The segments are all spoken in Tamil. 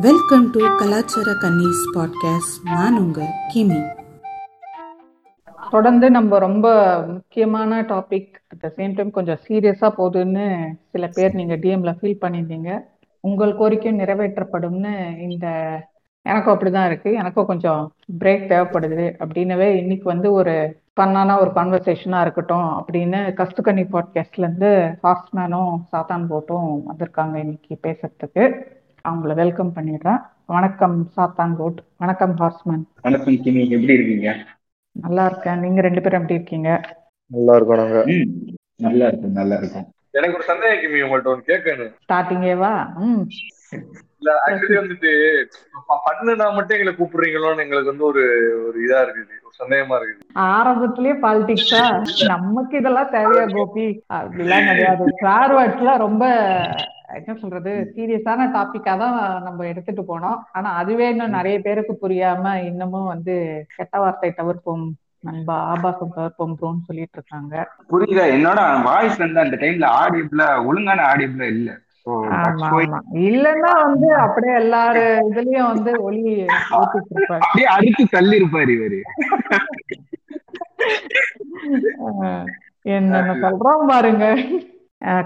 வெல்கம் டு கலாச்சார கன்னிஸ் பாட்காஸ்ட் நான் உங்க கிமி. தொடர்ந்து நம்ம ரொம்ப முக்கியமான topic at the same time கொஞ்சம் சீரியஸா போகுதுன்னு சில பேர் நீங்க டிஎம்ல ஃபீல் பண்ணியிருந்தீங்க. உங்கள் கோரிக்கையும் நிறைவேற்றப்படும்னு இந்த எனக்கும் அப்படிதான் இருக்கு. எனக்கும் கொஞ்சம் பிரேக் தேவைப்படுது. அப்படின்னவே இன்னைக்கு வந்து ஒரு ஃபன்னான ஒரு கான்வர்சேஷனா இருக்கட்டும் அப்படின்னு கஸ்துக்கண்ணி பாட்காஸ்ட்ல இருந்து ஹாஸ்மேனும் சாத்தான் போட்டும் வந்திருக்காங்க இன்னைக்கு பேசுறதுக்கு. அவங்கள வெல்கம் பண்ணிடுறேன். வணக்கம் சாத்தான் கோட் வணக்கம் ஹார்ஸ்மேன் வணக்கம் கிமி. எப்படி இருக்கீங்க? நல்லா இருக்கேன். நீங்க ரெண்டு பேரும் எப்படி இருக்கீங்க? நல்லா இருக்கோம் நாங்க. நல்லா இருக்கும் நல்லா இருக்கும் எனக்கு ஒரு சந்தேகம் கிமி உங்கள்ட்ட ஒன்று கேட்கணும். ஸ்டார்டிங்கேவா ம். இல்ல ஆக்சுவலி வந்துட்டு பண்ணுனா மட்டும் எங்களை கூப்பிடுறீங்களோன்னு எங்களுக்கு வந்து ஒரு ஒரு இதா இருக்குது. ஒரு சந்தேகமா இருக்குது. ஆரம்பத்திலேயே பாலிடிக்ஸா நமக்கு இதெல்லாம் தேவையா கோபி? அப்படிலாம் கிடையாது. வேர்ட்ஸ்லாம் ரொம்ப என்ன சொல்றது? சீரியஸான டாபிக்கா தான் நம்ம எடுத்துட்டு போனோம். ஆனா அதுவே இன்னும் நிறைய பேருக்கு புரியாம இன்னமும் வந்து கெட்ட வார்த்தை தவிர்ப்போம் நண்பா ஆபாசம் தவிர்ப்போம் ப்ரோன்னு சொல்லிட்டு இருக்காங்க. புரியுதா? என்னோட வாய்ஸ் வந்து அந்த டைம்ல ஆடியபிளா ஒழுங்கான ஆடியபிளா இல்ல. இல்லன்னா வந்து அப்படியே எல்லாரு இதுலயும் வந்து ஒளி அப்படியே அடிச்சு தள்ளி இருப்பாரு இவரு என்னென்ன சொல்றோம் பாருங்க.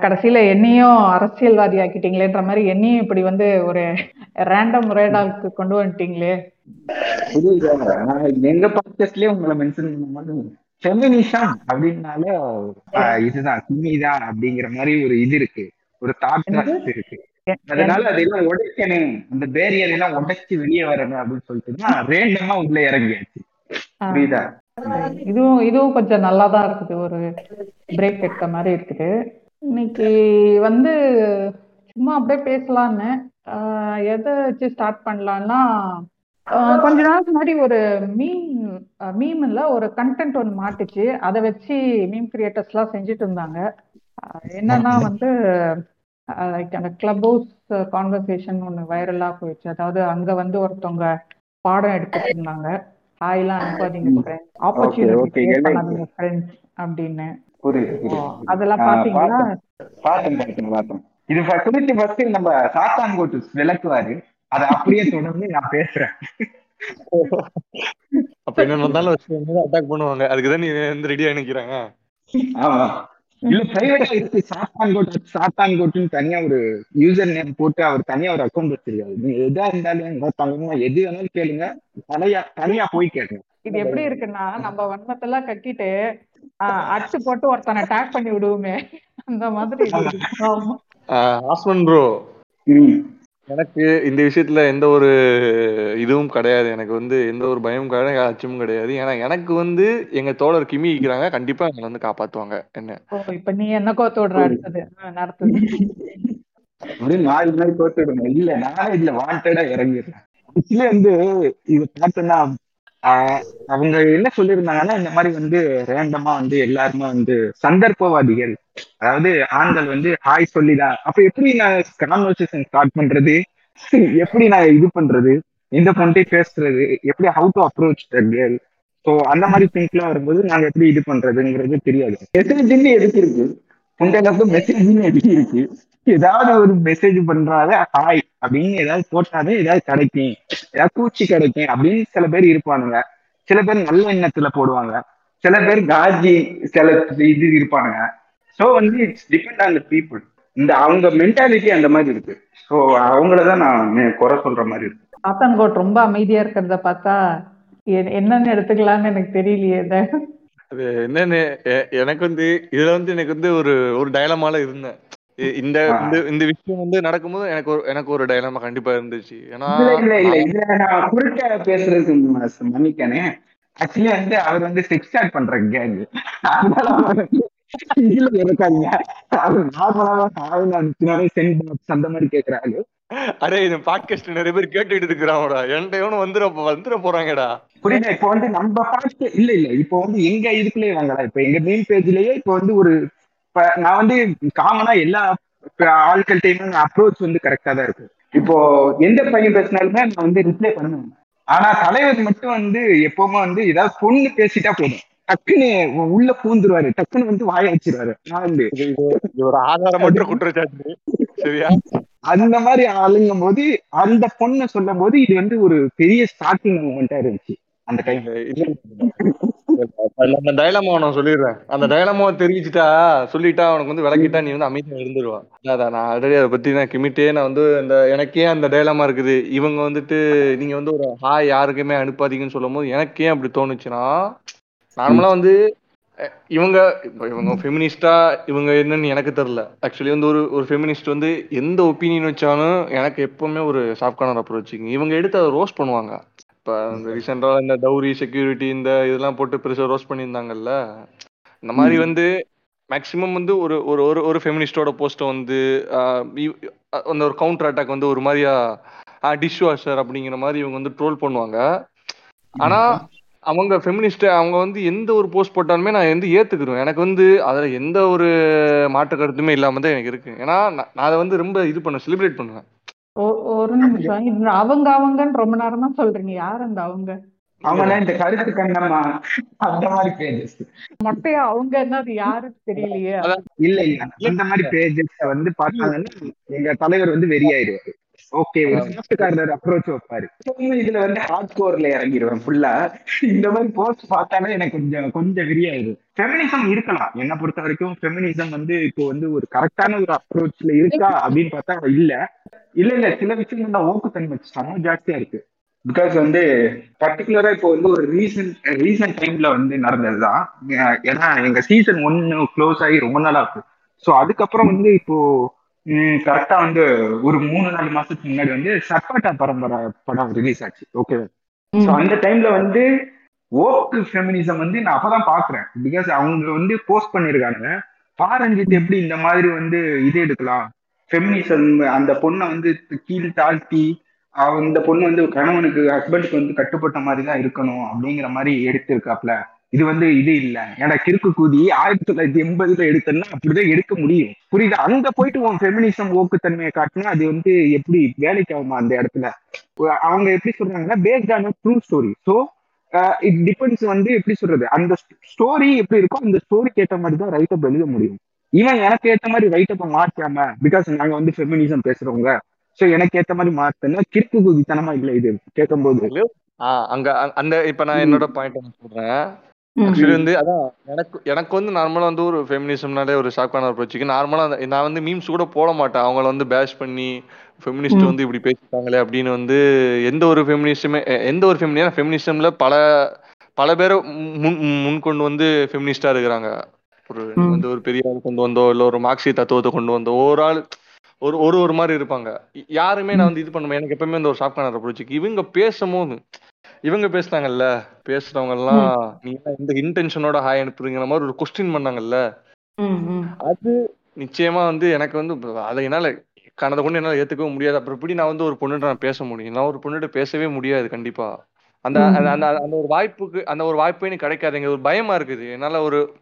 கடைசியில என்னையும் அரசியல்வாதி ஆக்கிட்டீங்களேன்ற மாதிரி என்னையும் இப்படி வந்து ஒரு ரேண்டம் ரேடாலுக்கு கொண்டு வந்துட்டீங்களே. எங்க பாட்காஸ்ட்லயே உங்களை மென்ஷன் பண்ணும்போது ஃபெமினிசம் அப்படின்னாலே இதுதான் கிமிதான் அப்படிங்கிற மாதிரி ஒரு இது இருக்கு. ஒரு தாட் இருக்கு. அதனால அதெல்லாம் உடைக்கணும் அந்த பேரியர் எல்லாம் உடைச்சு வெளியே வரணும் அப்படின்னு சொல்லிட்டு தான் ரேண்டமா உள்ள இறங்கியாச்சு. புரியுதா? இதுவும் இதுவும் கொஞ்சம் நல்லா தான் இருக்குது. ஒரு பிரேக் எடுத்த மாதிரி இருக்குது. இன்னைக்கு வந்து சும்மா அப்படியே பேசலான்னு. ஆஹ் எதை வச்சு ஸ்டார்ட் பண்ணலான்னா ஆஹ் கொஞ்ச நாளுக்கு முன்னாடி ஒரு மீம் மீம்ல ஒரு கண்டென்ட் ஒன்று மாட்டுச்சு. அதை வச்சு மீம் கிரியேட்டர்ஸ்லாம் செஞ்சுட்டு இருந்தாங்க. ஆஹ் என்னன்னா வந்து லைக் அந்த கிளப் ஹவுஸ் கான்வர்சேஷன் ஒன்று வைரலாக போயிடுச்சு. அதாவது அங்கே வந்து ஒருத்தவங்க பாடம் எடுத்துட்டு இருந்தாங்க. ஹாய்லாம் அனுப்பாதீங்க ஃப்ரெண்ட்ஸ் ஆப்பர்ச்சுனிட்டி பண்ணாதீங்க ஃப்ரெண்ட்ஸ் அப்படின்னு. புரியுது அதெல்லாம் பாத்தீங்களா? இது குறித்து ஃபர்ஸ்ட் நம்ம சாத்தான் கோட்டு விளக்குவாரு. அதை அப்படியே தொடர்ந்து நான் பேசுறேன். அப்ப என்ன வச்சு அட்டாக் பண்ணுவாங்க. அதுக்கு தான் நீ வந்து ரெடியா நினைக்கிறாங்க. ஆமா. இல்ல பிரைவேட்டா இருக்கு. சாத்தான் கோட் சாத்தான் கோட்டுன்னு தனியா ஒரு யூசர் நேம் போட்டு அவர் தனியா ஒரு அக்கௌண்ட் வச்சிருக்காரு. நீங்க எதா இருந்தாலும் எங்க தங்கமா எது வேணாலும் கேளுங்க. தனியா தனியா போய் கேளுங்க. இது எப்படி இருக்குன்னா நம்ம வன்மத்தெல்லாம் கட்டிட்டு ஆஹ், அட்டு போட்டு ஒருத்தனை டேக் பண்ணி விடுவோமே. அந்த மாதிரி. ஹாஸ்மன் ப்ரோ. எனக்கு இந்த விஷயத்துல எந்த ஒரு இதுவும் கிடையாது. எனக்கு வந்து எந்த ஒரு பயமும் கிடையாது அச்சமும் கிடையாது. ஏன்னா எனக்கு வந்து எங்க தோழர் கிமி இருக்கிறாங்க. கண்டிப்பா எங்களை வந்து காப்பாத்துவாங்க. என்ன? ஓ இப்ப நீ என்ன கோத்து விடுற அடுத்தது? நடத்துது. மாறி போட்டு விடுங்க. இல்ல நானே இதுல வாண்டடா இறங்கிடுறேன். வந்து இது பார்த்தோன்னா அவங்க என்ன சொல்லியிருந்தாங்கன்னா இந்த மாதிரி வந்து ரேண்டமா வந்து எல்லாருமே வந்து சந்தர்ப்பவாதிகள். அதாவது ஆண்கள் வந்து ஹாய் சொல்லிதான். அப்ப எப்படி நான் கான்வர்சேஷன் ஸ்டார்ட் பண்றது? எப்படி நான் இது பண்றது? இந்த பொண்ணை பேசுறது? எப்படி how to approach the girl so அந்த மாதிரி திங்க்லாம் வரும்போது நாங்க எப்படி இது பண்றதுங்கிறது தெரியாது. மெசேஜ்னு எதுக்கு இருக்கு உங்களுக்கு மெசேஜ்னு எதுக்கு ஏதாவது ஒரு மெசேஜ் பண்றாரு ஹாய் அப்படின்னு ஏதாவது போட்டாலே ஏதாவது கிடைக்கும். ஏதாவது பூச்சி கிடைக்கும் அப்படின்னு சில பேர் இருப்பானுங்க. சில பேர் நல்ல எண்ணத்துல போடுவாங்க. சில பேர் காஜி சில இது இருப்பானுங்க. ஸோ வந்து it's depend on the people இந்த அவங்க மென்டாலிட்டி அந்த மாதிரி இருக்கு. ஸோ அவங்களதான் நான் குறை சொல்ற மாதிரி இருக்கு. சாத்தான்கோட் ரொம்ப அமைதியா இருக்கிறத பார்த்தா என்னன்னு எடுத்துக்கலாம்னு எனக்கு தெரியலையே அது என்னன்னு எனக்கு வந்து இதுல வந்து எனக்கு வந்து ஒரு ஒரு டயலமால இருந்தேன். இந்த. இந்த விஷயம் வந்து நடக்கும்போது எனக்கு ஒரு எனக்கு ஒரு டயலமா கண்டிப்பா இருந்துச்சு. ஏன்னா இல்ல இல்ல இதுல நான் குறுக்க பேசுறதுக்கு மன்னிக்கனே. ஆக்சுவலி வந்து அவர் வந்து செக்ஸ் ஸ்டார்ட் பண்ற கேங் இருக்காங்க அவர் நார்மலாவே சென்ட் பாக்ஸ் அந்த மாதிரி கேக்குறாரு. அரே இந்த பாட்காஸ்ட் நிறைய பேர் கேட்டுட்டு இருக்கிறாங்கடா. என்கிட்ட எவனும் வந்துட வந்துட போறாங்கடா. புரியுது. இப்போ வந்து நம்ம பாட்டு இல்ல இல்ல. இப்போ வந்து எங்க இதுக்குள்ளே வாங்கலாம் இப்போ எங்க மெயின் பேஜ்லயே இப்போ வந்து ஒரு இப்ப நான் வந்து காமனா எல்லா ஆட்கள்கிட்டயுமே அப்ரோச் வந்து கரெக்டா தான் இருக்கு. இப்போ எந்த பையன் பேசினாலுமே நான் வந்து ரிப்ளை பண்ணுவேன். ஆனா தலைவர் மட்டும் வந்து எப்பவுமே வந்து ஏதாவது பொண்ணு பேசிட்டா போதும். டக்குன்னு உள்ள பூந்துருவாரு. டக்குன்னு வந்து வாய வச்சிருவாரு நான் வந்து இது இது ஒரு ஆதாரமற்ற குற்றச்சாட்டு சரியா? அந்த மாதிரி ஆளுங்கும் போது அந்த பொண்ணை சொல்லும் போது இது வந்து ஒரு பெரிய ஸ்டார்டிங் மூமெண்டா இருந்துச்சு. அந்த டைம் அந்த டைலமா நான் சொல்லிடுறேன். அந்த டைலமாவை தெரிவிச்சுட்டா சொல்லிட்டா அவனுக்கு வந்து விளக்கிட்டா நீ வந்து அமைதியா இருந்துருவான். அதான் நான் ஆல்ரெடி அதை பத்தி நான் கிமிட்டே நான் வந்து அந்த எனக்கே அந்த டைலமா இருக்குது. இவங்க வந்துட்டு நீங்க வந்து ஒரு ஹாய் யாருக்குமே அனுப்பாதீங்கன்னு சொல்லும் போது எனக்கே அப்படி தோணுச்சுன்னா நார்மலா வந்து இவங்க இவங்க ஃபெமினிஸ்டா இவங்க என்னன்னு எனக்கு தெரியல. ஆக்சுவலி வந்து ஒரு ஒரு ஃபெமினிஸ்ட் வந்து எந்த ஒப்பீனியன் வச்சாலும் எனக்கு எப்பவுமே ஒரு சாஃப்ட் கார்னர் அப்ரோச்சிங் இவங்க எடுத்து அதை ரோஸ்ட் பண்ணுவாங்க. இப்ப இந்த ரீசெண்டா இந்த டவுரி செக்யூரிட்டி இந்த இதெல்லாம் போட்டு பெருசா ரோஸ்ட் பண்ணியிருந்தாங்கல்ல. இந்த மாதிரி. வந்து மேக்சிமம் வந்து ஒரு ஒரு ஒரு ஒரு ஃபெமினிஸ்டோட போஸ்ட்டை வந்து அந்த ஒரு கவுண்டர் அட்டாக் வந்து ஒரு மாதிரியா டிஷ் வாஷர் அப்படிங்கிற மாதிரி இவங்க வந்து ட்ரோல் பண்ணுவாங்க. ஆனா அவங்க ஃபெமினிஸ்ட் அவங்க வந்து எந்த ஒரு போஸ்ட் போட்டாலுமே நான் வந்து ஏத்துக்கிறேன் எனக்கு வந்து அதுல எந்த ஒரு மாற்று கருத்துமே இல்லாம தான் எனக்கு இருக்கு. ஏன்னா நான் அதை வந்து ரொம்ப இது பண்ண செலிப்ரேட் பண்ணுவேன். ஒரு நிமிஷம். அவங்க அவங்கன்னு ரொம்ப நேரமா சொல்றீங்க. யார் அந்த அவங்க? அவனா இந்த கருத்து கண்ணம்மா. அந்த மாதிரி பேஜஸ் மொட்டையா அவங்க என்ன அது யாருக்கு தெரியலையே. இல்ல இல்ல. அந்த மாதிரி பேஜஸ் வந்து பார்த்தாங்கன்னா எங்க தலைவர் வந்து வெறியாயிருவாரு ஓகே ஒரு சாஃப்ட்காரர் அப்ரோச் வைப்பாரு. இதுல வந்து ஹார்ட் கோர்ல இறங்கிடுவேன் ஃபுல்லா இந்த மாதிரி போஸ்ட் பார்த்தாலே எனக்கு கொஞ்சம் கொஞ்சம் வெறியாயிரும். ஃபெமினிசம் இருக்கலாம். என்னை பொறுத்த வரைக்கும் ஃபெமினிசம் வந்து இப்போ வந்து ஒரு கரெக்டான ஒரு அப்ரோச்ல இருக்கா அப்படின்னு பார்த்தா இல்ல. இல்ல இல்ல சில விஷயங்கள்ல ஓக்குத்தன்மை செம்ம ஜாஸ்தியா இருக்கு. பிகாஸ் வந்து பர்டிகுலரா இப்போ வந்து ஒரு ரீசன்ட் ரீசன்ட் டைம்ல வந்து நடந்ததுதான். ஏன்னா எங்க சீசன் ஒன்னு க்ளோஸ் ஆகி ரொம்ப நாளா இருக்கு ஸோ அதுக்கப்புறம் வந்து இப்போ கரெக்டா வந்து ஒரு மூணு நாலு மாசத்துக்கு முன்னாடி வந்து சப்பாட்டா பரம்பரை படம் ரிலீஸ் ஆச்சு. ஓகே ஸோ அந்த டைம்ல வந்து ஓக்கு ஃபெமினிசம் வந்து நான் அப்பதான் பாக்குறேன். பிகாஸ் அவங்க வந்து போஸ்ட் பண்ணிருக்காங்க. பாரஞ்சித் எப்படி இந்த மாதிரி வந்து இது எடுக்கலாம்? ஃபெமினிசம் அந்த பொண்ணை வந்து கீழ் தாழ்த்தி அவ இந்த பொண்ணு வந்து கணவனுக்கு ஹஸ்பண்டுக்கு வந்து கட்டுப்பட்ட மாதிரி தான் இருக்கணும் அப்படிங்கிற மாதிரி எடுத்திருக்காப்ல. இது வந்து இது இல்ல. ஏன்னா கிறுக்கு கூதி ஆயிரத்தி தொள்ளாயிரத்தி எண்பதுல எடுத்தேன்னா அப்படிதான் எடுக்க முடியும். புரியுதா? அங்க போயிட்டு உன் ஃபெமினிசம் ஓக்குத்தன்மையை காட்டினா அது வந்து எப்படி வேலைக்கு ஆகுமா அந்த இடத்துல? அவங்க எப்படி சொல்றாங்கன்னா based on true story so it depends வந்து எப்படி சொல்றது? அந்த ஸ்டோரி எப்படி இருக்கோ அந்த ஸ்டோரிக்கு ஏற்ற மாதிரி தான் ரைட் அப் எழுத முடியும். இவன் எனக்கு ஏற்ற மாதிரி ரைட் அப் மாற்றாம பிகாஸ் நாங்க வந்து ஃபெமினிசம் பேசுறவங்க ஸோ எனக்கு ஏற்ற மாதிரி மாத்தனா கிறுக்கு குதித்தனமா இல்லை இது கேட்கும்போது. ஆஹ் அங்க அந்த இப்ப நான் என்னோட பாயிண்ட் சொல்றேன். ஆக்சுவலி வந்து அதான் எனக்கு எனக்கு வந்து நார்மலா வந்து ஒரு ஃபெமினிசம்னாலே ஒரு ஷாக்கான அப்ரோச்சுக்கு நார்மலா நான் வந்து மீம்ஸ் கூட போட மாட்டேன். அவங்கள வந்து பேஷ் பண்ணி ஃபெமினிஸ்ட். வந்து இப்படி பேசிட்டாங்களே அப்படின்னு வந்து எந்த ஒரு ஃபெமினிஸ்டுமே எந்த ஒரு ஃபெமினியா ஃபெமினிசம்ல பல பல பேரை முன் முன் கொண்டு வந்து ஃபெமினிஸ்டா இருக்கிறாங்க. ஒரு. வந்து ஒரு பெரிய ஆள் கொண்டு வந்தோ இல்ல ஒரு மார்க்சிய தத்துவத்தை கொண்டு வந்தோ ஒரு ஆள் ஒரு ஒரு ஒரு மாதிரி இருப்பாங்க. யாருமே நான் வந்து இது பண்ணுவேன் எனக்கு எப்பவுமே இந்த ஒரு ஷாக்கான அப்ரோச்சுக்கு இவங்க பேசும்போது இவங்க பேசுனாங்கல்ல பேசுறவங்க எல்லாம் நீங்க எந்த இன்டென்ஷனோட ஹாய் அனுப்புறீங்கிற மாதிரி ஒரு கொஸ்டின் பண்ணாங்கல்ல. அது நிச்சயமா வந்து எனக்கு வந்து அதை என்னால கனத கொண்டு என்னால ஏத்துக்கவே முடியாது. அப்புறம் எப்படி நான் வந்து ஒரு பொண்ணுகிட்ட நான் பேச முடியும்? நான் ஒரு பொண்ணுகிட்ட பேசவே முடியாது கண்டிப்பா. அந்த. அந்த அந்த ஒரு வாய்ப்புக்கு அந்த ஒரு வாய்ப்பே எனக்கு கிடைக்காதுங்க. ஒரு பயமா இருக்குது. என்னால ஒரு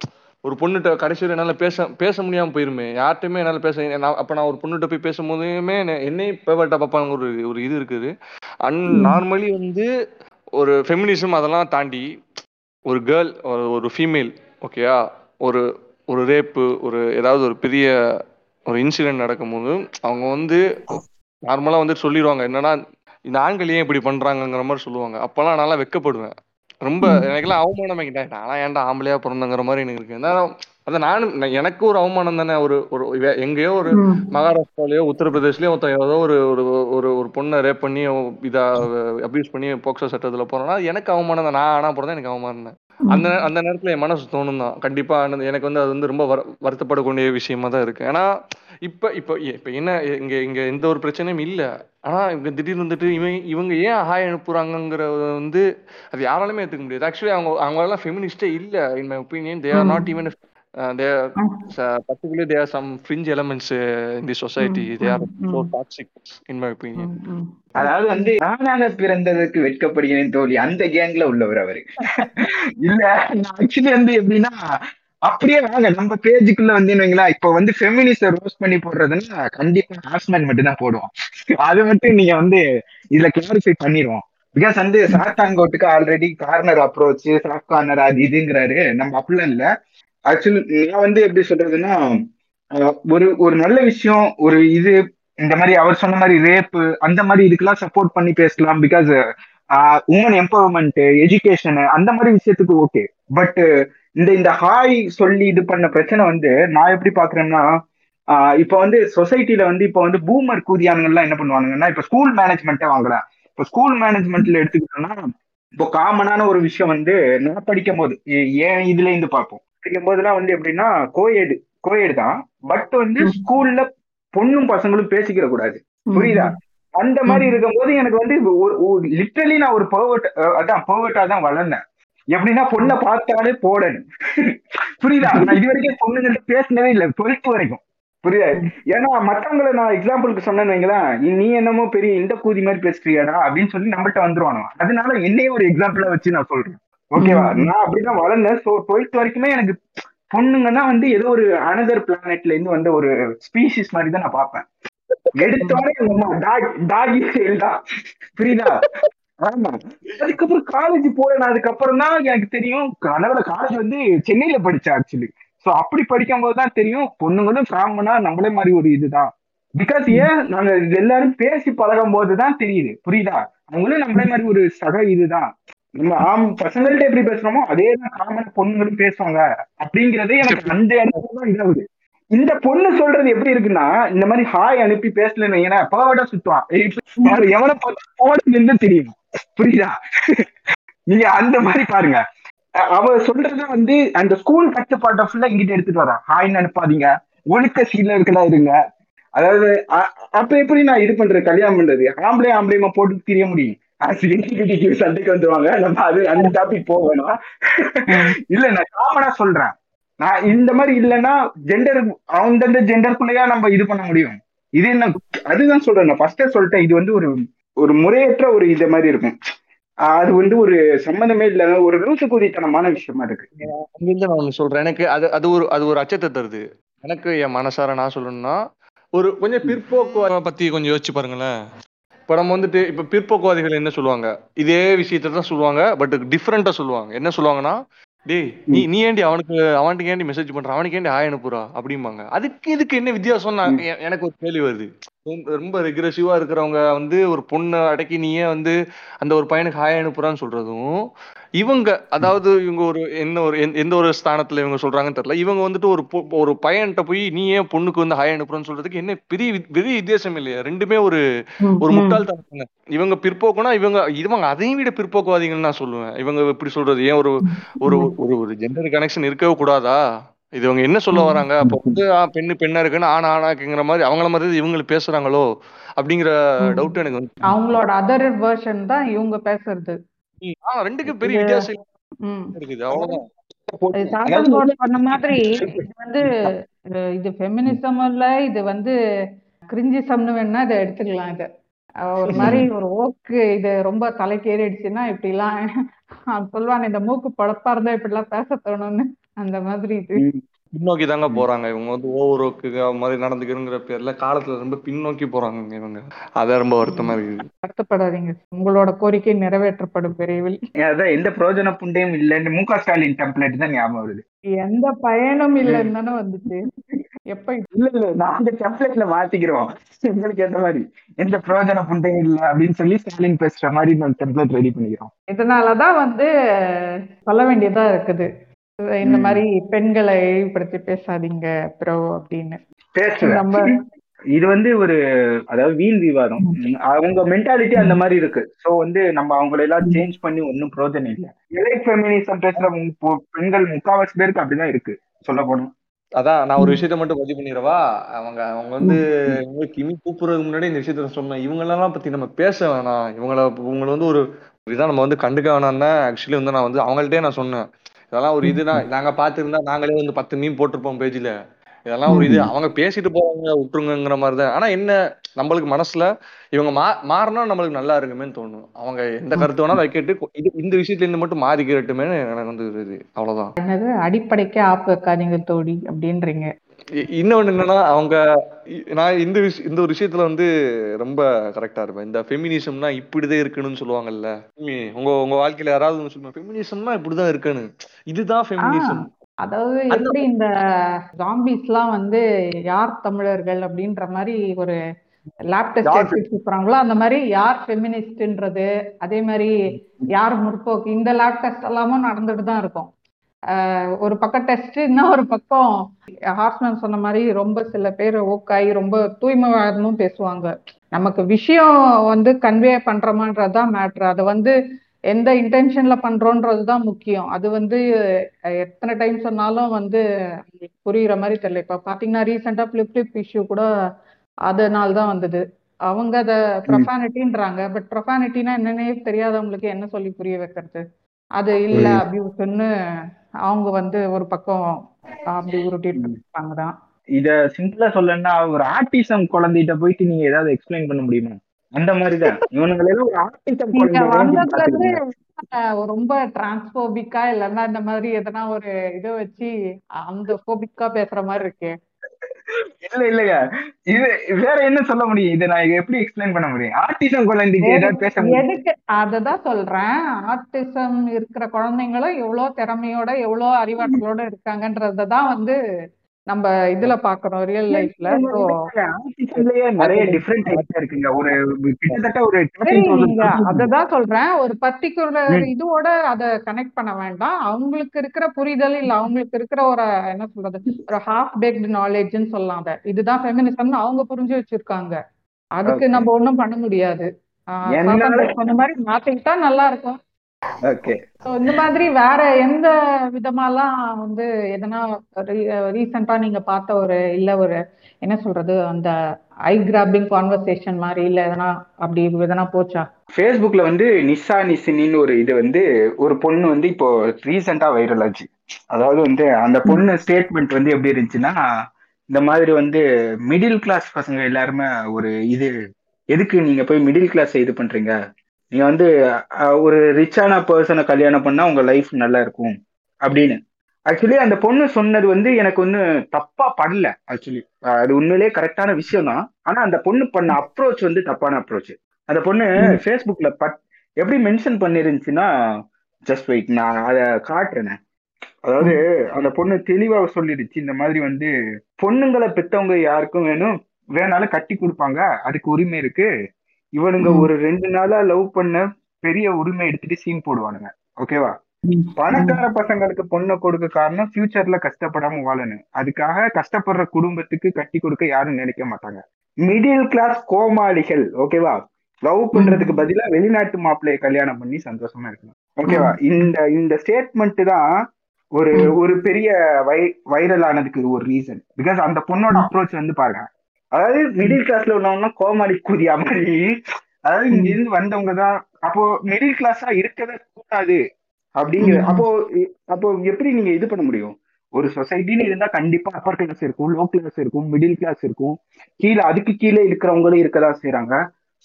ஒரு பொண்ணுகிட்ட கடைசியில் என்னால பேச பேச முடியாம போயிருமே. யார்கிட்டயுமே என்னால பேச நான் அப்ப நான் ஒரு பொண்ணுகிட்ட போய் பேசும்போதுமே என்ன- என்னை பேவர்ட்டா பார்ப்பாங்க ஒரு ஒரு இது இருக்குது. அண்ட் நார்மலி வந்து ஒரு ஃபெமினிசம் அதெல்லாம் தாண்டி ஒரு கேர்ள் ஒரு ஃபீமேல் ஓகேயா ஒரு ஒரு ரேப்பு ஒரு ஏதாவது ஒரு பெரிய ஒரு இன்சிடென்ட் நடக்கும்போது அவங்க வந்து நார்மலா வந்து சொல்லிடுவாங்க என்னன்னா இந்த ஆண்கள் ஏன் இப்படி பண்றாங்கங்கிற மாதிரி சொல்லுவாங்க. அப்பெல்லாம் நல்லா வெக்கப்படுவேன். ரொம்ப எனக்கெல்லாம் அவமானம் ஆகிட்டேன் நானா ஏன்டா ஆம்பளையா பிறந்தங்கிற மாதிரி எனக்கு இருக்கு. ஏன்னா அது நானும் நான் எனக்கு ஒரு அவமானம் தானே ஒரு ஒரு எங்கேயோ ஒரு. மகாராஷ்டிராலயோ உத்தரப்பிரதேஷ்லயோ ஒருத்தன் ஏதோ ஒரு ஒரு ஒரு பொண்ணை ரேப் பண்ணி இதா அபியூஸ் பண்ணி போக்சோ சட்டத்துல போறோம்னா எனக்கு அவமானம் தான். நான் ஆனா பிறந்தா எனக்கு அவமானம் தான். அந்த அந்த நேரத்துல என் மனசு தோணும் தான். கண்டிப்பா எனக்கு வந்து அது வந்து ரொம்ப வரு- வருத்தப்படக்கூடிய விஷயமா தான் இருக்கு. ஏன்னா இப்ப இப்ப இப்ப என்ன இங்க இங்க எந்த ஒரு பிரச்சனையும் இல்ல. ஆனா இவங்க திடீர்னு வந்துட்டு இவங்க இவங்க ஏன் ஹாய் அனுப்புறாங்கங்கிறத வந்து அது யாராலுமே ஏத்துக்க முடியாது. ஆக்சுவலி அவங்க அவங்க எல்லாம் ஃபெமினிஸ்டே இல்ல. In my opinion they are not even they particular they are some fringe elements in the society they are so toxic in my opinion hmm, hmm. அதாவது வந்து நானாக பிறந்ததுக்கு வெட்கப்படுகிறேன் தோழி. அந்த கேங்ல உள்ளவர் அவரு. இல்ல நான் ஆக்சுவலி வந்து எப்படின்னா அப்படியே வாங்க நம்ம பேஜுக்குள்ள வந்து என்னங்களா இப்ப வந்து ஃபெமினிஸ்ட ரோஸ்ட் பண்ணி போடுறதுன்னா கண்டிப்பா ஹாஸ்மேன் மட்டும் தான் போடுவோம். அது மட்டும் நீங்க வந்து இதுல கிளாரிஃபை பண்ணிடுவோம் பிகாஸ் வந்து சாத்தாங்கோட்டுக்கு already corner approach soft corner அது இதுங்கிறாரு. நம்ம அப்படிலாம் இல்ல. ஆக்சுவலி நான் வந்து எப்படி சொல்றதுன்னா ஒரு ஒரு நல்ல விஷயம் ஒரு இது இந்த மாதிரி அவர் சொன்ன மாதிரி ரேப்பு அந்த மாதிரி இதுக்கெல்லாம் சப்போர்ட் பண்ணி பேசலாம் பிகாஸ் உமன் எம்பவர்மெண்ட் எஜுகேஷனு அந்த மாதிரி விஷயத்துக்கு ஓகே பட் இந்த இந்த ஹாய் சொல்லி இது பண்ண பிரச்சனை வந்து நான் எப்படி பாக்குறேன்னா இப்போ இப்ப வந்து சொசைட்டில வந்து இப்ப வந்து பூமர் கூதியானுங்கள்லாம் என்ன பண்ணுவானுங்கன்னா இப்ப ஸ்கூல் மேனேஜ்மெண்ட்டே வாங்கலாம் இப்ப ஸ்கூல் மேனேஜ்மெண்ட்ல எடுத்துக்கிட்டோம்னா இப்போ காமனான ஒரு விஷயம் வந்து நான் படிக்கும் போது ஏன் இதுல இருந்து பார்ப்போம்? படிக்கும் போதெல்லாம் வந்து எப்படின்னா கோயேடு கோயேடு தான். பட் வந்து ஸ்கூல்ல பொண்ணும் பசங்களும் பேசிக்கிற கூடாது. புரியுதா? அந்த மாதிரி இருக்கும்போது எனக்கு வந்து லிட்டரலி நான் ஒரு பர்வர்ட் அதான் பர்வர்ட்டா தான் வளர்ந்தேன். எப்படின்னா பொண்ணை பார்த்தாலே போடணும். புரியுதா? நான் இது வரைக்கும் பொண்ணுங்கள்ட்ட பேசினதே இல்லை டுவெல்த் வரைக்கும். புரியுதா? ஏன்னா மத்தவங்கள நான் எக்ஸாம்பிளுக்கு சொன்னேன்னு வைங்களேன் நீ என்னமோ பெரிய இந்த கூதி மாதிரி பேசுறியாடா அப்படின்னு சொல்லி நம்மள்ட்ட வந்துருவானோ அதனால என்னையே ஒரு எக்ஸாம்பிளா வச்சு நான் சொல்றேன். ஓகேவா? நான் அப்படிதான் வளர்ந்தேன். ஸோ டுவெல்த் வரைக்குமே எனக்கு பொண்ணுங்கன்னா வந்து ஏதோ ஒரு அனதர் பிளானெட்ல இருந்து வந்த ஒரு ஸ்பீசிஸ் மாதிரி தான் நான் பார்ப்பேன். எடுத்தோடனே டாகி ஸ்டைல் தான் புரியுதா? ஆமா. அதுக்கப்புறம் காலேஜ் போறேன். அதுக்கப்புறம் தான் எனக்கு தெரியும் கனவுல காலேஜ் வந்து சென்னையில படிச்சேன் ஆக்சுவலி சோ அப்படி படிக்கும் போது தான் தெரியும் பொண்ணுங்களும் காமனா நம்மளே மாதிரி ஒரு இதுதான். பிகாஸ் ஏன்? நாங்க எல்லாரும் பேசி பழகும் போதுதான் தெரியுது. புரியுதா? அவங்களும் நம்மளே மாதிரி ஒரு சக இதுதான். நம்ம ஆம் பசங்கள்ட்ட எப்படி பேசுறோமோ அதே தான் காமனா பொண்ணுங்களும் பேசுவாங்க. அப்படிங்கறதே எனக்கு அந்த இடத்துல தான் இதாகுது. இந்த பொண்ணு சொல்றது எப்படி இருக்குன்னா இந்த மாதிரி ஹாய் அனுப்பி பேசலன்னு ஏன்னா பாவடா சுத்துவான். எவனை போனதுன்னு தெரியும். புரியுதா? நீங்க அந்த மாதிரி பாருங்க. அவ சொல்றத வந்து அந்த ஸ்கூல் கட்டுப்பாட்டை ஃபுல்லா இங்கிட்ட எடுத்துட்டு வரேன். ஹாய்னு அனுப்பாதீங்க. ஒழுக்க சீல இருக்கலா இருங்க. அதாவது அப்ப எப்படி நான் இது பண்றது? கல்யாணம் பண்றது? ஆம்பளை ஆம்பளைமா போட்டு தெரிய முடியும். சண்டைக்கு வந்துருவாங்க. நம்ம அது அந்த டாபிக் போக வேணாம் இல்ல நான் காமனா சொல்றேன். நான் இந்த மாதிரி இல்லைன்னா ஜெண்டர் அந்தந்த ஜெண்டருக்குள்ளயா நம்ம இது பண்ண முடியும். இது என்ன அதுதான் சொல்றேன். நான் ஃபர்ஸ்டே சொல்லிட்டேன். இது வந்து ஒரு ஒரு முறையற்ற ஒரு இது மாதிரி இருக்கும். அது வந்து ஒரு சம்மந்தமே இல்லாத ஒரு லூசுக்குதித்தனமான விஷயமா இருக்கு. அங்கிருந்து நான் ஒண்ணு சொல்றேன். எனக்கு அது அது ஒரு அது ஒரு அச்சத்தை தருது. எனக்கு என் மனசார நான் சொல்லணும்னா ஒரு கொஞ்சம் பிற்போக்கு பத்தி கொஞ்சம் யோசிச்சு பாருங்களேன். இப்ப நம்ம வந்துட்டு இப்ப பிற்போக்குவாதிகள் என்ன சொல்லுவாங்க? இதே விஷயத்தை தான் சொல்லுவாங்க பட் டிஃப்ரெண்டா சொல்லுவாங்க. என்ன சொல்லுவாங்கன்னா டேய் நீ நீ ஏண்டி அவனுக்கு அவன்கிட்ட ஏண்டி மெசேஜ் பண்ற? அவனுக்கு ஏண்டி ஆய் அனுப்புறா அப்படிம்பாங்க. அதுக்கு இதுக்கு என்ன வித்தியாசம் நான் எனக்கு ஒரு கேள்வி வருது. ரொம்ப- ரொம்ப ரெக்ரெசிவா இருக்கிறவங்க வந்து ஒரு பொண்ணை அடக்கி நீயே வந்து அந்த ஒரு பையனுக்கு ஹாய் அனுப்புறான்னு சொல்றதும் இவங்க அதாவது இவங்க ஒரு என்ன ஒரு எந்த- ஒரு ஸ்தானத்துல இவங்க சொல்றாங்கன்னு தெரியல. இவங்க வந்துட்டு ஒரு ஒரு பையன்கிட்ட போய் நீ ஏன் பொண்ணுக்கு வந்து ஹாய் அனுப்புறன்னு சொல்றதுக்கு என்ன பெரிய பெரிய வித்தியாசம் இல்லையா. ரெண்டுமே ஒரு ஒரு முட்டாள்தனம் தானே. இவங்க பிற்போக்குனா இவங்க இவங்க அதையும் விட பிற்போக்குவாதிகள்னு நான் சொல்லுவேன். இவங்க இப்படி சொல்றது? ஏன் ஒரு ஒரு ஒரு ஒரு ஜெண்டர் கனெக்ஷன் இருக்கவே கூடாதா? இது இவங்க என்ன சொல்ல வராங்க? அப்போ வந்து பெண்ணு பெண்ணா இருக்குன்னு ஆனா ஆனாக்குங்கிற மாதிரி அவங்கள மாதிரி இவங்களுக்கு பேசுறாங்களோ? அப்படிங்கிற டவுட் எனக்கு வந்து அவங்களோட அதர் வெர்ஷன் தான் இவங்க பேசுறது. ஆ ரெண்டுக்கு பெரிய வித்தியாசம் இருக்குது. அவ்வளவுதான். சொன்ன மாதிரி இது வந்து இது ஃபெமினிசம் இல்ல இது வந்து கிரிஞ்சிசம்னு வேணா இதை எடுத்துக்கலாம் இது. ஒரு மாதிரி ஒரு ஓக்கு இது ரொம்ப தலைக்கு ஏறிடுச்சுன்னா இப்படிலாம். அவன் சொல்லுவாங்க இந்த மூக்கு பழப்பா இருந்தா இப்படிலாம் பேச தோணும்னு. அந்த மாதிரி இது. பின்னோக்கி தாங்க போறாங்க. இவங்க வந்து ஓவரோக்கு மாதிரி நடந்துக்கிறங்கிற பேர்ல காலத்துல ரொம்ப பின்னோக்கி போறாங்க இவங்க. அதான் ரொம்ப வருத்தமா இருக்குது. வருத்தப்படாதீங்க. உங்களோட கோரிக்கை நிறைவேற்றப்படும் விரைவில். அதான் எந்த பிரயோஜன புண்டையும் இல்லைன்னு மு க ஸ்டாலின் டெம்ப்ளேட் தான் ஞாபகம் வருது. எந்த பயனும் இல்லைன்னு தானே வந்துச்சு. எப்ப இல்ல இல்ல நாங்க டெம்ப்ளேட்ல மாத்திக்கிறோம். உங்களுக்கு ஏத்த மாதிரி. எந்த பிரயோஜன புண்டையும் இல்ல அப்படின்னு சொல்லி ஸ்டாலின் பேசுற மாதிரி நான் டெம்ப்ளேட் ரெடி பண்ணிக்கிறோம். இதனாலதான் வந்து சொல்ல வேண்டியதா இருக்குது. இந்த மாதிரி பெண்களை இழிவுபடுத்தி பேசாதீங்க ப்ரோ அப்படின்னு. நம்ம இது வந்து ஒரு அதாவது வீண் விவாதம். அவங்க மென்டாலிட்டி அந்த மாதிரி இருக்கு. சோ வந்து நம்ம அவங்கள எல்லாம் சேஞ்ச் பண்ணி ஒன்னும் பிரயோஜனம் இல்லை. எலைட் ஃபெமினிசம் பேசுற மு- பொ- பெண்கள் முக்காவாசி பேருக்கு அப்படிதான் இருக்கு. சொல்ல போனோம் அதான் நான் ஒரு விஷயத்த மட்டும் பதிவு பண்ணிடவா? அவங்க அவங்க வந்து கிமி கூப்பிடுறதுக்கு முன்னாடி இந்த விஷயத்த சொன்னேன். இவங்களெல்லாம் பத்தி நம்ம பேச வேணாம். இவங்கள இவங்கள வந்து ஒரு இதான் நம்ம வந்து கண்டுக்க வேணாம் தான் ஆக்சுவலி வந்து நான் வந்து அவங்கள்ட்டே நான் சொன்னேன். இதெல்லாம் ஒரு இதுதான் நாங்க பார்த்திருந்தா நாங்களே வந்து பத்து மீன் போட்டிருப்போம் பேஜ்ல. இதெல்லாம் ஒரு இது. அவங்க பேசிட்டு போவாங்க விட்டுருங்கிற மாதிரி தான். ஆனா என்ன நம்மளுக்கு மனசுல இவங்க மா மாறினா நம்மளுக்கு நல்லா இருக்குமேன்னு தோணும். அவங்க எந்த கருத்து வேணாலும் வைக்கட்டு. இது இந்த விஷயத்துல இருந்து மட்டும் மாறிக்கிறட்டுமே எனக்கு வந்து இது. அவ்வளவுதான். என்னது? அடிப்படைக்கே ஆப்பு வைக்காதீங்க தோடி அப்படின்றீங்க. இன்னொன்னு என்னன்னா அவங்க நான் இந்த விஷ இந்த ஒரு விஷயத்துல வந்து ரொம்ப கரெக்டா இருப்பேன். இந்த ஃபெமினிசம்னா இப்படிதான் இருக்கணும்னு சொல்லுவாங்கல்ல. உங்க உங்க வாழ்க்கையில யாராவது ஒண்ணு சொல்லுவாங்க ஃபெமினிசம்னா இப்படிதான் இருக்கணும். இதுதான் ஃபெமினிசம் அதாவது எப்படி இந்த ஜாம்பிஸ்லாம் வந்து யார் தமிழர்கள் அப்படின்ற மாதிரி ஒரு லேப் டெஸ்ட் அந்த மாதிரி யார் ஃபெமினிஸ்ட்ன்றது அதே மாதிரி யார் முற்போக்கு இந்த லேப் டெஸ்ட் எல்லாமும் நடந்துட்டு தான் இருக்கும். ஒரு பக்கம் டெஸ்ட் இன்னும் ஒரு பக்கம் ஹார்ஸ்மேன் சொன்ன மாதிரி ரொம்ப சில பேர் ஓக்காய் ரொம்ப தூய்மைவாதமும் பேசுவாங்க. நமக்கு விஷயம் வந்து கன்வே பண்றோமான்றதுதான் மேட்ரு அதை வந்து எந்த இன்டென்ஷன்ல பண்றோன்றது தான் முக்கியம். அது வந்து எத்தனை டைம் சொன்னாலும் வந்து புரியுற மாதிரி தெரியல. இப்ப பாத்தீங்கன்னா ரீசெண்டா பிளிப் பிளிப் இஷ்யூ கூட அதனால தான் வந்தது. அவங்க அதை ப்ரொஃபானிட்டின்றாங்க பட் ப்ரொஃபானிட்டினா என்னன்னே தெரியாதவங்களுக்கு என்ன சொல்லி புரிய வைக்கிறது? அது இல்ல. அபியூஸ்ன்னு அவங்க வந்து ஒரு பக்கம் அப்படி உருட்டிட்டு இருப்பாங்க தான் இத சிம்பிளா சொல்லணும்னா ஒரு ஆர்டிசம் குழந்தைகிட்ட போயிட்டு நீங்க ஏதாவது எக்ஸ்பிளைன் பண்ண முடியுமா? அந்த மாதிரிதான். இவனுங்களெல்லாம் ஒரு ஆர்டிசம் குழந்தை ரொம்ப டிரான்ஸ்போபிக்கா இல்லைன்னா இந்த மாதிரி எதனா ஒரு இதை வச்சு அந்த போபிக்கா பேசுற மாதிரி இருக்கு. இல்ல இல்லையா இது வேற என்ன சொல்ல முடியும்? இதை நான் எப்படி எக்ஸ்பிளைன் பண்ண முடியும்? ஆர்டிசம் குழந்தைக்கு ஏதாவது பேச எதுக்கு? அததான் சொல்றேன். ஆர்டிசம் இருக்கிற குழந்தைங்களும் எவ்வளவு திறமையோட எவ்வளவு அறிவாற்றலோட இருக்காங்கன்றத தான் வந்து நம்ம இதுல பாக்குறோம் ரியல் லைஃப்ல நிறைய டிஃப்ரெண்ட் டைப்ஸ் இருக்குங்க. ஒரு கிட்டத்தட்ட ஒரு அததான் சொல்றேன். ஒரு பர்டிகுலர். இதோட அத கனெக்ட் பண்ண வேண்டாம். அவங்களுக்கு இருக்கிற புரிதல் இல்ல. அவங்களுக்கு இருக்கிற ஒரு என்ன சொல்றது ஒரு ஹாஃப் பேக்டு நாலேஜ்னு சொல்லலாம் அத. இதுதான் ஃபெமினிசம்னு அவங்க புரிஞ்சு வச்சிருக்காங்க. அதுக்கு. நம்ம ஒண்ணும் பண்ண முடியாது. சொன்ன மாதிரி மாத்திக்கிட்டா நல்லா இருக்கும். இந்த மாதிரி வேற எந்த விதமாலாம் வந்து எதனா ரீசெண்டா நீங்க பார்த்த ஒரு இல்ல ஒரு என்ன சொல்றது அந்த ஐ கிராபிங் கான்வர்சேஷன் மாதிரி இல்ல எதனா அப்படி எதனா போச்சா? ஃபேஸ்புக்ல வந்து நிஷா நிசினின்னு ஒரு இது வந்து ஒரு பொண்ணு வந்து இப்போ ரீசெண்டா வைரல் ஆச்சு. அதாவது வந்து அந்த பொண்ணு ஸ்டேட்மெண்ட் வந்து எப்படி இருந்துச்சுன்னா இந்த மாதிரி வந்து மிடில் கிளாஸ் பசங்க எல்லாருமே ஒரு இது எதுக்கு நீங்க போய் மிடில் கிளாஸ் இது பண்றீங்க? நீங்க வந்து ஒரு ரிச்சான பர்சனை கல்யாணம் பண்ணா உங்க லைஃப் நல்லா இருக்கும். அப்படின்னு. ஆக்சுவலி அந்த பொண்ணு சொன்னது வந்து எனக்கு ஒண்ணு தப்பா படல ஆக்சுவலி அது உண்மையிலேயே கரெக்டான விஷயம் தான். ஆனா அந்த பொண்ணு பண்ண அப்ரோச் வந்து தப்பான அப்ரோச் அந்த பொண்ணு ஃபேஸ்புக்ல பட் எப்படி மென்ஷன் பண்ணிருந்துச்சுன்னா ஜஸ்ட் வெயிட் நான் அதை காட்டுறேன். அதாவது அந்த பொண்ணு தெளிவா சொல்லிடுச்சு இந்த மாதிரி வந்து பொண்ணுங்களை பெத்தவங்க யாருக்கும் வேணும் வேணாலும் கட்டி கொடுப்பாங்க அதுக்கு உரிமை இருக்கு. இவனுங்க. ஒரு ரெண்டு நாளா லவ் பண்ண பெரிய உரிமை எடுத்துட்டு சீன் போடுவானுங்க. ஓகேவா பணக்கார பசங்களுக்கு பொண்ணை கொடுக்க காரணம் ஃபியூச்சர்ல கஷ்டப்படாம வாழணும். அதுக்காக கஷ்டப்படுற குடும்பத்துக்கு கட்டி கொடுக்க யாரும் நினைக்க மாட்டாங்க. மிடில் கிளாஸ் கோமாளிகள் ஓகேவா லவ் பண்றதுக்கு பதிலா வெளிநாட்டு மாப்பிள்ளைய கல்யாணம் பண்ணி சந்தோஷமா இருக்கணும். ஓகேவா இந்த இந்த ஸ்டேட்மெண்ட் தான் ஒரு. ஒரு பெரிய வை வைரல் ஆனதுக்கு ஒரு ரீசன் பிகாஸ் அந்த பொண்ணோட அப்ரோச் வந்து பாருங்க. அதாவது மிடில் கிளாஸ்ல உள்ளவங்க கோமாளி கூதியா மாதிரி. அதாவது இங்க இருந்து வந்தவங்க தான் அப்போ மிடில் கிளாஸா இருக்கவே கூடாது. அப்படிங்கிற. அப்போ அப்போ எப்படி நீங்க இது பண்ண முடியும்? ஒரு சொசைட்டின்னு இருந்தா கண்டிப்பா அப்பர் கிளாஸ் இருக்கும் லோ கிளாஸ் இருக்கும் மிடில் கிளாஸ் இருக்கும். கீழே அதுக்கு கீழே இருக்கிறவங்களும் இருக்கதான் செய்றாங்க.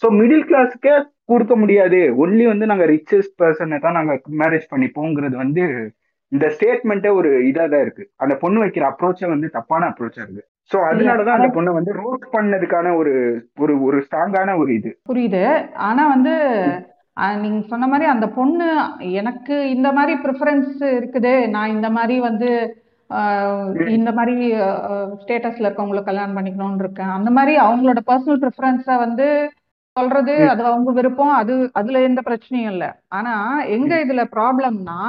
சோ மிடில் கிளாஸ்க்கே கொடுக்க முடியாது. ஒன்லி வந்து நாங்க ரிச்சஸ்ட் பர்சனை தான் நாங்க மேரேஜ் பண்ணிப்போங்கிறது வந்து இந்த ஸ்டேட்மெண்ட்டே ஒரு இதா தான் இருக்கு. அந்த பொண்ணு வைக்கிற அப்ரோச்சே வந்து தப்பான அப்ரோச்சா இருக்கு. சோ அதனாலதான் அந்த பொண்ணை வந்து ரோட் பண்ணதுக்கான ஒரு ஒரு ஒரு ஸ்ட்ராங்கான ஒரு இது. புரியுது. ஆனா வந்து நீங்க சொன்ன மாதிரி அந்த பொண்ணு எனக்கு இந்த மாதிரி ப்ரிஃபரன்ஸ் இருக்குது. நான் இந்த மாதிரி வந்து இந்த மாதிரி ஸ்டேட்டஸ்ல இருக்கவங்களை கல்யாணம் பண்ணிக்கணும்னு இருக்கேன். அந்த மாதிரி அவங்களோட பர்சனல் ப்ரிஃபரன்ஸை வந்து சொல்றது. அது அவங்க விருப்பம். அது அதுல எந்த பிரச்சனையும் இல்லை. ஆனா எங்க இதுல ப்ராப்ளம்னா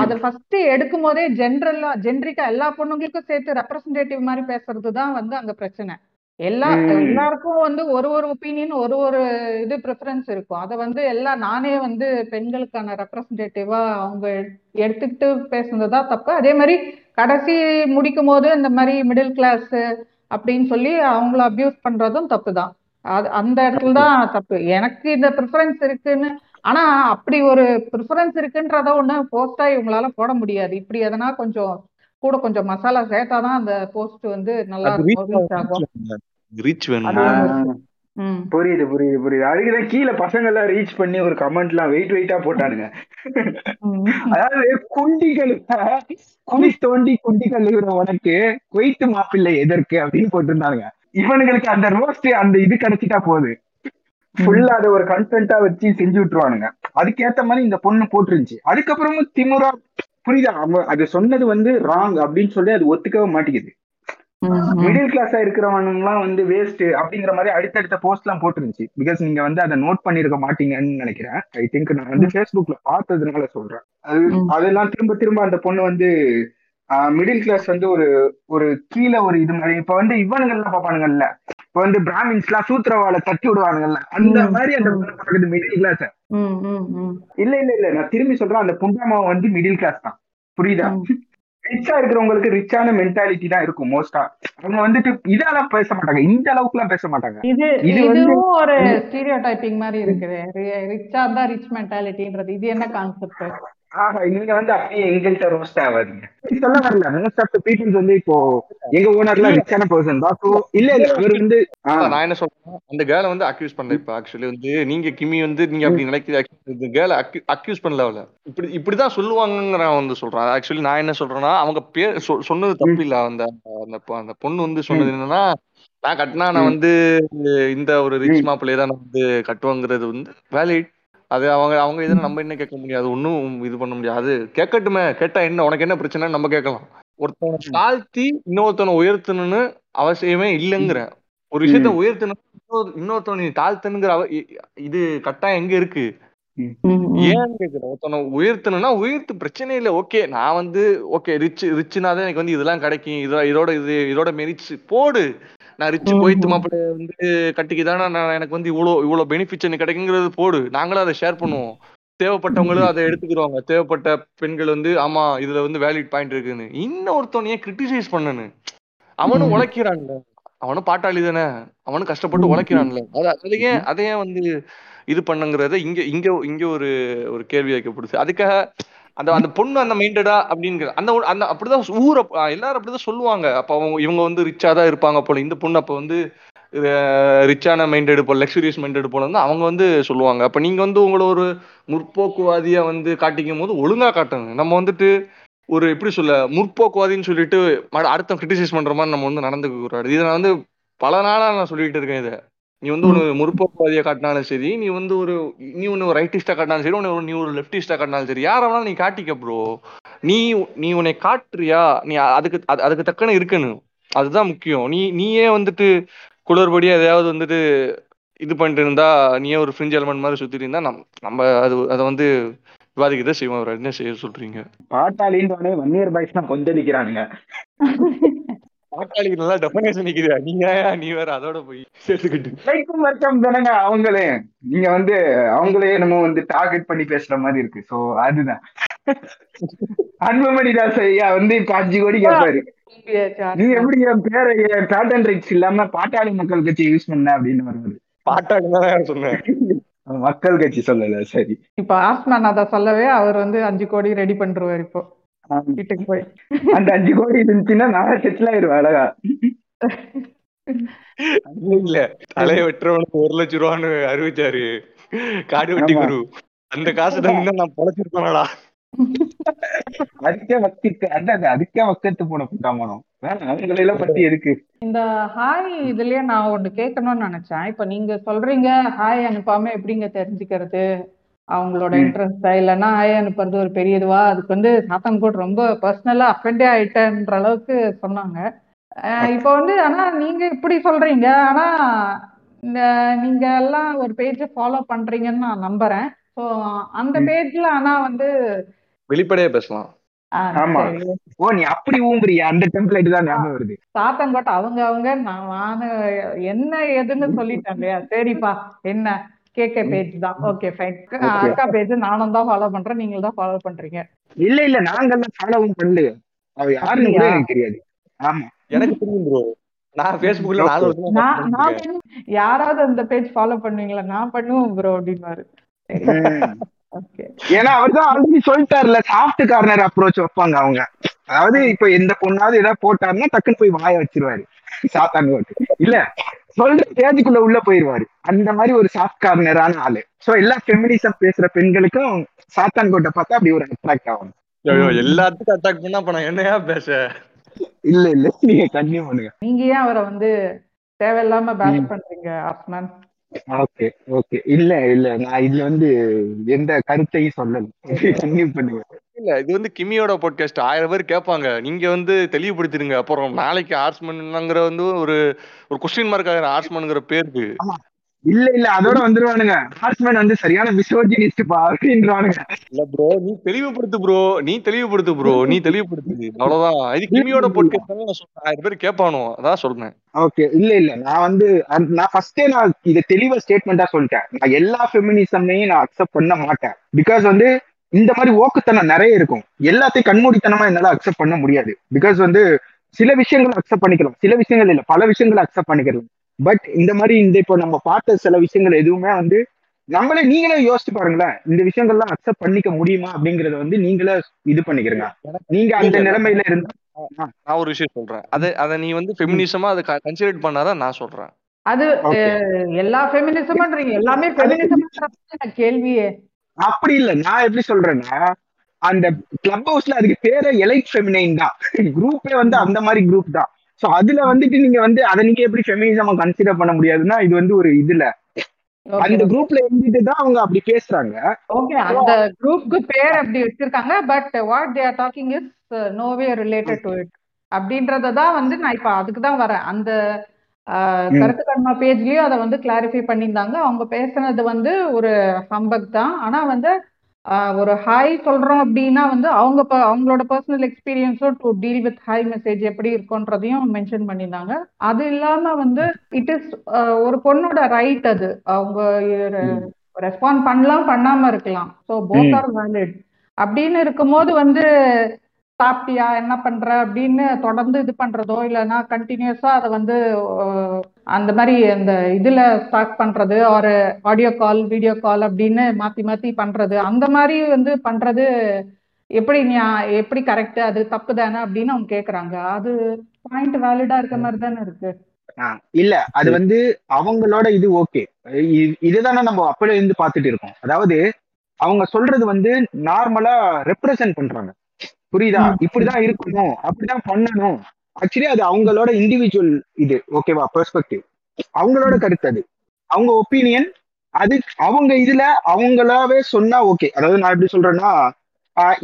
அதை ஃபர்ஸ்ட் எடுக்கும் போதே ஜென்ரலா ஜென்ரிக்கா எல்லா பொண்ணுங்களுக்கும் சேர்த்து ரெப்ரசன்டேட்டிவ் மாதிரி பேசுறது தான் வந்து அங்க பிரச்சனை. எல்லா. எல்லாருக்கும் வந்து ஒரு ஒரு ஒப்பீனியன் ஒரு ஒரு இது ப்ரிஃபரன்ஸ் இருக்கும். அதை வந்து எல்லாம் நானே வந்து பெண்களுக்கான ரெப்ரசன்டேட்டிவா அவங்க எடுத்துக்கிட்டு பேசுனது தான் தப்பு. அதே மாதிரி கடைசி முடிக்கும் போது இந்த மாதிரி மிடில் கிளாஸ் அப்படின்னு சொல்லி அவங்கள அபியூஸ் பண்றதும் தப்பு தான் அது அந்த இடத்துல தான் தப்பு. எனக்கு இந்த ப்ரிஃபரன்ஸ் இருக்குன்னு ஆனா அப்படி ஒரு ப்ரிஃபரன்ஸ் இருக்குன்றத ஒண்ணு போஸ்டா இவங்களால போட முடியாது. இப்படி எதனா கொஞ்சம் கூட கொஞ்சம் மசாலா சேர்த்தாதான் அந்த போஸ்ட் வந்து நல்லா ரீச் ஆகும். ரீச் வேணும் புரியுது புரியுது புரியுது. அதுக்குதான் கீழே பசங்க எல்லாம் ரீச் பண்ணி ஒரு கமெண்ட் எல்லாம் வெயிட் வெயிட்டா போட்டானுங்க. அதாவது குண்டிகள் குழி தோண்டி குண்டி கழுவுற உனக்கு குவைத்து மாப்பிள்ளை எதற்கு அப்படின்னு போட்டிருந்தாங்க இவனுங்களுக்கு அந்த ரோஸ்ட் அந்த இது கிடைச்சிட்டா போகுது ஃபுல்லா அதை ஒரு கன்டென்ட்டா வச்சு செஞ்சு விட்டுருவானுங்க. அதுக்கேத்த மாதிரி இந்த பொண்ணு போட்டுருந்துச்சு. அதுக்கப்புறமும் திமுறா புரியுதா? அவன் அது சொன்னது வந்து ராங் அப்படின்னு சொல்லி அது ஒத்துக்கவே மாட்டேங்குது. மிடில் கிளாஸா இருக்கிறவனுங்கலாம் வந்து வேஸ்ட் அப்படிங்கிற மாதிரி அடுத்தடுத்த போஸ்ட் எல்லாம் போட்டுருந்துச்சு. பிகாஸ் நீங்க வந்து அதை நோட் பண்ணிருக்க மாட்டீங்கன்னு நினைக்கிறேன். ஐ திங்க் நான் வந்து ஃபேஸ்புக்ல பார்த்ததுனால சொல்றேன். அது. அதெல்லாம் திரும்ப திரும்ப அந்த பொண்ணு வந்து மிடில் கிளாஸ் வந்து ஒரு ஒரு கீழே ஒரு இது மாதிரி இப்ப வந்து இவனுங்கெல்லாம் பாப்பானுங்கல்ல இப்ப வந்து பிராமின்ஸ் எல்லாம் சூத்திரவாளை தட்டி விடுவானுங்கல்ல அந்த. மாதிரி அந்த. பொண்ணு மிடில் கிளாஸ். இல்ல இல்ல இல்ல. நான் திரும்பி சொல்றேன். அந்த புண்டாமா வந்து மிடில் கிளாஸ் தான். புரியுதா. ரிச்சா இருக்கிறவங்களுக்கு ரிச்சான மென்டாலிட்டி தான் இருக்கும் மோஸ்டா அவங்க வந்துட்டு இதெல்லாம் பேச மாட்டாங்க. இந்த அளவுக்கு எல்லாம் பேச மாட்டாங்க. இது இதுவும் ஒரு ஸ்டீரியோ டைப்பிங் மாதிரி இருக்குது. ரிச்சா தான் ரிச் மென்டாலிட்டின்றது இது என்ன கான்செப்ட் ஆஹா நீங்க வந்து அப்படியே எங்கள்கிட்ட ரோஸ்ட் ஆகாதீங்க. சொல்ல வரல. மோஸ்ட் ஆஃப் த பீப்புள்ஸ் வந்து இப்போ எங்க ஓனர்லாம் ரிச்சான பர்சன் தான். So, இல்ல இல்ல அவர் வந்து நான் என்ன சொல்றேன் அந்த கேர்ளை வந்து அக்யூஸ் பண்ணல இப்ப ஆக்சுவலி வந்து. நீங்க கிமி வந்து நீங்க அப்படி நினைக்கிற இந்த கேர்ளை அக்யூஸ் பண்ணல அவள. இப்படி இப்படிதான் சொல்லுவாங்கங்கிற நான் வந்து சொல்றேன். ஆக்சுவலி நான் என்ன சொல்றேன்னா அவங்க பேர் சொ- சொன்னது தப்பு இல்ல அந்த அந்த பொண்ணு வந்து சொன்னது என்னன்னா நான் கட்டினா நான். வந்து இந்த ஒரு ரிச். மாப்பிள்ளையை தான் நான் வந்து கட்டுவாங்கிறது வந்து வேலிட் அது அவங்க அவங்க இதில் நம்ம என்ன கேட்க முடியாது ஒன்றும் இது பண்ண முடியாது. கேட்கட்டுமே. கேட்டா என்ன? உனக்கு என்ன பிரச்சனை நம்ம கேட்கலாம். ஒருத்தவனை தாழ்த்தி இன்னொருத்தவனை உயர்த்தணும்னு அவசியமே இல்லைங்கிற. ஒரு விஷயத்த உயர்த்தணும். இன்னொரு- இன்னொருத்தவனை நீ தாழ்த்தணுங்கிற இது கட்டாயம் எங்க இருக்கு? ஏன் கேக்குற? ஒருத்தனை உயர்த்தணும்னா உயர்த்து பிரச்சனை இல்லை. ஓகே நான் வந்து ஓகே ரிச் ரிச்னா தான் எனக்கு வந்து இதெல்லாம் கிடைக்கும். இதோ இதோட இது இதோட மெரிட்ஸ் போடு. நான் ரிச் ம், போயிட்டு. மாப்பிள்ளை வந்து கட்டிக்கிதானா நான் எனக்கு வந்து இவ்வளோ இவ்வளோ பெனிஃபிட்ஸ் எனக்கு கிடைக்குங்கிறது போடு. நாங்களும் அதை ஷேர் பண்ணுவோம். தேவைப்பட்டவங்களும் அதை எடுத்துக்கிடுவாங்க தேவைப்பட்ட பெண்கள் வந்து ஆமா இதுல வந்து வேலிட் பாயிண்ட் இருக்குன்னு. இன்னொருத்தவனையே கிரிட்டிசைஸ் பண்ணனு. அவனும். உழைக்கிறான்ல. அவனும் பாட்டாளி தானே. அவனும் கஷ்டப்பட்டு. உழைக்கிறான்ல. அது அதை ஏன் அதை ஏன் வந்து இது பண்ணுங்கிறத இங்க இங்க இங்க ஒரு ஒரு கேள்வி வைக்கப்படுது. அதுக்காக அந்த அந்த பொண்ணு அந்த மைண்டடா அப்படிங்கிற அந்த அந்த அப்படிதான் ஊர் எல்லாரும் அப்படிதான் சொல்லுவாங்க. அப்ப அவங்க இவங்க வந்து ரிச்சா தான் இருப்பாங்க போல. இந்த பொண்ணு அப்ப வந்து ரிச்சான மைண்டட் போல லக்ஸுரியஸ் மைண்டட் போல வந்து அவங்க வந்து சொல்லுவாங்க. அப்ப நீங்க வந்து உங்களை ஒரு முற்போக்குவாதியா வந்து காட்டிக்கும் போது ஒழுங்கா காட்டுங்க. நம்ம வந்துட்டு ஒரு எப்படி சொல்ல முற்போக்குவாதின்னு சொல்லிட்டு மறு- அடுத்த கிரிட்டிசைஸ் பண்ற மாதிரி நம்ம வந்து நடந்துக்க கூடாது இதை நான் வந்து பல நாளா நான் சொல்லிட்டு இருக்கேன் இதை. நீ வந்து ஒரு முற்போக்குவாதியா காட்டினாலும் சரி நீ வந்து ஒரு நீ ஒன்னு ரைட்டிஸ்டா காட்டினாலும் சரி உன்னை ஒரு- நீ ஒரு லெப்டிஸ்டா காட்டினாலும் சரி யார வேணாலும் நீ காட்டிக்க ப்ரோ நீ நீ உன்னை காட்டுறியா? நீ அதுக்கு அது- அதுக்கு தக்கன இருக்கணும். அதுதான் முக்கியம். நீ நீயே வந்துட்டு குளறுபடியா எதையாவது வந்துட்டு இது பண்ணிட்டு இருந்தா நீயே ஒரு ஃப்ரிஞ்ச் எலமெண்ட் மாதிரி சுத்திட்டு இருந்தா நம் நம்ம அது அதை வந்து விவாதிக்கதான் செய்வோம். அவர் என்ன செய்ய சொல்றீங்க? பாட்டாளின்னு வன்னியர் பாய்ஸ் தான் கொந்தளிக்கிறானுங்க பாட்டாளிக்கு நல்லா டெஃபனேஷன் நிக்குதா. நீங்க நீ வேற அதோட போய் சேர்த்துக்கிட்டு? லைக்கும் வர்க்கம் தானங்க அவங்களே. நீங்க வந்து அவங்களே நம்ம வந்து டார்கெட் பண்ணி பேசுற மாதிரி இருக்கு. சோ அதுதான். அன்புமணி தாஸ் ஐயா வந்து இப்ப அஞ்சு கோடி கேட்பாரு நீ எப்படி என் பேரை பேட்டன் ரைட்ஸ் இல்லாம பாட்டாளி மக்கள் கட்சி யூஸ் பண்ண அப்படின்னு வருவாரு பாட்டாளி தான் சொன்னேன். மக்கள் கட்சி சொல்லல சரி. இப்ப ஆஸ்மான் அத சொல்லவே அவர் வந்து அஞ்சு கோடி ரெடி பண்ணிருவாரு இப்போ. வீட்டுக்கு போய். அந்த அஞ்சு கோடி இருந்துச்சுன்னா நான் செட்டில் ஆயிருவேன் அழகா. இல்ல தலைய வெட்டுறவனுக்கு ஒரு லட்சம் ரூபான்னு அறிவிச்சாரு. காடு வெட்டி. குரு. அந்த காசு தான் நான் பொழைச்சிருப்பானடா. அதுக்கே வக்கிட்டு அதான் அதுக்கே வக்கத்து போன புட்டாமனம் இந்த ஹாய் இதுலயே நான் ஒண்ணு கேட்கணும்னு நினைச்சேன். இப்ப நீங்க சொல்றீங்க ஹாய் அனுப்பாம எப்படிங்க தெரிஞ்சுக்கிறது? அவங்களோட. இன்ட்ரெஸ்டா இல்லைன்னா ஹாய் அனுப்புறது ஒரு பெரிய இதுவா அதுக்கு வந்து சாத்தன் கூட ரொம்ப பர்சனலா அஃபெண்டே ஆயிட்டேன்ற அளவுக்கு சொன்னாங்க. இப்ப வந்து ஆனா நீங்க இப்படி சொல்றீங்க. ஆனா நீங்க எல்லாம் ஒரு பேஜ் ஃபாலோ பண்றீங்கன்னு நான் நம்புறேன். ஸோ அந்த. பேஜ்ல ஆனா வந்து வெளிப்படையா பேசலாம். ஆமா. ஓ நீ அப்படி ஊம்புறியா? அந்த டெம்ப்ளேட் தான் ஞாபகம் வருது. சாத்தங்கோட்டை அவங்க அவங்க நான் என்ன ஏதுன்னு சொல்லிட்டேன் இல்லையா? சரிப்பா என்ன? கேகே பேஜ் தான் ஓகே. ஃபைன். அக்கா பேஜ் நானும் தான் ஃபாலோ பண்றேன். நீங்களும் தான் ஃபாலோ பண்றீங்க. இல்ல இல்ல நாங்கெல்லாம் ஃபாலோவும் பண்ணலையே அவ யாருன்னு கூட? எனக்கு தெரியாது. ஆமா. எனக்கு தெரியும் ப்ரோ நான். என்ன- யாராவது அந்த பேஜ் ஃபாலோ பண்ணுவீங்களா? நான் பண்ணுவேன் ப்ரோ. ஓகே ஏன்னா அவர் தான் ஆல்ரெடி சொல்லிட்டாருல சாஃப்ட் கார்னர் அப்ரோச் வைப்பாங்க அவங்க. அதாவது இப்ப எந்த பொண்ணாவது ஏதாவது போட்டாருன்னா டக்குன்னு போய் வாய வச்சிருவாரு. சாத்தான் ஓட்டு இல்ல சொல்ற ஸ்டேஜுக்குள்ள உள்ள போயிருவாரு. அந்த மாதிரி ஒரு சாஃப்ட் கார்னரான ஆளு. சோ எல்லா ஃபெமினிசம் பேசுற பெண்களுக்கும் சாத்தான் கோட்டை பார்த்தா அப்படி ஒரு அட்ராக்ட் ஆகும். ஐயோ, எல்லாத்துக்கும் அட்டாக் பண்ணா நான் என்னையா பேச? இல்ல இல்ல நீங்க கன்னியூ பண்ணுங்க. நீங்க ஏன் அவரை வந்து தேவையில்லாம பேஷ் ம். பண்றீங்க ஆஸ்மான் ஓகே ஓகே இல்ல இல்ல. நான் இதுல வந்து எந்த கருத்தையும் சொல்லல. கன்னியூ பண்ணுங்க. இல்ல இது வந்து கிமியோட பாட்காஸ்ட் ஆயிரம் பேர் கேட்பாங்க நீங்க வந்து தெளிவுபடுத்திடுங்க. அப்புறம் நாளைக்கு ஆர்ட்ஸ்மன்ங்கிற வந்து ஒரு ஒரு கொஸ்டின் மார்க் ஆகிற ஆர்ட்ஸ்மன்ங்கிற பேருக்கு. இல்ல இல்ல அதோட வந்துருவானுங்க. ஹார்ட்மேன் வந்து சரியான மிசோஜினிஸ்ட் பா அப்படின்றானுங்க. இல்ல ப்ரோ நீ தெளிவுபடுத்து ப்ரோ நீ தெளிவுபடுத்து ப்ரோ நீ தெளிவுபடுத்து. அவ்வளவுதான். இது கிமியோட பாட்காஸ்ட் நான் சொல்றேன். ஆயிரம் பேர் கேட்பானோ அதான் சொல்றேன். ஓகே இல்ல இல்ல. நான் வந்து நான் ஃபர்ஸ்டே நான் இதை தெளிவா ஸ்டேட்மெண்டா சொல்லிட்டேன். நான் எல்லா ஃபெமினிசமையும் நான் அக்செப்ட் பண்ண மாட்டேன். பிகாஸ் வந்து இந்த மாதிரி ஓக்குத்தனம் நிறைய இருக்கும். எல்லாத்தையும் கண்மூடித்தனமா என்னால அக்செப்ட் பண்ண முடியாது. பிகாஸ் வந்து சில விஷயங்களை அக்செப்ட் பண்ணிக்கலாம். சில விஷயங்கள் இல்ல. பல விஷயங்களை அக்செப்ட் பண்ணிக்கலாம். பட் இந்த மாதிரி இந்த இப்போ நம்ம பார்த்த சில விஷயங்கள் எதுவுமே வந்து நம்மளே நீங்களே யோசிச்சு பாருங்களேன். இந்த விஷயங்கள்லாம் அக்செப்ட் பண்ணிக்க முடியுமா அப்படிங்கறத வந்து நீங்களே இது பண்ணிக்கிறீங்க. நீங்க அந்த. நிலைமையில இருந்தா நான் ஒரு விஷயம் சொல்றேன். அதை அதை நீ வந்து ஃபெமினிசமா அதை கன்சிடர் பண்ணாதான் நான் சொல்றேன். அது எல்லா ஃபெமினிசம்ன்றீங்க எல்லாமே ஃபெமினிசம் கேள்வியே. அப்படி இல்ல. நான் எப்படி சொல்றேன்னா அந்த கிளப் ஹவுஸ்ல அதுக்கு பேரே எலைட் ஃபெமினைன் தான். குரூப்பே வந்து அந்த மாதிரி குரூப் தான். சோ அதுல வந்துட்டு நீங்க வந்து அதை நீங்க எப்படி ஃபெமினிசமா கன்சிடர் பண்ண முடியாதுன்னா இது வந்து ஒரு இதுல. அந்த குரூப்ல இருந்துட்டு தான் அவங்க அப்படி பேசுறாங்க. ஓகே அந்த குரூப்க்கு பேர் அப்படி வச்சிருக்காங்க but what they are talking is no way related to it அப்படின்றத தான் வந்து நான் இப்ப அதுக்கு தான் வரேன். அந்த. கருத்து கர்மா பேஜ்லயும் அதை வந்து கிளாரிஃபை பண்ணியிருந்தாங்க. அவங்க பேசுனது வந்து ஒரு ஹம்பக் தான். ஆனா வந்து ஒரு ஹாய் சொல்றோம் அப்படின்னா வந்து அவங்க அவங்களோட personal எக்ஸ்பீரியன்ஸும் to deal with hi message எப்படி இருக்குன்றதையும் மென்ஷன் பண்ணியிருந்தாங்க. அது இல்லாம வந்து இட் இஸ் ஒரு பொண்ணோட ரைட் அது. அவங்க ரெஸ்பாண்ட் பண்ணலாம் பண்ணாம இருக்கலாம். So both. ஆர் வேலிட் அப்படின்னு இருக்கும்போது வந்து சாப்பிட்டியா? என்ன பண்ற? அப்படின்னு தொடர்ந்து இது பண்றதோ இல்லைன்னா கண்டினியூஸா அதை வந்து அந்த மாதிரி அந்த இதுல ஸ்டார்ட் பண்றது ஒரு ஆடியோ கால் வீடியோ கால் அப்படின்னு மாத்தி மாத்தி பண்றது. அந்த மாதிரி வந்து பண்றது எப்படி நியா- எப்படி கரெக்ட் அது தப்பு தானே அப்படின்னு அவங்க கேக்குறாங்க. அது பாயிண்ட் வேலிடா இருக்க மாதிரி தானே இருக்கு. இல்ல அது வந்து அவங்களோட இது ஓகே இதுதானே நம்ம அப்பல இருந்து பார்த்துட்டு இருக்கோம். அதாவது அவங்க சொல்றது வந்து நார்மலா ரெப்ரசன்ட் பண்றாங்க. புரியுதா. இப்படிதான் இருக்கணும். அப்படிதான் பண்ணணும். ஆக்சுவலி அது அவங்களோட இண்டிவிஜுவல் இது. ஓகேவா பெர்ஸ்பெக்டிவ் அவங்களோட கருத்து அது. அவங்க ஒப்பீனியன் அது அவங்க இதுல அவங்களாவே சொன்னா ஓகே அதாவது நான் எப்படி சொல்றேன்னா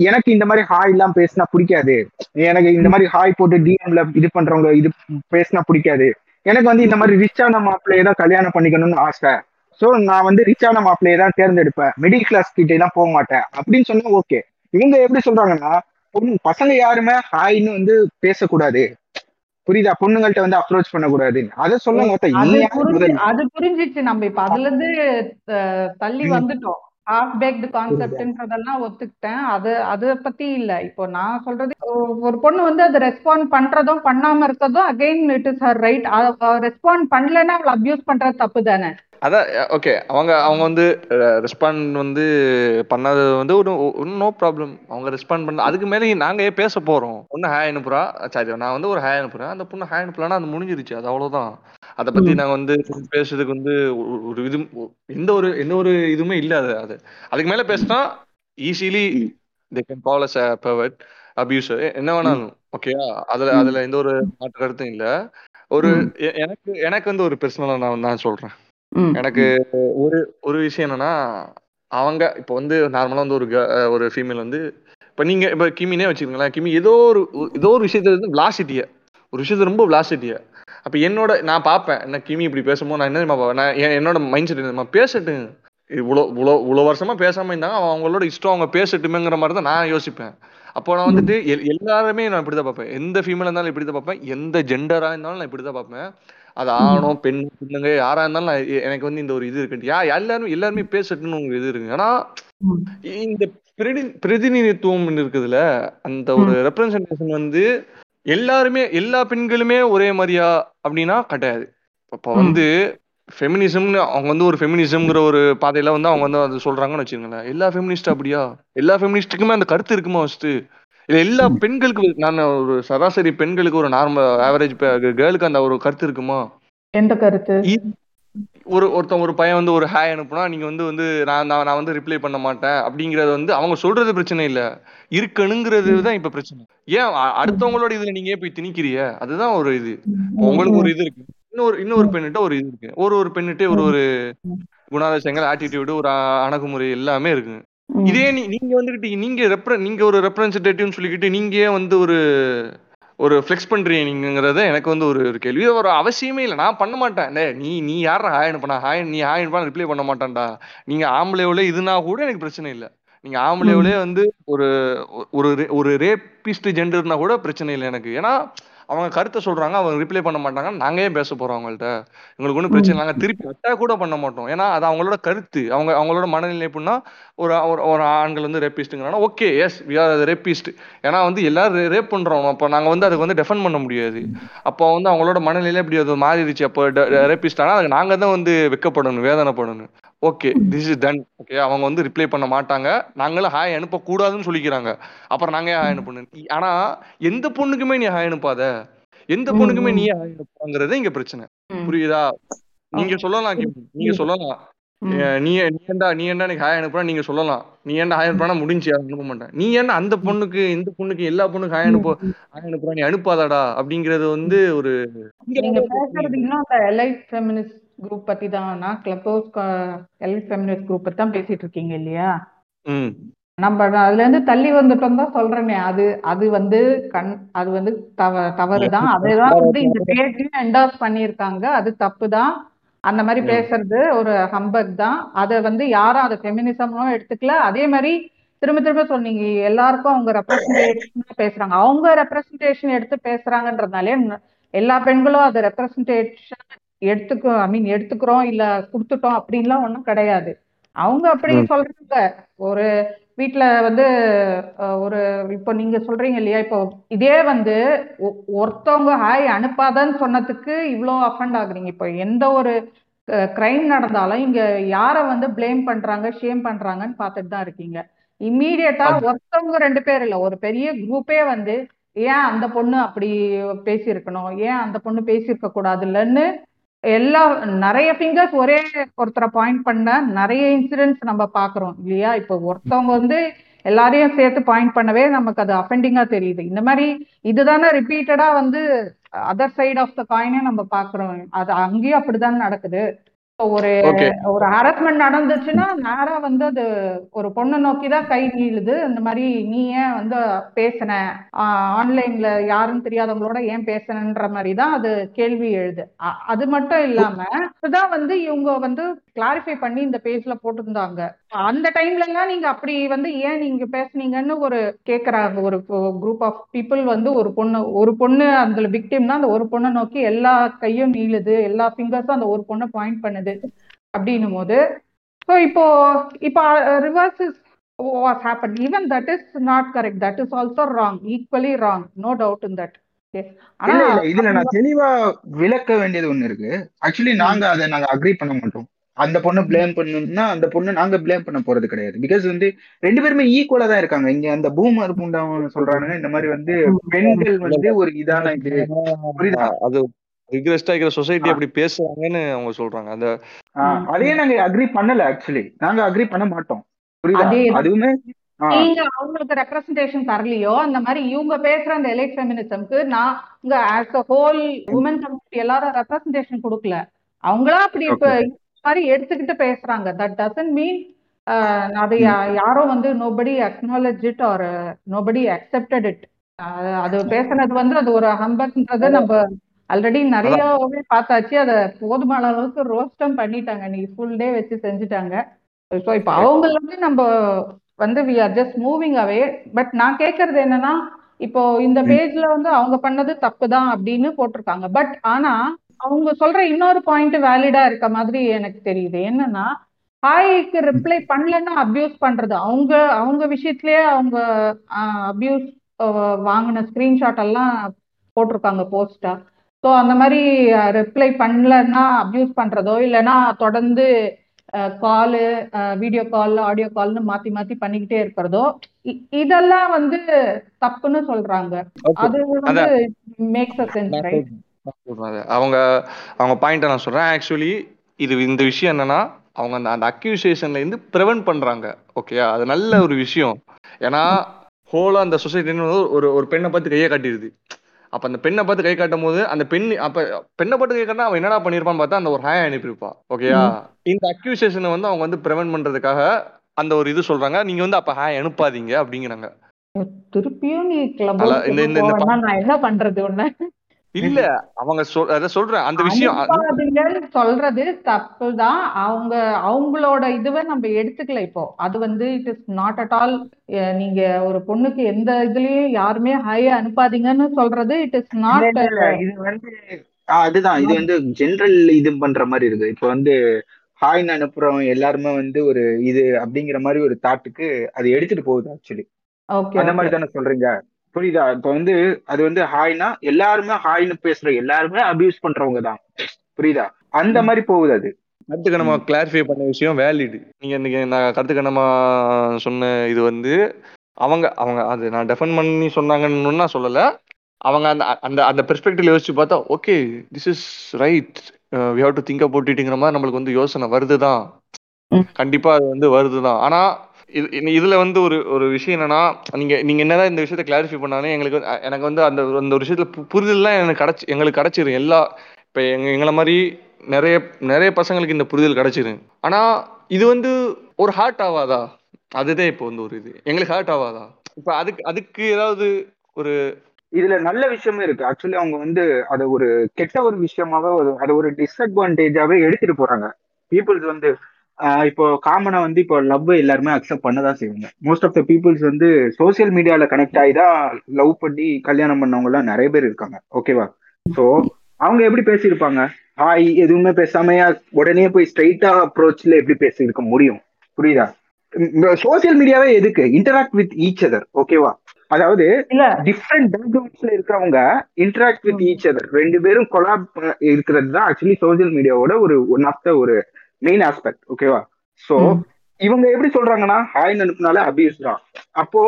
எனக்கு இந்த மாதிரி ஹாய் எல்லாம் பேசினா பிடிக்காது. எனக்கு இந்த மாதிரி ஹாய் போட்டு டிஎம்ல இது பண்றவங்க இது பேசினா பிடிக்காது. எனக்கு வந்து இந்த மாதிரி ரிச்சான மாப்பிள்ளையை தான் கல்யாணம் பண்ணிக்கணும்னு ஆசை. சோ நான் வந்து ரிச்சான மாப்பிள்ளையை தான் தேர்ந்தெடுப்பேன். மிடில் கிளாஸ் கிட்ட எல்லாம் போக மாட்டேன். அப்படின்னு சொன்னா ஓகே இவங்க எப்படி சொல்றாங்கன்னா பொண்ணு பசங்க யாருமே ஹாய்ன்னு வந்து பேசக்கூடாது. புரியுதா? பொண்ணுங்கள்ட்ட வந்து அப்ரோச் பண்ணக்கூடாது அதை சொல்லுங்க அது புரிஞ்சிச்சு நம்ம. இப்ப அதுல இருந்து தள்ளி. வந்துட்டோம். ஹாஃப் பேக்டு கான்செப்ட்ன்றதெல்லாம் ஒத்துக்கிட்டேன். அது அதை பத்தி இல்ல. இப்போ நான் சொல்றது ஒரு பொண்ணு வந்து அதை ரெஸ்பாண்ட் பண்றதும் பண்ணாம இருக்கிறதும் again it is her right respond பண்ணலன்னா அவளை அபியூஸ் பண்றது தப்பு தானே அதான் ஓகே அவங்க அவங்க வந்து ரெஸ்பாண்ட் வந்து பண்ணது வந்து ஒரு நோ ப்ராப்ளம் அவங்க ரெஸ்பாண்ட் பண்ண அதுக்கு மேலே நாங்க ஏன் பேச போறோம்? ஒண்ணு ஹாய் அனுப்புறா. சரி நான் வந்து ஒரு ஹாய் அனுப்புறேன். அந்த பொண்ணு ஹாய் அனுப்பலன்னா அது முடிஞ்சிருச்சு. அது அவ்வளவுதான். அதை பத்தி ம். நாங்க வந்து பேசுறதுக்கு வந்து ஒரு- இது எந்த ஒரு எந்த ஒரு இதுவுமே இல்ல அது அது. அதுக்கு மேல பேசினா easily they can call us pervert abuse என்ன வேணாலும் ஓகேயா அதுல. அதுல எந்த ஒரு மாற்று கருத்தும் இல்ல. ஒரு எனக்கு எனக்கு வந்து ஒரு பர்சனலா நான் நான் சொல்றேன். ம். எனக்கு ஒரு ஒரு விஷயம் என்னன்னா அவங்க இப்போ வந்து நார்மலா வந்து ஒரு ஒரு ஃபீமேல் வந்து இப்போ நீங்க இப்போ கிமினே வச்சுக்கோங்களேன். கிமி ஏதோ ஒரு ஏதோ ஒரு விஷயத்துல இருந்து விளாசிட்டிய ஒரு விஷயத்த ரொம்ப விளாசிட்டிய அப்ப என்னோட நான் பார்ப்பேன் என்ன கிமி இப்படி பேசும்போது நான் என்ன நான் என்னோட மைண்ட் செட் என்ன பேசட்டு இவ்வளோ இவ்வளோ இவ்வளோ வருஷமா பேசாம இருந்தாங்க அவன் அவங்களோட இஷ்டம் அவங்க பேசட்டுமேங்கிற மாதிரி தான் நான் யோசிப்பேன். அப்போ நான் வந்துட்டு எல்- எல்லாருமே நான் இப்படி தான் பார்ப்பேன் எந்த ஃபீமேலாக இருந்தாலும் இப்படி தான் பார்ப்பேன் எந்த ஜெண்டராக இருந்தாலும் நான் இப்படிதான் பார்ப்பேன் அது ஆணோ பெண் பொண்ணுங்க யாரா இருந்தாலும் எனக்கு வந்து இந்த ஒரு இது இருக்கு யா எல்லாருமே எல்லாருமே பேசட்டும்னு ஒரு இது இருக்கு ஆனா. இந்த பிரதி பிரதிநிதித்துவம் இருக்குதுல அந்த ஒரு ரெப்ரசன்டேஷன் வந்து எல்லாருமே எல்லா பெண்களுமே ஒரே மாதிரியா அப்படின்னா கிடையாது. இப்போ. வந்து ஃபெமினிசம்னு அவங்க வந்து ஒரு ஃபெமினிசம்ங்கிற ஒரு பாதையில வந்து அவங்க வந்து அது சொல்றாங்கன்னு வச்சுக்கோங்களேன். எல்லா ஃபெமினிஸ்ட் அப்படியா? எல்லா ஃபெமினிஸ்டுக்குமே அந்த கருத்து இருக்குமா ஃபர்ஸ்ட் இல்ல எல்லா பெண்களுக்கு நான் ஒரு சராசரி பெண்களுக்கு ஒரு நார்மல் ஆவரேஜ் கேர்ளுக்கு அந்த ஒரு கருத்து இருக்குமா? எந்த கருத்து? ஒரு ஒருத்தன் ஒரு பையன் வந்து ஒரு ஹாய் அனுப்புனா நீங்க வந்து வந்து நான் நான் வந்து ரிப்ளை பண்ண மாட்டேன் அப்படிங்கறது வந்து அவங்க சொல்றது பிரச்சனை இல்ல. இருக்கணுங்கிறது தான் இப்ப பிரச்சனை. ஏன் அடுத்தவங்களோட இதுல நீங்க போய் திணிக்கிறீங்க? அதுதான் ஒரு இது. உங்களுக்கு ஒரு இது இருக்கு. இன்னொரு இன்னொரு பெண்ணிட்ட ஒரு இது இருக்கு. ஒரு ஒரு பெண்ணிட்ட ஒரு ஒரு குணாதிசயங்கள் ஆட்டிடியூடு ஒரு அணுகுமுறை எல்லாமே இருக்கு. இதே நீங்க வந்துகிட்டு நீங்க ரெப்ர நீங்க ஒரு ரெப்ரசன்டேட்டிவ்னு சொல்லிக்கிட்டு நீங்க வந்து ஒரு ஒரு ஃப்ளெக்ஸ் பண்றீங்கிறத எனக்கு வந்து ஒரு ஒரு கேள்வி. ஒரு அவசியமே இல்லை. நான் பண்ண மாட்டேன். டேய், நீ நீ யாரா ஹாய் அனுப்பினா ஹாய் நீ ஹாய் அனுப்பினா ரிப்ளை பண்ண மாட்டான்டா. நீங்க ஆம்பளையோல இதுனா கூட எனக்கு பிரச்சனை இல்லை. நீங்க ஆம்பளையோலே வந்து ஒரு ஒரு ஒரு ரேபிஸ்ட் ஜெண்டர்னா கூட பிரச்சனை இல்லை எனக்கு. ஏன்னா அவங்க கருத்தை சொல்றாங்க அவங்க ரிப்ளை பண்ண மாட்டாங்க. நாங்க ஏன் பேச போறோம் அவங்கள்ட்ட? எங்களுக்கு ஒன்றும் பிரச்சனை இல்லை. நாங்க திருப்பி அட்டாக் கூட பண்ண மாட்டோம். ஏன்னா அது அவங்களோட கருத்து. அவங்க அவங்களோட மனநிலை எப்படின்னா ஒரு ஒரு ஆண்கள் வந்து ரேபிஸ்ட்டுங்கிறாங்க okay yes we are rapist ஏன்னா வந்து எல்லாரும் ரேப் பண்றோம். அப்போ நாங்க வந்து அதுக்கு வந்து டெஃபெண்ட் பண்ண முடியாது. அப்போ வந்து அவங்களோட மனநிலை எப்படி அது மாறிடுச்சு? அப்போ ரேப்பிஸ்ட் ஆனால் அதுக்கு நாங்க தான் வந்து வெக்கப்படணும் வேதனைப்படணும். Okay this is done okay அவங்க வந்து ரிப்ளை பண்ண மாட்டாங்க. நாங்களும் ஹாய் அனுப்பக்கூடாதுன்னு சொல்லிக்கிறாங்க. அப்புறம் நாங்க ஏன் ஹாய் அனுப்பணும்? இ- ஆனா எந்த பொண்ணுக்குமே நீ ஹாய் அனுப்பாத. எந்த பொண்ணுக்குமே. நீ ஹாய் அனுப்புறாங்கிறது இங்க பிரச்சனை. புரியுதா? நீங்க Okay. சொல்லலாம். நீங்க. சொல்லலாம். நீ நீ ஏன்டா நீ ஏன்டா எனக்கு ஹாய் அனுப்புறா? நீங்க சொல்லலாம். நீ ஏன்டா ஹாய் அனுப்புறா முடிஞ்சு யாரும் அனுப்ப மாட்டேன் நீ ஏன்டா அந்த பொண்ணுக்கு இந்த பொண்ணுக்கு எல்லா பொண்ணுக்கு ஹாய் அனுப்பு. ஹாய் அனுப்புறா? நீ அனுப்பாதடா. அப்படிங்கறது வந்து ஒரு குரூப் பத்தி தான். நான் club house elite feminist group பத்தி தான் பேசிட்டு இருக்கீங்க இல்லையா? நம்ம அதுல இருந்து தள்ளி வந்துட்டோம் தான் சொல்றேனே. அது அது வந்து கண் அது வந்து தவ தவறு தான். அதுதான் வந்து இந்த பேஜையும் என்டார்ஸ் பண்ணியிருக்காங்க. அது தப்பு தான். அந்த மாதிரி. பேசுறது ஒரு ஹம்பக் தான். அதை வந்து யாரும் அதை ஃபெமினிசமும் எடுத்துக்கல. அதே மாதிரி திரும்ப திரும்ப சொன்னீங்க. எல்லாருக்கும் அவங்க ரெப்ரசன்டேஷன் பேசுறாங்க. அவங்க ரெப்ரசன்டேஷன் எடுத்து பேசுறாங்கன்றதுனாலே எல்லா பெண்களும் அதை ரெப்ரசன்டேஷன் எடுத்துக்கோ ஐ மீன் எடுத்துக்கிறோம் இல்ல கொடுத்துட்டோம் அப்படின்லாம் ஒண்ணும் கிடையாது. அவங்க அப்படி. சொல்றாங்க. ஒரு வீட்ல வந்து ஒரு இப்போ நீங்க சொல்றீங்க இல்லையா இப்போ இதே வந்து ஒருத்தவங்க ஹாய் அனுப்பாதன்னு சொன்னதுக்கு இவ்வளோ அஃபண்ட் ஆகுறீங்க. இப்போ எந்த ஒரு கிரைம் நடந்தாலும் இங்க யாரை வந்து ப்ளேம் பண்றாங்க ஷேம் பண்றாங்கன்னு பார்த்துட்டு தான் இருக்கீங்க. இம்மீடியட்டா ஒருத்தவங்க ரெண்டு பேர் இல்ல ஒரு பெரிய குரூப்பே வந்து ஏன் அந்த பொண்ணு அப்படி பேசியிருக்கணும்? ஏன் அந்த பொண்ணு பேசியிருக்க கூடாது இல்லைன்னு எல்லா நிறைய ஃபிங்கர்ஸ் ஒரே ஒருத்தரை பாயிண்ட் பண்ண நிறைய இன்சிடென்ட்ஸ் நம்ம பாக்குறோம் இல்லையா? இப்போ ஒருத்தவங்க வந்து எல்லாரையும் சேர்த்து பாயிண்ட் பண்ணவே நமக்கு அது அஃபெண்டிங்கா தெரியுது. இந்த மாதிரி இதுதானே ரிப்பீட்டடா வந்து அதர் சைடு ஆஃப் த காயினே நம்ம பாக்குறோம் அது அங்கேயும் அப்படிதான் நடக்குது. ஒரு ஒரு ஹராஸ்மெண்ட் நடந்துச்சுன்னா நேரா வந்து அது ஒரு பொண்ணை நோக்கி தான் கை நீளுது. இந்த மாதிரி நீ ஏன் வந்து பேசின? ஆன்லைன்ல யாருன்னு தெரியாதவங்களோட ஏன் பேசினன்ற மாதிரி தான் அது கேள்வி எழுது. அது மட்டும் இல்லாம இதுதான் வந்து இவங்க வந்து கிளாரிஃபை பண்ணி இந்த பேஜ்ல போட்டிருந்தாங்க. அந்த டைம்ல எல்லாம் நீங்க அப்படி வந்து ஏன் நீங்க பேசுனீங்கன்னு ஒரு கேக்குறாங்க ஒரு குரூப் ஆஃப் பீப்புள் வந்து ஒரு பொண்ணு ஒரு பொண்ணு அந்த விக்டிம்னா அந்த ஒரு பொண்ணை நோக்கி எல்லா கையும் நீளுது எல்லா ஃபிங்கர்ஸும் அந்த ஒரு பொண்ணை பாயிண்ட் பண்ணுது அப்படின்னும் போது ஸோ இப்போ இப்போ reverse is was happen even that is not correct that is also wrong equally wrong no doubt in that இதுல நான் தெளிவா விளக்க வேண்டியது ஒண்ணு இருக்கு. ஆக்சுவலி நாங்க அதை நாங்க அக்ரி பண்ண மாட்டோம். அந்த பொண்ணு ப்ளேம் பண்ணணும்னா அந்த பொண்ணு நாங்க ப்ளேம் பண்ண போறது கிடையாது. பிகாஸ் வந்து ரெண்டு பேருமே ஈக்குவலா தான் இருக்காங்க. இங்க அந்த பூமர் புண்டவங்க சொல்றாங்க இந்த மாதிரி வந்து பெண்கள் வந்து ஒரு இதான இது. புரியுதா? அது ரிக்ரெஸ்டா இருக்கிற சொசைட்டி அப்படி பேசுறாங்கன்னு அவங்க சொல்றாங்க. அந்த அதையே நாங்க அக்ரி பண்ணல ஆக்சுவலி நாங்க அக்ரி பண்ண மாட்டோம். புரியுதா. அதுவுமே நீங்க அவங்களுக்கு ரெப்ரசன்டேஷன் தரலையோ அந்த மாதிரி இவங்க பேசுற அந்த elite ஃபெமினிசம்க்கு as a whole woman community எல்லாரும் ரெப்ரசன்டேஷன் கொடுக்கல. அவங்களா அப்படி இப்ப மாதிரி எடுத்துக்கிட்டு பேசுறாங்க. தட் டசன்ட் மீன் அது யா- யாரும் வந்து nobody acknowledge it or nobody accepted it அது பேசுனது வந்து அது ஒரு ஹம்பக்ன்றத நம்ம ஆல்ரெடி நிறையவே பார்த்தாச்சு. அதை போதுமான அளவுக்கு ரோஸ்டம் பண்ணிட்டாங்க. நீ ஃபுல் டே வச்சு செஞ்சுட்டாங்க. ஸோ இப்போ வந்து நம்ம வந்து we are just moving away but நான் கேட்கறது என்னன்னா இப்போ இந்த. பேஜ்ல வந்து அவங்க பண்ணது தப்பு தான் அப்படின்னு போட்டிருக்காங்க. பட் ஆனா அவங்க சொல்ற இன்னொரு பாயிண்ட் வேலிடா இருக்க மாதிரி எனக்கு தெரியுது. என்னன்னா ஹாய்க்கு ரிப்ளை பண்ணலன்னா அபியூஸ் பண்றது. அவங்க அவங்க விஷயத்திலேயே அவங்க அபியூஸ் வாங்கின ஸ்கிரீன்ஷாட் எல்லாம் போட்டிருக்காங்க போஸ்டா ஸோ அந்த மாதிரி ரிப்ளை பண்ணலன்னா அபியூஸ் பண்றதோ இல்லைன்னா தொடர்ந்து காலு வீடியோ கால் ஆடியோ கால்னு மாத்தி மாத்தி பண்ணிக்கிட்டே இருக்கிறதோ இதெல்லாம் வந்து தப்புன்னு சொல்றாங்க. அது வந்து மேக்ஸ் அ சென்ஸ் ரைட் அதை. அவங்க அவங்க பாயிண்ட்டை நான் சொல்றேன். ஆக்சுவலி இது இந்த விஷயம் என்னன்னா அவங்க அந்த அந்த அக்யூசியேஷன்ல இருந்து ப்ரிவென்ட் பண்றாங்க. ஓகேயா அது நல்ல ஒரு விஷயம். ஏன்னா ஹோலா அந்த சொசைட்டின்னு ஒரு ஒரு பெண்ணை பார்த்து கையை காட்டிடுது. அப்ப அந்த பெண்ணை பார்த்து கை காட்டும் போது அந்த பெண் அப்ப பெண்ணை பார்த்து கை காட்டினா அவன் என்னடா பண்ணிருப்பான்னு பார்த்தா அந்த ஒரு ஹாய் அனுப்பியிருப்பா. ஓகேயா இந்த அக்யூசியேஷனை வந்து அவங்க வந்து ப்ரிவென்ட் பண்றதுக்காக அந்த ஒரு இது சொல்றாங்க. நீங்க வந்து அப்ப ஹாய் அனுப்பாதீங்க அப்படிங்கிறாங்க. திருப்பியும் நீ கிளப் இந்த- இந்த- நான் என்ன பண்றது உன்ன? இல்ல அவங்க அத சொல்றேன். அந்த விஷயம் சொல்றது தப்புதான். அவங்க அவங்களோட இதுவை நம்ம எடுத்துக்கல இப்போ. அது வந்து it is not at all நீங்க ஒரு பொண்ணுக்கு எந்த இதுலயும் யாருமே ஹாய் அனுப்பாதீங்கன்னு சொல்றது இட் இஸ் நாட் இது வந்து அதுதான். இது வந்து ஜெனரல் இது பண்ற மாதிரி இருக்கு. இப்ப வந்து ஹாய்னு அனுப்புறவங்க எல்லாருமே வந்து ஒரு இது அப்படிங்கிற மாதிரி ஒரு தாட்டுக்கு அது எடுத்துட்டு போகுது ஆக்சுவலி ஓகே அந்த மாதிரி தானே சொல்றீங்க? புரியுதா? இப்ப வந்து அது வந்து ஹாய்னா எல்லாருமே ஹாய்னு பேசுற எல்லாருமே அபியூஸ் பண்றவங்க தான் புரியுதா? அந்த மாதிரி போகுது அது. கருத்துக்கு நம்ம கிளாரிஃபை பண்ண விஷயம் வேலிடு நீங்க இன்னைக்கு நான் கருத்துக்கு நம்ம சொன்ன இது வந்து அவங்க அவங்க அது நான் டெஃபன் பண்ணி சொன்னாங்கன்னு நான் சொல்லல. அவங்க அந்த அந்த அந்த பெர்ஸ்பெக்டிவ்ல யோசிச்சு பார்த்தா okay this is right we have to think about இட்டுங்கிற மாதிரி நம்மளுக்கு வந்து யோசனை வருதுதான். ம். கண்டிப்பா அது வந்து வருதுதான். ஆனா இது இது- இதுல வந்து ஒரு ஒரு விஷயம் என்னன்னா நீங்க நீங்க என்னதான் இந்த விஷயத்த கிளாரிஃபை பண்ணாலும் எங்களுக்கு எனக்கு வந்து அந்த அந்த ஒரு விஷயத்துல பு- புரிதல்லாம் எனக்கு கிடைச்சி எங்களுக்கு கிடைச்சிரும். எல்லா இப்போ எங்க எங்களை மாதிரி நிறைய நிறைய பசங்களுக்கு இந்த புரிதல் கிடைச்சிரும். ஆனா இது வந்து ஒரு ஹார்ட் ஆகாதா? அதுதான் இப்போ வந்து ஒரு இது. எங்களுக்கு ஹார்ட் ஆகாதா? இப்ப அதுக்கு அதுக்கு ஏதாவது ஒரு இதுல நல்ல விஷயமும் இருக்கு. ஆக்சுவலி அவங்க வந்து அதை ஒரு கெட்ட ஒரு விஷயமாவே அதை ஒரு டிஸ்அட்வான்டேஜாவே எடுத்துட்டு போறாங்க. பீப்புள்ஸ் வந்து இப்போ காமனா வந்து இப்போ லவ் எல்லாருமே அக்செப்ட் பண்ணதான் செய்வாங்க. மோஸ்ட் ஆஃப் த பீப்புள்ஸ் வந்து சோசியல் மீடியால கனெக்ட் ஆகி தான் லவ் பண்ணி கல்யாணம் பண்ணவங்க எல்லாம் நிறைய பேர் இருக்காங்க. ஓகேவா சோ அவங்க எப்படி பேசியிருப்பாங்க? ஹாய் எதுவுமே பேசாமையா உடனே போய் ஸ்ட்ரைட்டா அப்ரோச்ல எப்படி பேசியிருக்க முடியும்? புரியுதா? சோசியல் மீடியாவே எதுக்கு? இன்டராக்ட் வித் ஈச் அதர் ஓகேவா அதாவது டிஃப்ரெண்ட் பேக்ரவுண்ட்ஸ்ல இருக்கிறவங்க இன்டராக்ட் வித் ஈச் அதர் ரெண்டு பேரும் கொலாப் இருக்கிறது தான் ஆக்சுவலி சோசியல் மீடியாவோட ஒரு ஒன் ஆஃப் த ஒரு மெயின் ஆஸ்பெக்ட் ஓகேவா சோ. இவங்க எப்படி சொல்றாங்கன்னா ஹாய் அனுப்புனாலே அபியூஸ் தான். அப்போ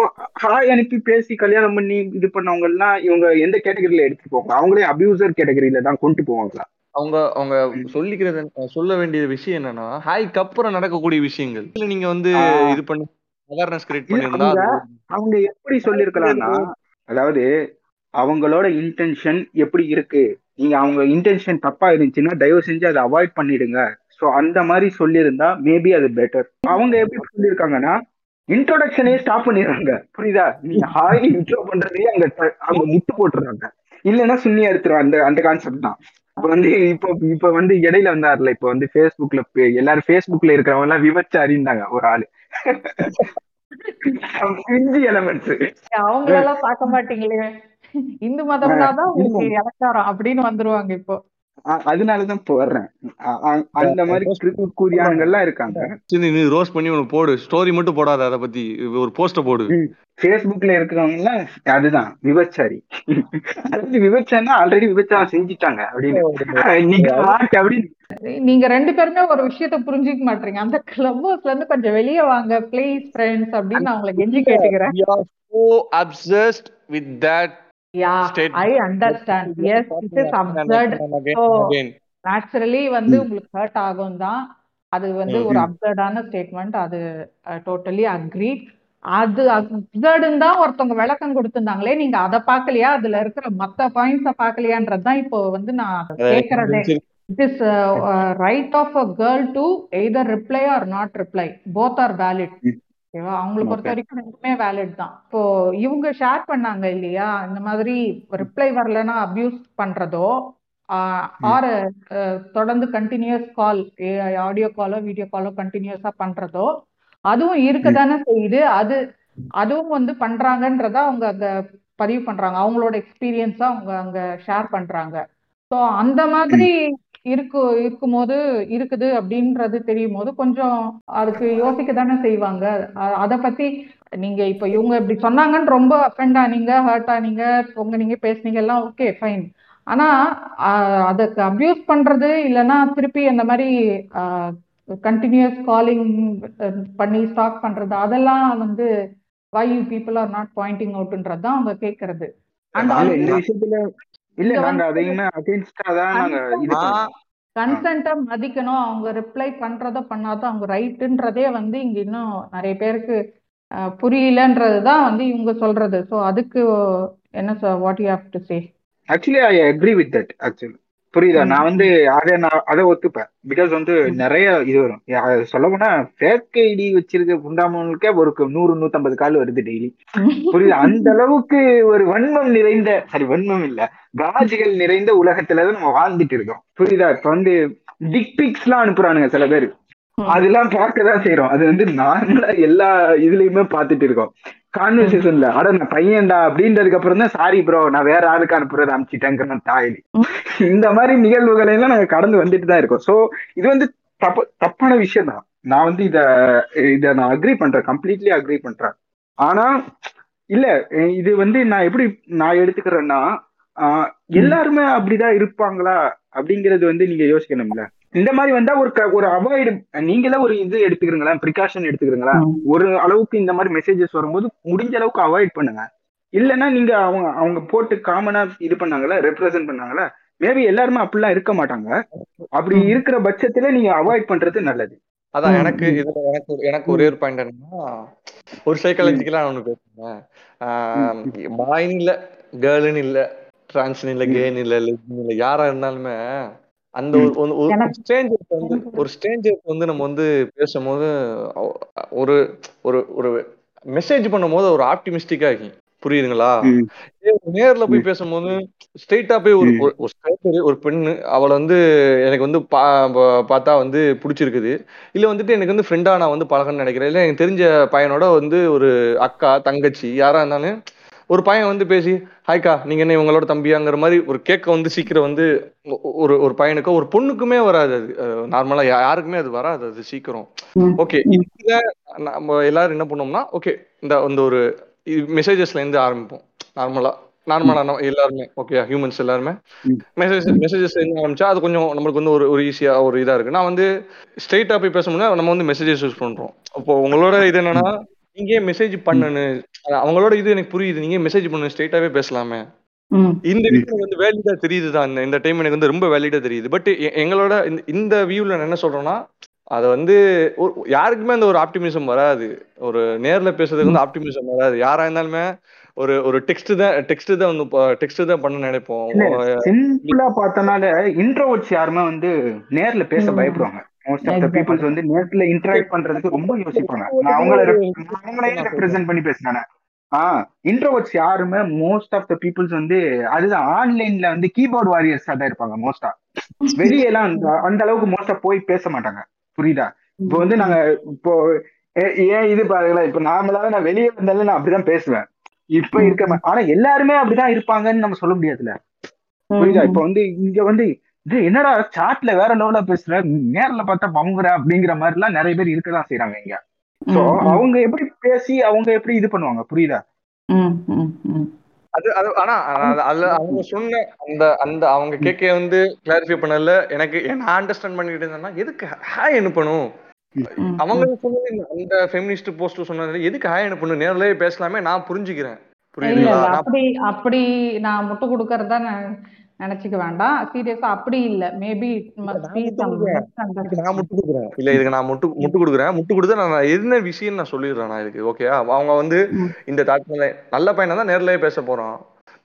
ஹாய் அனுப்பி பேசி கல்யாணம் பண்ணி இது பண்ணவங்க எல்லாம் இவங்க எந்த கேட்டகரியில எடுத்துட்டு போவாங்க? அவங்களே அபியூசர் கேட்டகரியில தான் கொண்டு போவாங்களா? அவங்க அவங்க சொல்லிக்கிறது சொல்ல வேண்டிய விஷயம் என்னன்னா ஹாய்க்கு அப்புறம் நடக்கக்கூடிய விஷயங்கள். இல்ல நீங்க வந்து. இது பண்ணி அவேர்னஸ் கிரியேட் பண்ணிருந்தா அவங்க- அவங்க எப்படி சொல்லிருக்கலாம்னா அதாவது அவங்களோட இன்டென்ஷன் எப்படி இருக்கு? நீங்க அவங்க இன்டென்ஷன் தப்பா இருந்துச்சுன்னா தயவு செஞ்சு அதை அவாய்ட் பண்ணிடுங்க. சோ அந்த மாதிரி சொல்லியிருந்தா மேபி அது பெட்டர் அவங்க எப்படி சொல்லியிருக்காங்கன்னா இன்ட்ரோடக்ஷனே ஸ்டாப் பண்ணிடுறாங்க. புரியுதா? நீங்க ஹாய் இன்ட்ரோ பண்றதையே அங்க அங்க முட்டு போட்டுறாங்க. இல்லைன்னா சுண்ணியா எடுத்துரும். அந்த அந்த கான்செப்ட் தான். இப்ப வந்து இப்போ இப்ப வந்து இடையில வந்தாருல இப்ப வந்து பே- எல்லாரும் Facebookல இருக்கிறவங்க எல்லாம் விபச்சாரிந்தாங்க ஒரு ஆளு. பிஞ்சி எலமெண்ட்ஸ் அவங்களெல்லாம் பார்க்க மாட்டீங்களே. இந்து மதம்னா தான் உங்களுக்கு இலக்காரம் அப்படின்னு வந்துருவாங்க இப்போ. அதனாலதான் அ- அந்த மாதிரி கூறியான்கள்லாம் இருக்காங்க. சரி, நீ ரோஸ் பண்ணி உனக்கு போடு. ஸ்டோரி மட்டும் போடாத அதை பத்தி. ஒரு போஸ்ட போடு. Facebookல இருக்கிறவங்க எல்லாம் அதுதான் விபச்சாரி. அதாவது விபச்சாரம்னா ஆல்ரெடி விபச்சாரம் செஞ்சுட்டாங்க அப்படின்னு. நீங்க வாட் அப்படின்னு. நீங்க ரெண்டு பேருமே ஒரு விஷயத்த புரிஞ்சுக்க மாட்டீங்க. அந்த கிளப் ஹவுஸ்ல இருந்து கொஞ்சம் வெளியே வாங்க ப்ளீஸ் ஃப்ரெண்ட்ஸ் அப்படின்னு நான் உங்களை கெஞ்சி கேட்டுக்கிறேன். We are யா statement. I understand yes it is absurd Again So, and again. Naturally வந்து உங்களுக்கு ஹர்ட் ஆகும் தான் அது வந்து ஒரு அப்சர்டான ஸ்டேட்மெண்ட் அது டோட்டலி அக்ரி அது அப்சர்டுன்னு தான் ஒருத்தவங்க விளக்கம் கொடுத்திருந்தாங்களே. நீங்க அதை பார்க்கலையா? அதுல இருக்கிற மத்த பாயிண்ட்ஸ பார்க்கலையான்றது தான் இப்போ வந்து நான் கேட்கறதே it is right of a girl to either reply or not reply both are valid ஓகேவா? அவங்கள பொறுத்த. வரைக்கும் ரெண்டுமே வேலிட் தான். இப்போ இவங்க ஷேர் பண்ணாங்க இல்லையா? இந்த மாதிரி ரிப்ளை வரலன்னா அபியூஸ் பண்றதோ ஆர் தொடர்ந்து கண்டினியூஸ் கால் ஆடியோ காலோ வீடியோ காலோ கண்டினியூஸா பண்றதோ அதுவும் இருக்கதானே செய்யுது. அது அதுவும் வந்து பண்றாங்கன்றத அவங்க அங்க பதிவு பண்றாங்க. அவங்களோட எக்ஸ்பீரியன்ஸா அவங்க அங்க ஷேர் பண்றாங்க. ஸோ அந்த மாதிரி இருக்கு இருக்கும்போது இருக்குது அப்படின்றது தெரியும் போது கொஞ்சம் அதுக்கு யோசிக்க தானே செய்வாங்க அத பத்தி நீங்க இப்ப இவங்க இப்படி சொன்னாங்கன்னு ரொம்ப அஃபெண்ட் ஆனீங்க ஹர்ட் ஆனீங்க உங்க நீங்க பேசுனீங்க எல்லாம் ஓகே ஃபைன் ஆனா அதுக்கு அபியூஸ் பண்றது இல்லைன்னா திருப்பி அந்த மாதிரி கண்டினியூஸ் காலிங் பண்ணி ஸ்டாக் பண்றது அதெல்லாம் வந்து why people are not pointing அவுட்ன்றது தான் அவங்க கேட்கறது இல்ல நாங்க அதையுமே அகேன்ஸ்டா தான் நாங்க இது. கன்சென்ட்டை மதிக்கணும். அவங்க ரிப்ளை பண்றதோ பண்ணாதோ அவங்க ரைட்டுன்றதே வந்து இங்க இன்னும் நிறைய பேருக்கு அஹ், புரியலன்றது தான் வந்து இவங்க சொல்றது. ஸோ அதுக்கு என்ன what you have to say actually I agree with that actually புரியுதா. நான் வந்து அதை நான் அதை ஒத்துப்பேன். பிகாஸ் வந்து. நிறைய இது வரும். சொல்ல போனா ஃபேக் ஐடி வச்சிருக்க புண்டாமனுக்கே ஒரு நூறு நூத்தம்பது கால் வருது டெய்லி புரியுதா? அந்த அளவுக்கு ஒரு வன்மம் நிறைந்த சாரி வன்மம் இல்ல. காஜிகள் நிறைந்த உலகத்துலதான் நம்ம வாழ்ந்துட்டு இருக்கோம். புரியுதா? இப்ப வந்து டிக் பிக்ஸ் எல்லாம் அனுப்புறானுங்க சில பேர். அதெல்லாம் பார்க்கதான் செய்யறோம் அது வந்து நார்மலா எல்லா இதுலயுமே பார்த்துட்டு இருக்கோம். கான்வர்சேஷன்ல அட நான் பையன்டா அப்படின்றதுக்கு அப்புறம் தான் சாரி ப்ரோ நான் வேற ஆளுக்கு அனுப்புறது அனுப்பிச்சிட்டேங்கிற தாயலி இந்த மாதிரி நிகழ்வுகளை எல்லாம் நாங்க கடந்து வந்துட்டு தான் இருக்கோம். சோ இது வந்து தப்பு தப்பான விஷயம் தான். நான் வந்து இத இத நான் அக்ரி பண்றேன் கம்ப்ளீட்லி அக்ரி பண்றேன். ஆனா இல்ல இது வந்து நான் எப்படி நான் எடுத்துக்கிறேன்னா ஆஹ் எல்லாருமே அப்படிதான் இருப்பாங்களா அப்படிங்கறது வந்து நீங்க யோசிக்கணும்ல. இந்த மாதிரி வந்தா ஒரு க- ஒரு அவாய்டு நீங்களே ஒரு இது எடுத்துக்கிறீங்களா ப்ரிகாஷன் எடுத்துக்கிறீங்களா. ஒரு அளவுக்கு இந்த மாதிரி மெசேஜஸ் வரும்போது முடிஞ்ச அளவுக்கு அவாய்ட் பண்ணுங்க இல்லைன்னா நீங்க அவங்க அவங்க போட்டு காமனா இது பண்ணாங்கல்ல ரெப்ரசென்ட் பண்ணாங்கல்ல மேபி எல்லாருமே அப்படிலாம் இருக்க மாட்டாங்க அப்படி. இருக்கிற பட்சத்துல நீங்க அவாய்ட் பண்றது நல்லது அதான் எனக்கு. இதுல எனக்கு எனக்கு ஒரே ஒரு பாயிண்ட் என்னன்னா ஒரு சைக்காலஜிக்கலா ஒண்ணு பேசுறேன் இல்ல கேர்ள்னு இல்ல டிரான்ஸ்னு இல்ல ம். கேன்னு இல்ல இல்ல யாரா இருந்தாலுமே அந்த ஒரு ஸ்ட்ரேஞ்சர்ஸ் வந்து ஒரு ஸ்ட்ரேஞ்சர்ஸ் வந்து நம்ம வந்து பேசும்போது ஒரு ஒரு ஒரு மெசேஜ் பண்ணும்போது ஒரு ஆப்டிமிஸ்டிக்கா இருக்கும் புரியுதுங்களா? நேர்ல போய். பேசும்போது ஸ்ட்ரெயிட்டா போய் ஒரு. ஒரு ஒரு பெண்ணு அவளை வந்து எனக்கு வந்து பா பா- பார்த்தா வந்து பிடிச்சிருக்குது. இல்ல வந்துட்டு எனக்கு வந்து ஃப்ரெண்டா நான் வந்து பழகணும்னு நினைக்கிறேன். இல்ல எனக்கு தெரிஞ்ச பையனோட வந்து ஒரு அக்கா தங்கச்சி யாரா இருந்தாலும் ஒரு பையன் வந்து பேசி ஹாய்க்கா நீங்க என்ன இவங்களோட தம்பியாங்கிற மாதிரி ஒரு கேட்க வந்து சீக்கிரம் வந்து ஒரு ஒரு பையனுக்கோ ஒரு பொண்ணுக்குமே வராது அது. நார்மலா யாருக்குமே அது வராது அது சீக்கிரம். ஓகே இதுல நம்ம எல்லாரும் என்ன பண்ணோம்னா ஓகே இந்த இந்த ஒரு மெசேஜஸ்ல இருந்து ஆரம்பிப்போம். நார்மலா நார்மலா எல்லாருமே ஓகே ஹியூமன்ஸ் எல்லாருமே. மெசேஜ் மெசேஜஸ் இருந்து ஆரம்பிச்சா அது கொஞ்சம் நம்மளுக்கு வந்து ஒரு ஒரு ஈஸியா ஒரு இதா இருக்கு. நான் வந்து ஸ்ட்ரெயிட்டா போய் பேசணும்னா நம்ம வந்து மெசேஜஸ் யூஸ் பண்றோம். அப்போ உங்களோட இது என்னன்னா நீங்க மெசேஜ் பண்ணனு. அவங்களோட இது எனக்கு புரியுது. நீங்க மெசேஜ் பண்ணு ஸ்ட்ரெயிட்டாவே பேசலாமே. இந்த விஷயம் வந்து வேலிடா தெரியுது தான். இந்த- டைம் எனக்கு வந்து ரொம்ப வேலிடா தெரியுது. பட் எங்களோட இந்த- வியூல நான் என்ன சொல்றேன்னா அது வந்து யாருக்குமே அந்த ஒரு ஆப்டிமிசம் வராது. ஒரு நேர்ல பேசுறதுக்கு வந்து ஆப்டிமிசம் வராது. யாரா இருந்தாலுமே ஒரு ஒரு டெக்ஸ்ட் தான் டெக்ஸ்ட் தான் வந்து டெக்ஸ்ட் தான் பண்ண நினைப்போம். சிம்பிளா பார்த்தனால இன்ட்ரோவர்ட்ஸ் யாருமே வந்து நேர்ல பேச. பயப்படுவாங்க. Most of the. பீப்புள்ஸ் வந்து நேர்ல இன்டராக்ட் பண்றதுக்கு ரொம்ப யோசிப்பாங்க. நான் அவங்கள அவங்களையே ரெப்ரசென்ட் பண்ணி பேசுறேன் ஆஹ் இன்ட்ரோவர்ட்ஸ் யாருமே மோஸ்ட் ஆஃப் த பீப்புள்ஸ் வந்து அதுதான் ஆன்லைன்ல வந்து கீபோர்ட் வாரியர்ஸா தான் இருப்பாங்க மோஸ்டா வெளியெல்லாம் அந்த அந்த அளவுக்கு மோஸ்டா போய் பேச மாட்டாங்க. புரியுதா? இப்போ வந்து நாங்க இப்போ ஏ- ஏன் இது பாருங்களேன் இப்ப நார்மலாவே நான் வெளியே வந்தாலும் நான் அப்படிதான் பேசுவேன். இப்ப இருக்க ஆனா எல்லாருமே அப்படிதான் இருப்பாங்கன்னு நம்ம சொல்ல முடியாதுல்ல. புரியுதா? இப்ப வந்து இங்க வந்து என்னடா சாட்ல வேற லெவலா பேசுற? நேர்ல பார்த்தா பங்குற அப்படிங்கிற மாதிரி எல்லாம் நிறைய பேர் இருக்கதான் செய்யறாங்க இங்க. சோ. அவங்க எப்படி பேசி அவங்க எப்படி இது பண்ணுவாங்க? புரியுதா. அது அது ஆனா அது- அதுல அவங்க சொன்ன அந்த அந்த அவங்க கேட்க வந்து கிளாரிஃபை பண்ணல. எனக்கு நான் அண்டர்ஸ்டாண்ட் பண்ணிட்டு இருந்தேன்னா எதுக்கு ஹாய் அனுப்பணும்? அவங்க சொன்னது அந்த ஃபெமினிஸ்ட் போஸ்ட் சொன்னது எதுக்கு ஹாய் அனுப்பணும்? நேர்லயே பேசலாமே நான் புரிஞ்சுக்கிறேன். நான் அப்படி அப்படி நான் முட்டு கொடுக்கறதா நான் நினைச்சுக்க வேண்டாம். சீரியஸா அப்படி இல்ல. மேபி மஸ்ட் நான் பி முட்டு கொடுக்குறேன். இல்ல இதுக்கு நான் முட்டு முட்டு கொடுக்குறேன். முட்டு கொடுத்து நான் என்ன விஷயம் நான் சொல்லிடுறேன் நான் இதுக்கு. ஓகே அவங்க வந்து இந்த தாட்ல நல்ல பையனா தான் நேர்லயே பேச போறோம்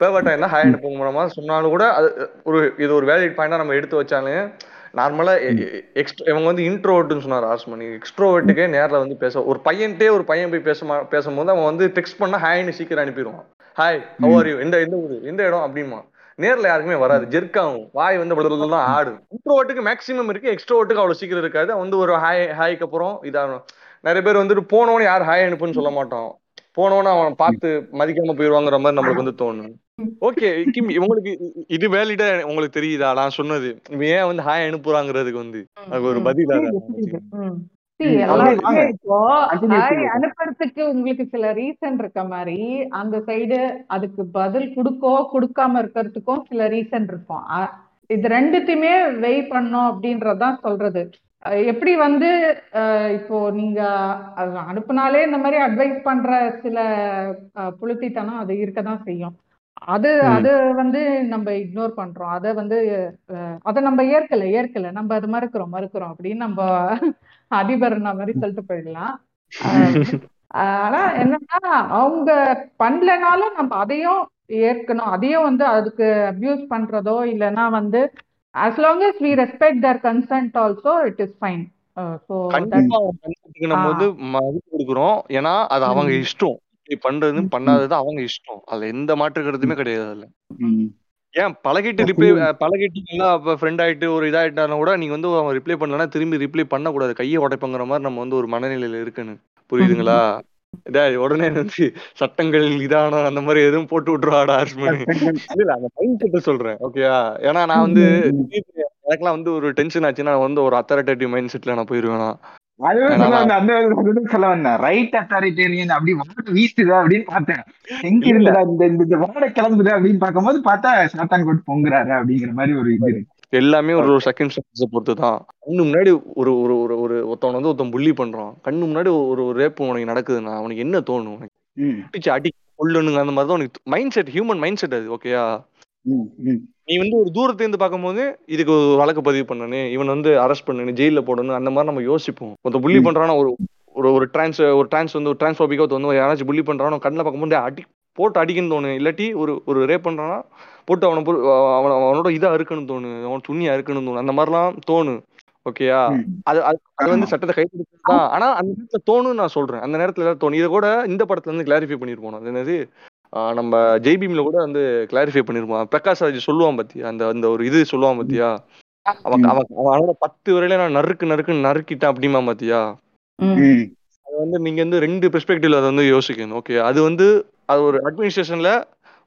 பேவர்ட்டா இருந்தா ஹாய் அனுப்புங்க மூலமா சொன்னாலும் கூட அது ஒரு இது ஒரு வேலிட் பாயிண்டா நம்ம எடுத்து வச்சாலும் நார்மலா எக்ஸ்ட்ரா இவங்க வந்து இன்ட்ரோவர்ட்னு சொன்னார் ஆஸ்மணி எக்ஸ்ட்ரோவர்ட்டுக்கே நேர்ல வந்து பேச ஒரு பையன்ட்டே ஒரு பையன் போய் பேச பேசும்போது அவன் வந்து டெக்ஸ்ட் பண்ணா ஹாய்னு சீக்கிரம் அனுப்பிடுவான். ஹாய் ஹவ் ஆர் யூ எந்த எந்த ஊரு எந்த இடம் அப்படிமா நேர்ல யாருக்குமே வராது. ஜெர்க்காகும் வாய் வந்து தான் ஆடும். இன்ட்ரோவர்ட்டுக்கு மேக்ஸிமம் இருக்கு. எக்ஸ்ட்ரோவர்ட்டுக்கு அவ்வளவு சீக்கிரம் இருக்காது. வந்து ஒரு ஹாய் ஹாய்க்கு அப்புறம் இதாகும். நிறைய பேர் வந்துட்டு போனவனே யார் ஹாய் அனுப்புன்னு சொல்ல மாட்டோம் போனவன அவன் பார்த்து மதிக்காம போயிருவாங்கிற மாதிரி நம்மளுக்கு வந்து தோணும். ஓகே கிம் உங்களுக்கு இது வேலிடா உங்களுக்கு தெரியுதா? நான் சொன்னது. இவன் ஏன் வந்து ஹாய் அனுப்புறாங்கிறதுக்கு வந்து. அதுக்கு ஒரு பதில் அனுப்புறதுக்கு உங்களுக்கு சில ரீசன் இருக்க மாதிரி அந்த சைடு அதுக்கு பதில் கொடுக்கோ கொடுக்காம இருக்கிறதுக்கும் சில ரீசன் இருக்கும். இது ரெண்டுத்தையுமே வெய் பண்ணோம் அப்படின்றதுதான் சொல்றது. எப்படி வந்து இப்போ நீங்க அனுப்புனாலே இந்த மாதிரி அட்வைஸ் பண்ற சில புளுத்தித்தனம் அது இருக்கதான் செய்யும். அது. அது வந்து நம்ம இக்னோர் பண்றோம். அதை வந்து அதை நம்ம ஏற்கல ஏற்கல. நம்ம அது மறுக்கிறோம் மறுக்கிறோம் அப்படின்னு நம்ம அதிபர் மாதிரி சொல்லிட்டு போயிடலாம். ஆனா என்னன்னா அவங்க பண்ணலனாலும் நம்ம அதையும் ஏற்கணும். அதையும் வந்து அதுக்கு அபியூஸ் பண்றதோ இல்லைன்னா வந்து as long as we respect their consent also it is fine. நம்ம வந்து மதிப்பு கொடுக்குறோம். ஏன்னா அது அவங்க இஷ்டம். இப்படி பண்றது பண்ணாதது அவங்க இஷ்டம். அதுல எந்த மாற்று கருத்துமே கிடையாது அதுல. ஏன் பழகிட்டு ரிப்ளை பழகிட்டு நல்லா ஃப்ரெண்ட் ஆயிட்டு ஒரு இதாயிட்டாலும் கூட நீங்க வந்து அவன் ரிப்ளை பண்ணலன்னா திரும்பி ரிப்ளை பண்ணக்கூடாது. கையை உடைப்பங்கிற மாதிரி நம்ம வந்து ஒரு மனநிலையில இருக்குன்னு. புரியுதுங்களா? டேய் உடனே வந்து சட்டங்கள் இதானம் அந்த மாதிரி எதுவும் போட்டு விட்டுருவாடா இல்ல அந்த மைண்ட் செட்டை சொல்றேன் ஓகேயா ஏன்னா நான் வந்து திடீர்னு எனக்கெல்லாம் வந்து ஒரு டென்ஷன் ஆச்சுன்னா வந்து ஒரு அத்தாரிட்டேட்டிவ் மைண்ட் செட்ல நான் போயிருவேனா? அதுதான் சொல்ல வந்தேன். அந்த அதுதான் சொல்ல வந்தேன். ரைட் அத்தாரிட்டேரியன் அப்படி வாட வீசுதா அப்படின்னு பார்த்தேன். எங்க இருந்துடா இந்த இந்த வாட கிளம்புது அப்படின்னு பார்க்கும்போது பார்த்தா சாத்தான் கோட் பொங்குறாரு அப்படிங்கிற மாதிரி ஒரு இது இருக்கு. எல்லாமே ஒரு ஒரு செகண்ட் ஸ்டெப்ஸை பொறுத்து தான் கண்ணு முன்னாடி ஒரு ஒரு ஒரு ஒரு ஒருத்தவன் வந்து ஒருத்தன் புள்ளி பண்றான். கண்ணு முன்னாடி ஒரு ஒரு ரேப் உனக்கு நடக்குதுன்னா அவனுக்கு என்ன தோணும்? உனக்கு அடி கொள்ளணுங்க அந்த மாதிரி தான் உனக்கு mind set human mind set அது ஓகேயா நீ வந்து ஒரு தூரத்துல இருந்து பார்க்கும்போது இதுக்கு ஒரு வழக்கு பதிவு பண்ணணும் இவன் வந்து அரெஸ்ட் பண்ணணும் ஜெயில போடணும் அந்த மாதிரி நம்ம யோசிப்போம். ஒருத்த புள்ளி ம், பண்றானா ஒரு ஒரு ஒரு டிரான்ஸ் ஒரு டிரான்ஸ் வந்து ஒரு டிரான்ஸ்பாபிக்கா வந்து யாராச்சும் புள்ளி பண்றானோ கண்ணில் பார்க்கும்போது அடி போட்டு அடிக்கணும்னு தோணும் இல்லாட்டி ஒரு ஒரு ரேப் பண்றானா போட்டு அவனை அவன அவனோட இதா இருக்குன்னு தோணும் அவன் துணியா இருக்குன்னு தோணும் அந்த மாதிரிலாம் தோணும் ஓகேயா. அது அது வந்து சட்டத்தை கைப்பிடிச்சது தான் ஆனா அந்த நேரத்துல தோணும்னு நான் சொல்றேன். அந்த நேரத்துல தோணும் இதை கூட இந்த படத்துல வந்து கிளாரிஃபை பண்ணிருப்போம் அது என்னது? நம்ம ஜெய்பீம்ல கூட வந்து கிளாரிஃபை பண்ணிருப்பான். பிரகாஷ் ராஜ் சொல்லுவான் பாத்தியா? அந்த அந்த ஒரு இது சொல்லுவான் பாத்தியா? அவன் அவன் அவனோட பத்து வரையில நான் நறுக்கு நறுக்கு நறுக்கிட்டேன் அப்படிமா பாத்தியா? அது வந்து நீங்க வந்து ரெண்டு பெர்ஸ்பெக்டிவ்ல அதை வந்து யோசிக்கணும் ஓகே அது வந்து அது ஒரு அட்மினிஸ்ட்ரேஷன்ல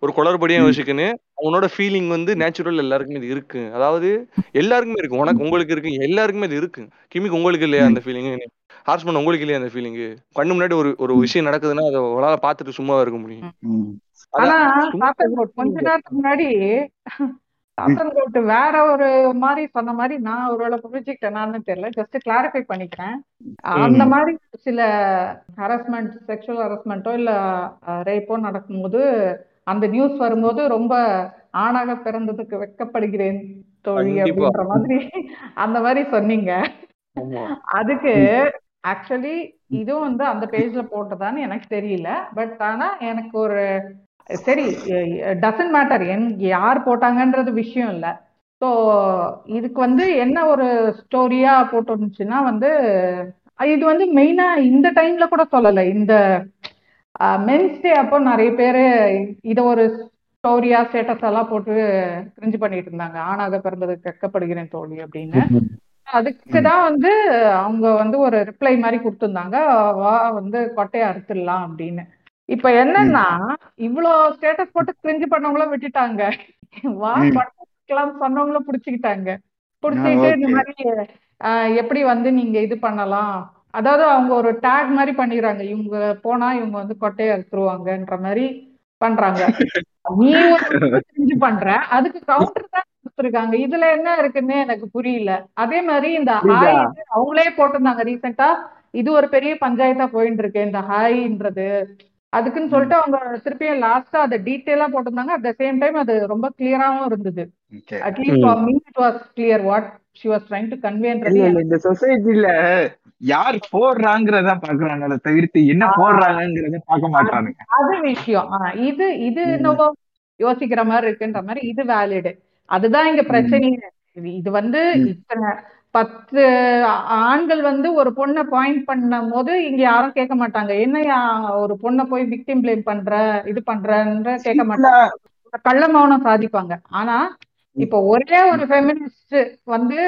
ஒரு குளறுபடியா யோசிக்கணும். அவனோட ஃபீலிங் வந்து நேச்சுரல் எல்லாருக்குமே இது இருக்கு. அதாவது எல்லாருக்குமே இருக்கு. உனக்கு உங்களுக்கு இருக்கு. எல்லாருக்குமே இது இருக்கு. கிமிக்கு உங்களுக்கு இல்லையா அந்த ஃபீலிங் ஹார்ஸ்மன் உங்களுக்கு இல்லையா அந்த ஃபீலிங் கண்ணு முன்னாடி ஒரு ஒரு விஷயம் நடக்குதுன்னா அதை உங்களால பார்த்துட்டு சும்மா இருக்க முடியும். ஆனா கொஞ்ச நேரத்துக்கு முன்னாடி ம், சாத்தன்கோட் வேற ஒரு மாதிரி சொன்ன மாதிரி நான் ஒருவேளை புரிஞ்சுக்கிட்டேனான்னு தெரியல. ஜஸ்ட் கிளாரிஃபை பண்ணிக்கிறேன். அந்த மாதிரி சில ஹராஸ்மெண்ட் செக்ஷுவல் ஹராஸ்மெண்ட்டோ இல்ல ரேப்போ நடக்கும்போது அந்த நியூஸ் வரும்போது ரொம்ப ஆணாக பிறந்ததுக்கு வெட்கப்படுகிறேன் தோழி அப்படின்ற மாதிரி அந்த மாதிரி சொன்னீங்க. ஆமா. அதுக்கு ஆக்சுவலி இதுவும் வந்து அந்த பேஜ்ல போட்டதான்னு எனக்கு தெரியல. பட் ஆனா எனக்கு ஒரு சரி டசன்ட் மேட்டர் என் யார் போட்டாங்கன்றது விஷயம் இல்ல. ஸோ இதுக்கு வந்து என்ன ஒரு ஸ்டோரியா போட்டுருந்துச்சுன்னா வந்து இது வந்து மெயினா இந்த டைம்ல கூட சொல்லலை. இந்த மென்ஸ் டே அப்போ நிறைய பேர் இதை ஒரு ஸ்டோரியா ஸ்டேட்டஸ் எல்லாம் போட்டு கிரிஞ்சு பண்ணிட்டு இருந்தாங்க. ஆணாக பிறந்ததுக்கு வெட்கப்படுகிறேன் தோழி அப்படின்னு. ம், அதுக்கு ம், தான் வந்து அவங்க வந்து ஒரு ரிப்ளை மாதிரி கொடுத்துருந்தாங்க. வா வந்து கொட்டையை அறுத்துடலாம் அப்படின்னு. இப்ப என்னன்னா இவ்வளோ ஸ்டேட்டஸ் போட்டு கிரிஞ்சு பண்ணவங்களும் விட்டுட்டாங்க. வா ம். கொட்டை அறுக்கலாம் சொன்னவங்களும் பிடிச்சிக்கிட்டாங்க. ஆ, பிடிச்சிட்டு இந்த மாதிரி எப்படி வந்து நீங்க இது பண்ணலாம்? அதாவது அவங்க ஒரு டேக் மாதிரி பண்ணிடுறாங்க. இவங்க போனா இவங்க வந்து கொட்டையை அறுத்துருவாங்கன்ற மாதிரி பண்றாங்க. நீ ஒரு பண்ற. அதுக்கு கவுண்டர் தான் கொடுத்துருக்காங்க. இதுல என்ன இருக்குன்னு எனக்கு புரியல. அதே மாதிரி இந்த ஹாய் அவங்களே போட்டிருந்தாங்க ரீசெண்டா இது ஒரு பெரிய பஞ்சாயத்தா போயிட்டு இருக்கு இந்த ஹாய்ன்றது அதுக்குன்னு சொல்லிட்டு அவங்க திருப்பியும் லாஸ்டா அதை டீட்டெயிலா போட்டிருந்தாங்க. அட் த சேம் டைம் அது ரொம்ப கிளியராவும் இருந்தது. At least. For me it was clear what she was trying to கன்வேன்றது இந்த சொசைட்டில யார் போடுறாங்கிறத பாக்குறாங்களே தவிர்த்து என்ன போடுறாங்கிறத பார்க்க மாட்டானுங்க. அது விஷயம். இது இது ம், என்னவோ யோசிக்கிற மாதிரி இருக்குன்ற மாதிரி இது வேலிடு அதுதான் இங்க ம், பிரச்சனையே இது வந்து இத்தனை பத்து ஆண்கள் வந்து ஒரு பொண்ணை பாயிண்ட் பண்ணும் போது இங்க யாரும் கேட்க மாட்டாங்க. என்னையா ஒரு பொண்ணை போய் விக்டிம் ப்ளேம் பண்ற இது பண்றன்ற கேட்க மாட்டாங்க. கள்ள மௌனம் சாதிப்பாங்க. ஆனா இப்போ ஒரே ஒரு ஃபெமினிஸ்ட் வந்து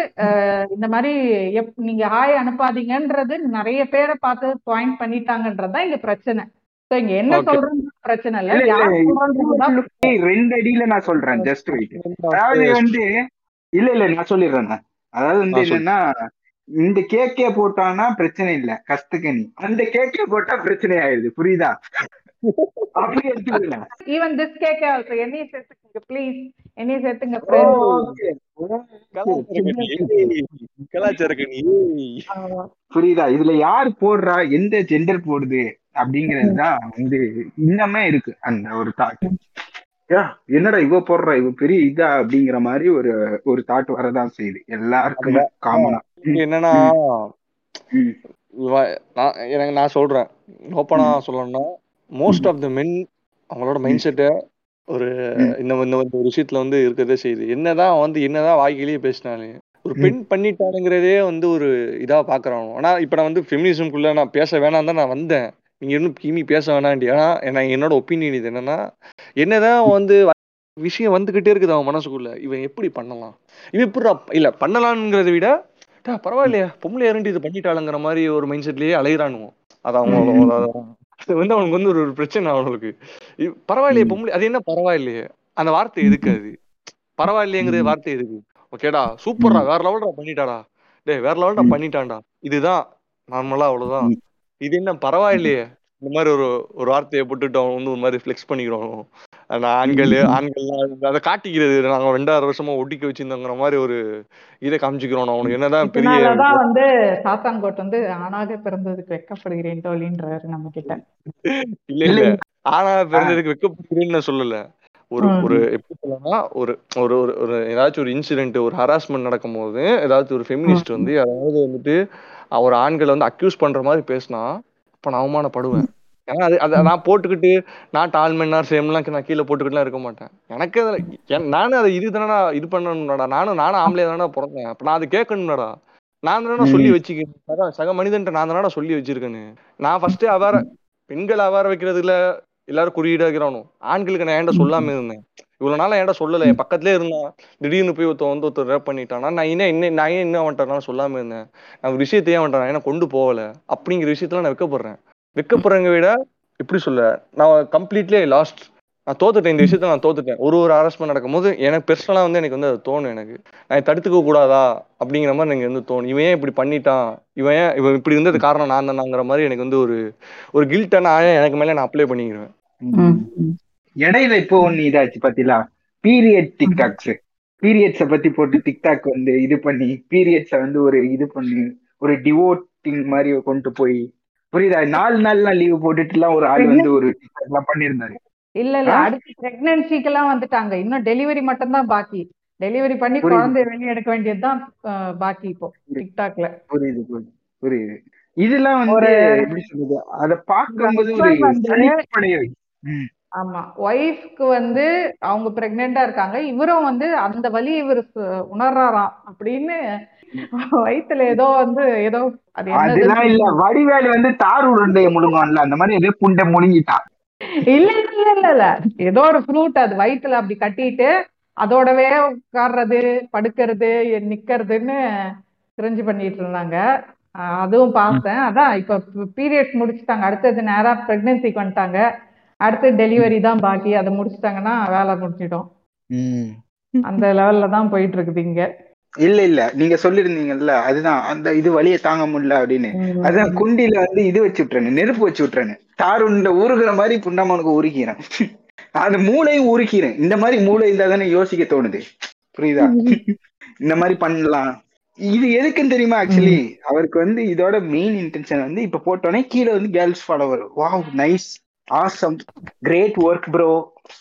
இந்த மாதிரி எப்- நீங்க ஹாய் அனுப்பாதீங்கன்றது நிறைய பேரை பார்த்து பாயிண்ட் பண்ணிட்டாங்கன்றதுதான் இங்க பிரச்சனை. இங்க என்ன சொல்றது பிரச்சனை இல்ல. ரெண்டு அடியில நான் சொல்றேன். ஜஸ்ட் வெயிட் அதாவது வந்து இல்ல இல்ல நான் சொல்லிடுறேன் நான். அதாவது வந்து. என்னன்னா இந்த கேக்கே போட்டான்னா பிரச்சனை இல்ல. கஸ்துக்கனி அந்த கேக்கே போட்டா பிரச்சனை ஆயிடுது. புரியுதா? அப்படி எடுத்துக்கல ஈவன் திஸ் கேக் ஆல்சோ என்னையும் சேர்த்துக்கங்க ப்ளீஸ் என்னையும் சேர்த்துங்க கலாச்சாரக்கணி. கலாச்சாரக்கணி புரியுதா? இதுல யார் போடுறா? எந்த ஜெண்டர் போடுது? அப்படிங்கறதுதான் வந்து இன்னமே இருக்கு அந்த ஒரு தாட் யா என்னடா இவ போடுறா இவ பெரிய இதா அப்படிங்கிற மாதிரி ஒரு ஒரு தாட் வரதான் செய்யுது. எல்லாருக்குமே காமனா என்னன்னா நான் எனக்கு நான் சொல்றேன். ஓப்பனா சொல்லணும்னா மோஸ்ட் ஆஃப் த மென் அவங்களோட மைண்ட் செட்டை ஒரு இந்த இந்த ஒரு விஷயத்துல வந்து இருக்கதே செய்யுது. என்னதான் வந்து என்னதான் வாய்க்கிலேயே பேசினாலே ஒரு பெண் பண்ணிட்டானுங்கிறதே வந்து ஒரு இதா பாக்குறான். ஆனா இப்ப நான் வந்து ஃபெமினிசம்குள்ள நான் பேச வேணாம் தான் நான் வந்தேன். நீங்க இன்னும் கிமி பேச வேணாண்டி ஆனா நான் என்னோட ஒப்பீனியன் இது என்னன்னா என்னதான் வந்து விஷயம் வந்துகிட்டே இருக்குது அவன் மனசுக்குள்ள இவன் எப்படி பண்ணலாம்? இவன் எப்படி இல்ல பண்ணலாம்ங்கிறத விட டா, பரவாயில்லையே பொம்பளை இறண்டி இது பண்ணிட்டாளுங்கிற மாதிரி ஒரு மைண்ட் செட்லயே அலையிறானுவோம் அது அவங்க அது வந்து அவனுக்கு வந்து ஒரு பிரச்சனை அவனுக்கு. பரவாயில்லையே பொம்பளை அது என்ன பரவாயில்லையே? அந்த வார்த்தை எதுக்கு அது? பரவாயில்லையேங்கிற வார்த்தை எதுக்கு? ஓகேடா சூப்பர்டா வேற லெவல்டா பண்ணிட்டாடா. டேய் வேற லெவல்டா பண்ணிட்டான்டா. இதுதான் நார்மலா அவ்வளவுதான். இது என்ன பரவாயில்லையே. இந்த மாதிரி ஒரு ஒரு வார்த்தையை போட்டுட்டு அவன் வந்து ஒரு மாதிரி ஃபிளெக்ஸ் பண்ணிக்கிறோம் ஆண்கள் ஆண்கள்லாம் அதை காட்டிக்கிறது. நாங்க ரெண்டாயிரம் வருஷமா ஒட்டிக்க வச்சிருந்தோங்கிற மாதிரி ஒரு இதை காமிச்சுக்கிறோம். அவனுக்கு என்னதான் பெரிய வந்து சாத்தான்கோட் வந்து ஆணாக பிறந்ததுக்கு வெக்கப்படுகிறேன் தோழின்றாரு நம்ம கிட்ட இல்ல இல்ல. ஆனா பிறந்ததுக்கு வெக்கப்படுறேன்னு நான் சொல்லல. ஒரு. ஒரு எப்படி சொல்லலாம் ஒரு ஒரு ஒரு ஏதாச்சும் ஒரு இன்சிடென்ட் ஒரு ஹராஸ்மெண்ட் நடக்கும்போது ஏதாச்சும் ஒரு ஃபெமினிஸ்ட் வந்து அதாவது வந்துட்டு ஒரு ஆண்களை வந்து அக்யூஸ் பண்ற மாதிரி பேசினா அப்ப நான் அவமானப்படுவேன். ஏன்னா அது அதை நான் போட்டுக்கிட்டு நான் டால்மென்னார் சேம்லாம் நான் கீழே போட்டுக்கிட்டுலாம் இருக்க மாட்டேன். எனக்கு அதுல நானும் அதை இது தானடா இது பண்ணணும்டா. நானும் நானும் ஆம்பளை தானடா பிறந்தேன். அப்ப நான் அதை கேட்கணும்டா. நான் தானடா சொல்லி வச்சுக்கிறேன். சக மனிதன்ட்ட நான் தானடா சொல்லி வச்சிருக்கேன்னு. நான் ஃபர்ஸ்ட் அவேற பெண்கள் அவேற வைக்கிறதுல எல்லாரும் குறியீடு வைக்கிறானும் ஆண்களுக்கு நான் ஏன்டா சொல்லாம இருந்தேன்? இவ்வளவு நாள் ஏன்டா சொல்லல? என் பக்கத்துலயே இருந்தான். திடீர்னு போய் ஒருத்தன் வந்து ஒருத்தர் ரேப் பண்ணிட்டானா? நான் என்ன என்ன நான் ஏன் என்ன அவன்கிட்ட சொல்லாம இருந்தேன்? நான் விஷயத்தையே அவன்கிட்ட நான் ஏன்னா கொண்டு போகல. அப்படிங்கிற விஷயத்துல நான் வெக்கப்படுறேன். வெக்கப்படுறவங்க விட எப்படி சொல்ல? நான் கம்ப்ளீட்லி லாஸ்ட் நான் தோத்துட்டேன். இந்த விஷயத்த நான் தோத்துட்டேன். ஒரு ஒரு ஹராஸ்மெண்ட் நடக்கும்போது எனக்கு பெர்சனலாக வந்து எனக்கு வந்து அது தோணும் எனக்கு. நான் தடுத்துக்க கூடாதா? அப்படிங்கிற மாதிரி எனக்கு வந்து தோணும். இவன் ஏன் இப்படி பண்ணிட்டான்? இவன் ஏன் இவன் இப்படி இருந்தது காரணம் நான் தானாங்கிற மாதிரி எனக்கு வந்து ஒரு ஒரு கில்ட்டை நான் எனக்கு மேல நான் அப்ளை பண்ணிக்கிறேன் இடையில இப்போ ஒண்ணு இதாச்சு பாத்தீங்களா? பீரியட் டிக்டாக்ஸ் பீரியட்ஸ பத்தி போட்டு டிக்டாக் வந்து இது பண்ணி பீரியட்ஸ வந்து ஒரு இது பண்ணி ஒரு டிவோட்டிங் மாதிரி கொண்டு போய் புரியுதா? நாலு நாள்லாம் லீவ் போட்டுட்டு எல்லாம் ஒரு ஆள் வந்து ஒரு TikTok எல்லாம் பண்ணியிருந்தாரு. இல்ல இல்ல? அடுத்து பிரெக்னன்சிக்கு எல்லாம் வந்துட்டாங்க. இன்னும் டெலிவரி மட்டும் தான் பாக்கி. டெலிவரி பண்ணி. குழந்தைய வெளியே எடுக்க வேண்டியதுதான் பாக்கி இப்போ டிக்டாக்ல புரியுது புரியுது இதெல்லாம் வந்து எப்படி சொல்றது? அத பார்க்கும்போது ஒரு. ஆமா. ஒய்ஃப்க்கு வந்து அவங்க பிரெக்னெண்டா இருக்காங்க. இவரும் வந்து அந்த வலி இவர் உணர்றாராம் அப்படின்னு வயித்துல ஏதோ வந்து ஏதோ அது இல்ல. வடிவேலு வந்து தார் உருண்டைய முழுங்குவான்ல. அந்த மாதிரி ஏதோ புண்டை முழுங்கிட்டான். இல்ல இல்ல இல்ல இல்ல ஏதோ ஒரு ஃப்ரூட் அது வயித்துல அப்படி கட்டிட்டு அதோடவே உட்கார்றது படுக்கிறது நிக்கிறதுன்னு தெரிஞ்சு பண்ணிட்டு இருந்தாங்க. அதுவும் பார்த்தேன். அதான் இப்ப பீரியட்ஸ் முடிச்சுட்டாங்க. அடுத்தது நேரா பிரெக்னன்சிக்கு வந்துட்டாங்க. அடுத்து டெலிவரி தான் பாக்கி. அதை முடிச்சிட்டாங்கன்னா வேலை முடிச்சிடும் அந்த லெவல்ல தான் போயிட்டு இருக்குது இங்க. இல்ல இல்ல. நீங்க சொல்லிருந்தீங்கல்ல அதுதான். அந்த இது வலியை தாங்க முடியல அப்படின்னு. அதான் குண்டில வந்து இது வச்சு விட்டுறேன் நெருப்பு வச்சு விட்டுறேன் தாருண்ட உருகுற மாதிரி புண்டமானுக்கு உருக்கிறேன் அது மூளையும் உருக்கிறேன் இந்த மாதிரி மூளை இருந்தா தானே யோசிக்க தோணுது. புரியுதா? இந்த மாதிரி பண்ணலாம். இது எதுக்குன்னு தெரியுமா ஆக்சுவலி அவருக்கு வந்து இதோட மெயின் இன்டென்ஷன் வந்து இப்ப போட்டோன்னே கீழே வந்து girls follower wow nice awesome great work bro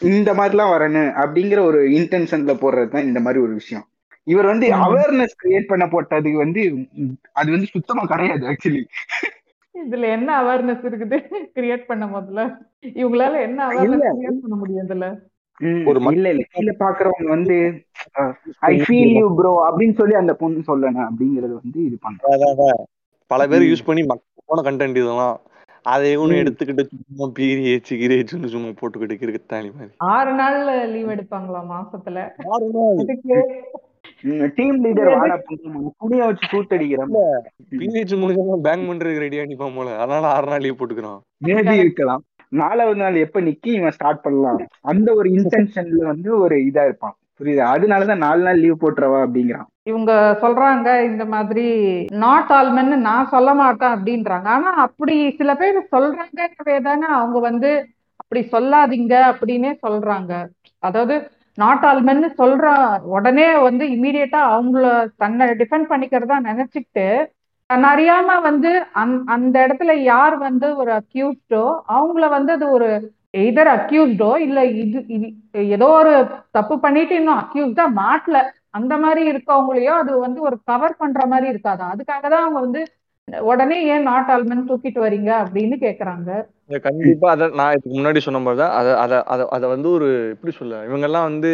இந்த மாதிரிலாம் வரணும் அப்படிங்கிற ஒரு இன்டென்ஷன்ல போடுறது தான் இந்த மாதிரி ஒரு விஷயம். இவர் வந்து. அவேர்னஸ் கிரியேட் பண்ண போட்டதுக்கு வந்து அது வந்து சுத்தமா கிடையாது ஆக்சுவலி இதுல என்ன அவேர்னஸ் இருக்குது? கிரியேட் பண்ண முதல்ல. இவங்களால என்ன அவேர்னஸ் கிரியேட் பண்ண முடியும் இதுல? ஒரு இல்ல இல்ல. கீழே பாக்குறவங்க வந்து ஐ ஃபீல் யூ ப்ரோ அப்படின்னு சொல்லி அந்த பொண்ணு சொல்லணும் அப்படிங்கறது வந்து இது பண்றாங்க. பல பேர். யூஸ் பண்ணி போன கண்டென்ட் இதெல்லாம் அதை ம். எடுத்துக்கிட்டு சும்மா பீரியட்ஸ் கிரேட்ஸ்னு சும்மா போட்டுக்கிட்டு கிறுக்குத்தாளி மாதிரி. ஆறு நாள்ல லீவ் எடுப்பாங்களா மாசத்துல? ஆறு நாள். டீம் லீடர் வாடா புனிய வச்சு முடிஞ்சா பேங்க் பண்றதுக்கு ரெடியா நிப்பான் போல. அதனால ஆறு நாள் லீவ் போட்டுக்கிறான் மேபி இருக்கலாம். நாலாவது நாள் எப்ப நிக்கி இவன் ஸ்டார்ட் பண்ணலாம். அந்த ஒரு இன்டென்ஷன்ல வந்து ஒரு இதா இருப்பான். புரியுதா? அதனாலதான் நாலு நாள் லீவ் போட்டுறவா அப்படிங்கிறான். இவங்க சொல்றாங்க இந்த மாதிரி நாட் ஆல்மென்னு நான் சொல்ல மாட்டேன் அப்படின்றாங்க. ஆனா அப்படி சில பேர் சொல்றாங்கவே தானே அவங்க வந்து அப்படி சொல்லாதீங்க அப்படின்னே சொல்றாங்க. அதாவது நாட் ஆல்மென்னு சொல்ற உடனே வந்து இமீடியட்டா அவங்கள தன்னை டிஃபெண்ட் பண்ணிக்கிறதா நினைச்சுக்கிட்டு தன் அறியாம வந்து அந் அந்த இடத்துல யார் வந்து ஒரு அக்யூஸ்டோ அவங்கள வந்து அது ஒரு எதர் அக்யூஸ்டோ இல்ல இது இது ஏதோ ஒரு தப்பு பண்ணிட்டு இன்னும் அக்யூஸ்டா மாட்டல. அந்த மாதிரி இருக்கவங்களையோ அது வந்து ஒரு கவர் பண்ற மாதிரி இருக்காதா. அதுக்காக தான் அவங்க வந்து உடனே ஏன் நாட் ஆல்மண்ட் தூக்கிட்டு வரீங்க அப்படின்னு கேக்குறாங்க. கண்டிப்பா அத நான் இதுக்கு முன்னாடி சொன்ன மாதிரிதான் அத அத அத அத வந்து ஒரு எப்படி சொல்ல இவங்க எல்லாம் வந்து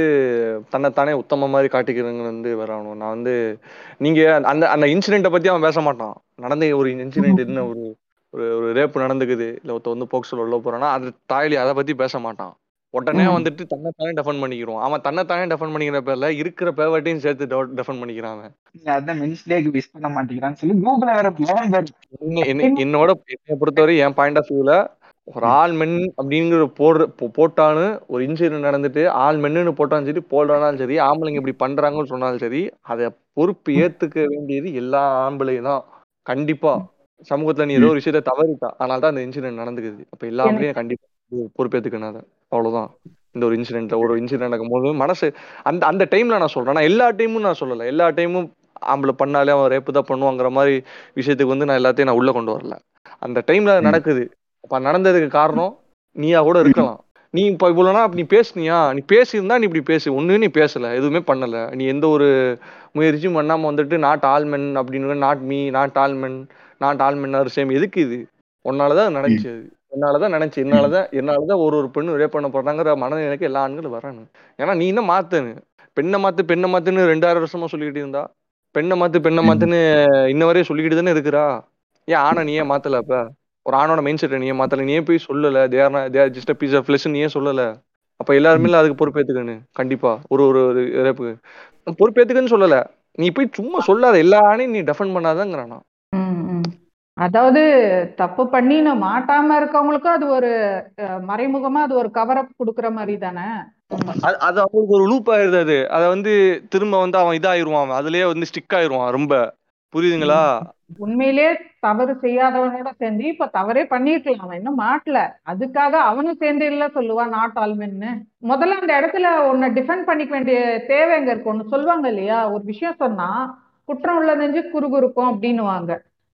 தன்னைத்தானே உத்தம மாதிரி காட்டிக்கிறவங்க வந்து வரணும் நான் வந்து நீங்க அந்த அந்த இன்சிடென்ட்டை பத்தி அவன் பேச மாட்டான். நடந்த ஒரு இன்சிடென்ட் என்ன ஒரு ஒரு ஒரு ரேப் நடந்துக்குது. இல்ல ஒருத்த வந்து போக்சோல உள்ள போறான்னா அது தாயலி அதை பத்தி பேச மாட்டான். உடனே. வந்துட்டு தன்னைத்தானே டெஃபன் பண்ணிக்கிறான் அவன் தன்னைத்தானே டெஃபன் பண்ணிக்கிற பேர்ல இருக்கிற பேவட்டையும் சேர்த்து டெஃபன் பண்ணிக்கிறான் அவன். அதான் மென்ஸ் டேக்கு விஷ் பண்ண மாட்டேங்கிறான்னு சொல்லி கூகுள்ல வேற என்னோட என்னை பொறுத்தவரை என் பாயிண்ட் ஆஃப் வியூல ஒரு ஆள் மென் அப்படிங்கிற போடுற போ- போட்டான்னு ஒரு இன்சிடென்ட் நடந்துட்டு ஆள் மென்னு போட்டாலும் சரி போடுறாலும் சரி ஆம்பளைங்க இப்படி பண்றாங்கன்னு சொன்னாலும் சரி அதை பொறுப்பு ஏத்துக்க வேண்டியது எல்லா ஆம்பளையும் தான். கண்டிப்பா சமூகத்துல நீ ஏதோ ஒரு விஷயத்த தவறிட்டா அதனால தான் அந்த இன்சிடென்ட் நடந்துக்குது. அப்ப எல்லா ஆம்பளையும் கண்டிப்பா அதை அவ்வளவுதான். இந்த ஒரு இன்சிடென்ட்ல ஒரு இன்சிடென்ட் நடக்கும்போது மனசு அந்த அந்த டைம்ல நான் சொல்றேன். நான் எல்லா டைமும் நான் சொல்லல. எல்லா டைமும் ஆம்பளை பண்ணாலே அவன் ரேப்பு தான் பண்ணுவாங்கிற மாதிரி விஷயத்துக்கு வந்து நான் எல்லாத்தையும் நான் உள்ள கொண்டு வரல. அந்த டைம்ல அது நடக்குது. அப்ப நடந்ததுக்கு காரணம் நீயா கூட இருக்கலாம். நீ இப்ப இவ்வளவு நாள் நீ பேசுனியா? நீ பேசியிருந்தா நீ இப்படி பேசு. ஒண்ணு நீ பேசல. எதுவுமே பண்ணல. நீ எந்த ஒரு முயற்சியும் பண்ணாம வந்துட்டு நாட் ஆல்மென் அப்படின்னு not me not all men not all men same எதுக்கு இது? உன்னாலதான் அது நடந்துச்சு அது. என்னாலதான் நினைச்சு என்னாலதான் என்னாலதான் ஒரு ஒரு பெண்ணு ரேப் பண்ண போறாங்கிற மனநிலைக்கு எல்லா ஆண்களும் வரணும் ஏன்னா நீ என்ன மாத்தனு பெண்ணை மாத்து பெண்ணை மாத்துன்னு ரெண்டாயிரம் வருஷமா சொல்லிக்கிட்டு இருந்தா? பெண்ணை மாத்து பெண்ணை மாத்துன்னு இன்ன வரையும் சொல்லிக்கிட்டு தானே இருக்கிறா? ஏன் ஆணை நீ ஏன் மாத்தல அப்ப? ஒரு ஆணோட மைண்ட் செட்டை நீ மாத்தல. நீ ஏன் போய் சொல்லல. There there just piece of flush நீ ஏன் சொல்லல. அப்ப எல்லாருமே அதுக்கு பொறுப்பேத்துக்கணும் கண்டிப்பா. ஒரு ஒரு ரேப்புக்கு பொறுப்பேத்துக்கன்னு சொல்லல. நீ போய் சும்மா சொல்லாத. எல்லா ஆணையும் நீ டெஃபன் பண்ணாதங்கிறானா. அதாவது தப்பு பண்ணி நான் மாட்டாம இருக்கவங்களுக்கும் அது ஒரு மறைமுகமா அது ஒரு கவரப் கொடுக்குற மாதிரி தானே. அது அவங்களுக்கு ஒரு லூப் ஆயிருது அது. அதை வந்து திரும்ப வந்து அவன் இதாயிருவான் அதுலயே வந்து ஸ்டிக் ஆயிருவான் ரொம்ப. புரியுதுங்களா? உண்மையிலே தவறு செய்யாதவனோட சேர்ந்து இப்ப தவறே பண்ணிருக்கலாம். அவன் இன்னும் மாட்டல. அதுக்காக அவனும் சேர்ந்து இல்ல சொல்லுவான் நாட் ஆல்மென்னு முதல்ல அந்த இடத்துல உன்னை டிஃபெண்ட் பண்ணிக்க வேண்டிய தேவை எங்க இருக்கு? ஒண்ணு சொல்லுவாங்க இல்லையா? ஒரு விஷயம் சொன்னா குற்றம் உள்ள நெஞ்சு குறுகுறுக்கும் அப்படின்னுவாங்க.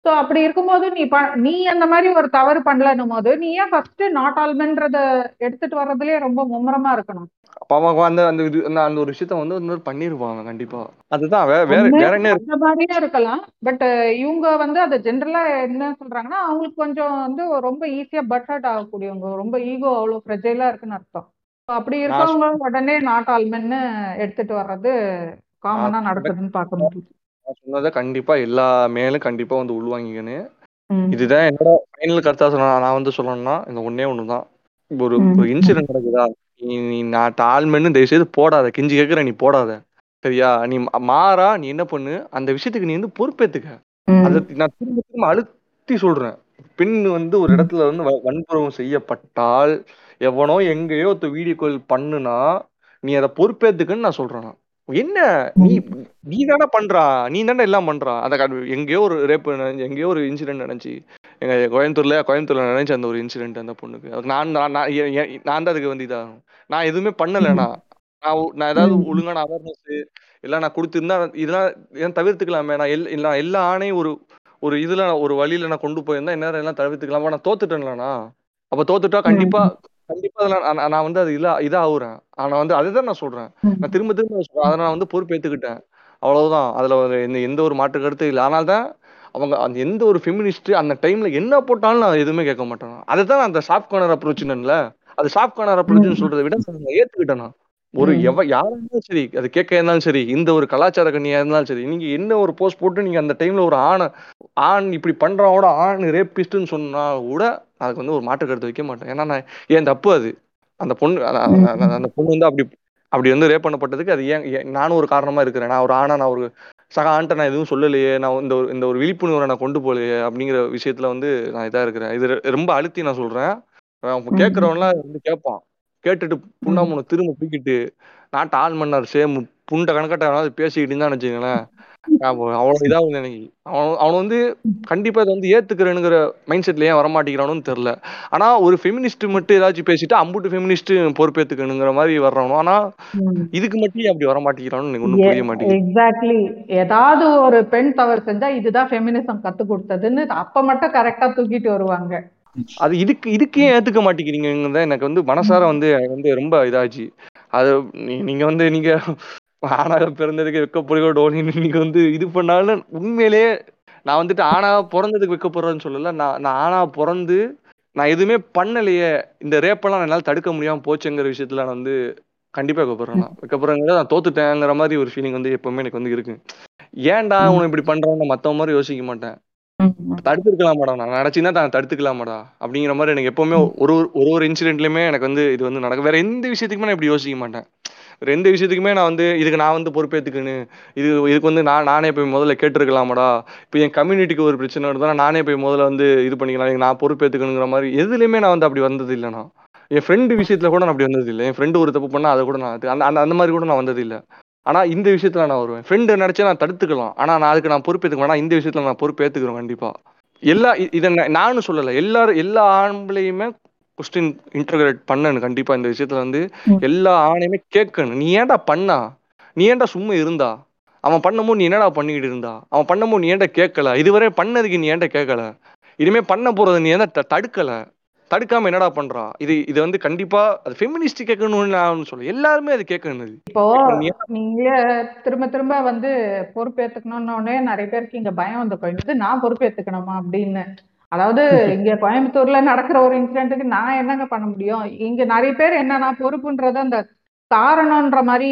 சோ அப்படி இருக்கும்போது நீ ப- நீ அந்த மாதிரி ஒரு தவறு பண்ணலன்னும் போது நீ ஏன் ஃபர்ஸ்ட் நாட் ஆல்மென்றத எடுத்துட்டு வர்றதுலயே ரொம்ப மும்முரமா இருக்கணும்? அப்ப அவன் அந்த அந்த அந்த ஒரு விஷயத்த வந்து இன்னொரு அவன் கண்டிப்பா. அதுதான் வேற வேற என்ன அந்த மாதிரியும் இருக்கலாம். பட் இவங்க வந்து அதை ஜென்ரலா என்ன சொல்றாங்கன்னா அவங்களுக்கு கொஞ்சம் வந்து ரொம்ப ஈஸியா பட் ஹர்ட் ஆகக்கூடியவங்க ரொம்ப ஈகோ அவ்வளவு ஃப்ரெஜைலா இருக்குன்னு அர்த்தம். அப்படி இருக்கவங்க உடனே நாட் ஆல்மென்னு எடுத்துட்டு வர்றது காமனா நடக்குதுன்னு பார்க்க முடியுது. நான் சொன்னதை கண்டிப்பா எல்லா மேலும் கண்டிப்பா வந்து உள்வாங்கிக்கணும். இதுதான் என்னோட ஃபைனல் கருத்தா சொன்னா நான் வந்து சொல்லணும்னா இந்த ஒண்ணே ஒண்ணுதான். ஒரு ஒரு இன்சிடென்ட் நடக்குதா? நீ நீ நான் தாழ்மைன்னு தயவு செய்து போடாத. கெஞ்சி கேட்குற நீ போடாத. சரியா? நீ மாறா நீ என்ன பண்ணு? அந்த விஷயத்துக்கு நீ வந்து பொறுப்பேத்துக்க. அதை நான் திரும்ப திரும்ப அழுத்தி சொல்றேன். பெண் வந்து ஒரு இடத்துல வந்து வ- வன்புணர்வு செய்யப்பட்டால் எவனோ எங்கேயோ ஒருத்த வீடியோ கால் பண்ணுனா நீ அதை பொறுப்பேத்துக்கன்னு நான் சொல்றேன். என்ன? நீ நீ தானே பண்றா. நீ தானே எல்லாம் பண்றா. அந்த எங்கேயோ ஒரு ரேப் எங்கேயோ ஒரு இன்சிடென்ட் நடந்துச்சு எங்க கோயம்புத்தூர்ல கோயம்புத்தூர்ல நடந்துச்சு அந்த ஒரு இன்சிடென்ட் அந்த பொண்ணுக்கு. நான் நான் நான் தான் அதுக்கு வந்து இதாகும் நான் எதுவுமே பண்ணலண்ணா நான். நான் ஏதாவது ஒழுங்கான அவேர்னஸ் இல்ல நான் கொடுத்திருந்தா இதெல்லாம் ஏன் தவிர்த்துக்கலாமே. நான் எல் எல்லா ஆணையும் ஒரு ஒரு இதுல ஒரு வழியில நான் கொண்டு போயிருந்தா என்ன எல்லாம் தவிர்த்துக்கலாமா? நான் தோத்துட்டேன்லண்ணா அப்ப தோத்துட்டா கண்டிப்பா கண்டிப்பா அதுல நான் வந்து அது இல்ல இதா ஆகுறேன் ஆனா வந்து அதுதான் நான் சொல்றேன். நான் திரும்ப திரும்ப சொல்றேன். அதை நான் வந்து பொறுப்பேத்துக்கிட்டேன். அவ்வளவுதான். அதுல ஒரு எந்த எந்த ஒரு மாற்று கருத்து இல்லை. ஆனால் தான் அவங்க அந்த எந்த ஒரு ஃபெமினிஸ்ட் அந்த டைம்ல என்ன போட்டாலும் நான் எதுவுமே கேட்க மாட்டேன். அதுதான் அந்த சாஃப்ட் கார்னர் அப்ரோச்சுன்னு அது சாஃப்ட் கார்னர் அப்ரோச்னு ம், சொல்றதை விட ஏத்துக்கிட்டேன் நான். ஒரு எவ யாரா இருந்தாலும் சரி அது கேட்க இருந்தாலும் சரி இந்த ஒரு கலாச்சார கண்ணியா இருந்தாலும் சரி நீங்க என்ன ஒரு போஸ்ட் போட்டு நீங்க அந்த டைம்ல ஒரு ஆணை ஆண் இப்படி பண்றவோட ஆண் ரேப்பிஸ்ட்னு சொன்னா கூட அதுக்கு வந்து ஒரு மாற்று கருத்து வைக்க மாட்டேன். ஏன்னா நான் ஏன் தப்பு அது? அந்த பொண்ணு அந்த பொண்ணு வந்து அப்படி அப்படி வந்து ரேப் பண்ணப்பட்டதுக்கு அது ஏன் நானும் ஒரு காரணமா இருக்கிறேன். நான் ஒரு ஆணா நான் ஒரு சக ஆண்ட்ட நான் எதுவும் சொல்லலையே நான் இந்த ஒரு இந்த ஒரு விழிப்புணர்வை நான் கொண்டு போகலையே அப்படிங்கிற விஷயத்துல வந்து நான் இதா இருக்கிறேன். இது ரொம்ப அழுத்தி நான் சொல்றேன். கேட்கறவன்லாம் வந்து கேட்பான். கேட்டுட்டு புண்ணா ம், முனை திரும்ப தூக்கிட்டு நாட்டு ஆள் மன்னர் சேம் புண்ட கணக்கட்ட பேசிக்கிட்டு இருந்தான்னு வச்சுங்களேன் அவ்வளோ இதாகும் எனக்கு அவன் அவன் வந்து கண்டிப்பா இதை வந்து ஏத்துக்கிறேனுங்கிற மைண்ட் செட்ல ஏன் வரமாட்டேங்கிறானு தெரியல. ஆனா ஒரு ஃபெமினிஸ்ட் மட்டும் ஏதாச்சும் பேசிட்டு அம்புட்டு ஃபெமினிஸ்ட் பொறுப்பேத்துக்கணுங்கிற மாதிரி வர்றவனும் ஆனா. இதுக்கு மட்டும் அப்படி வரமாட்டேங்கிறான்னு எனக்கு ஒன்றும் புரிய மாட்டேங்குது. எக்ஸாக்ட்லி ஏதாவது ஒரு பெண் தவறு செஞ்சா இதுதான் ஃபெமினிசம் கத்து கொடுத்ததுன்னு அப்ப மட்டும் கரெக்டா தூக்கிட்டு வருவாங்க. அது இதுக்கு இதுக்கு ஏன் ஏத்துக்க மாட்டேங்கிறீங்க எனக்கு வந்து மனசார வந்து வந்து ரொம்ப இதாச்சு. அது நீங்க வந்து நீங்க ஆணாக பிறந்ததுக்கு வெக்க பொறியோட நீங்க வந்து இது பண்ணாலும் உண்மையிலேயே நான் வந்துட்டு ஆணா பிறந்ததுக்கு வைக்கப்படுறேன்னு சொல்லல. நான் நான் ஆணா பிறந்து நான் எதுவுமே பண்ணலையே இந்த ரேப்பெல்லாம் என்னால் தடுக்க முடியாம போச்சுங்கிற விஷயத்துல நான் வந்து கண்டிப்பா வைக்கப்படுறேன் நான். வைக்கப்படுறேங்கிறத நான் தோத்துட்டேங்கிற மாதிரி ஒரு ஃபீலிங் வந்து எப்பவுமே எனக்கு வந்து இருக்கு. ஏன்டா ம். உன இப்படி பண்றான்னு மத்தவங்க மாதிரி யோசிக்க மாட்டேன். ம், ம். தடுத்துருக்கலாமாடா நான் நினைச்சிருந்தா நான் தடுத்துக்கலாமாடா அப்படிங்கிற மாதிரி எனக்கு எப்பவுமே. ஒரு ஒரு- ஒரு இன்சிடென்ட்லயுமே எனக்கு வந்து இது வந்து நடக்கும் வேற எந்த விஷயத்துக்குமே நான் இப்படி யோசிக்க மாட்டேன். வேற எந்த விஷயத்துக்குமே நான் வந்து இதுக்கு நான் வந்து பொறுப்பேத்துக்கணும் இது இதுக்கு வந்து நான் நானே போய் முதல்ல கேட்டிருக்கலாமாடா? இப்போ என் கம்யூனிட்டிக்கு ஒரு பிரச்சனை வருதுன்னா நானே போய் முதல்ல வந்து இது பண்ணிக்கலாம் நான் பொறுப்பேத்துக்கணுங்கிற மாதிரி எதுலையுமே நான் வந்து அப்படி வந்தது இல்லைண்ணா என் ஃப்ரெண்டு விஷயத்துல கூட நான் அப்படி வந்தது இல்லை என் ஃப்ரெண்டு ஒரு தப்பு பண்ணா அதை கூட நான் அந்த அந்த மாதிரி கூட நான் வந்தது இல்லை ஆனா இந்த விஷயத்துல நான் வருவேன். ஃப்ரெண்டு நினைச்சா நான் தடுத்துக்கலாம். ஆனா நான் அதுக்கு நான் பொறுப்பேற்றுக்க வேணா இந்த விஷயத்துல நான் பொறுப்பேத்துக்கிறேன் கண்டிப்பா. எல்லா இதை நான் நானும் சொல்லல. எல்லாரும் எல்லா ஆம்பளையுமே கொஸ்டின் இன்டர்கிரேட் பண்ணணும் கண்டிப்பா இந்த விஷயத்துல வந்து. எல்லா ஆணையுமே கேட்கணும். நீ ஏன்டா பண்ணா? நீ ஏன்டா சும்மா இருந்தா? அவன் பண்ணும்போது நீ என்னடா பண்ணிக்கிட்டு இருந்தா? அவன் பண்ணும்போது நீ ஏன்டா கேட்கல? இதுவரை பண்ணதுக்கு நீ ஏன்டா கேட்கல? இனிமே பண்ண போறது நீ ஏன்டா த- தடுக்கல? தடுக்காம என்னடா பண்றா? இது இது வந்து கண்டிப்பா அது ஃபெமினிஸ்ட் கேட்கணும்னு நான் சொல்ல எல்லாருமே அது கேட்கணும் இப்போ நீங்க திரும்ப திரும்ப வந்து பொறுப்பேத்துக்கணும்னு நிறைய பேருக்கு இங்க பயம் வந்து போயிடுது நான் பொறுப்பேத்துக்கணுமா அப்படின்னு. அதாவது இங்க கோயம்புத்தூர்ல நடக்கிற ஒரு இன்சிடென்ட்டுக்கு நான் என்னங்க பண்ண முடியும்? இங்க நிறைய பேர் என்னன்னா பொறுப்புன்றத அந்த காரணம்ன்ற மாதிரி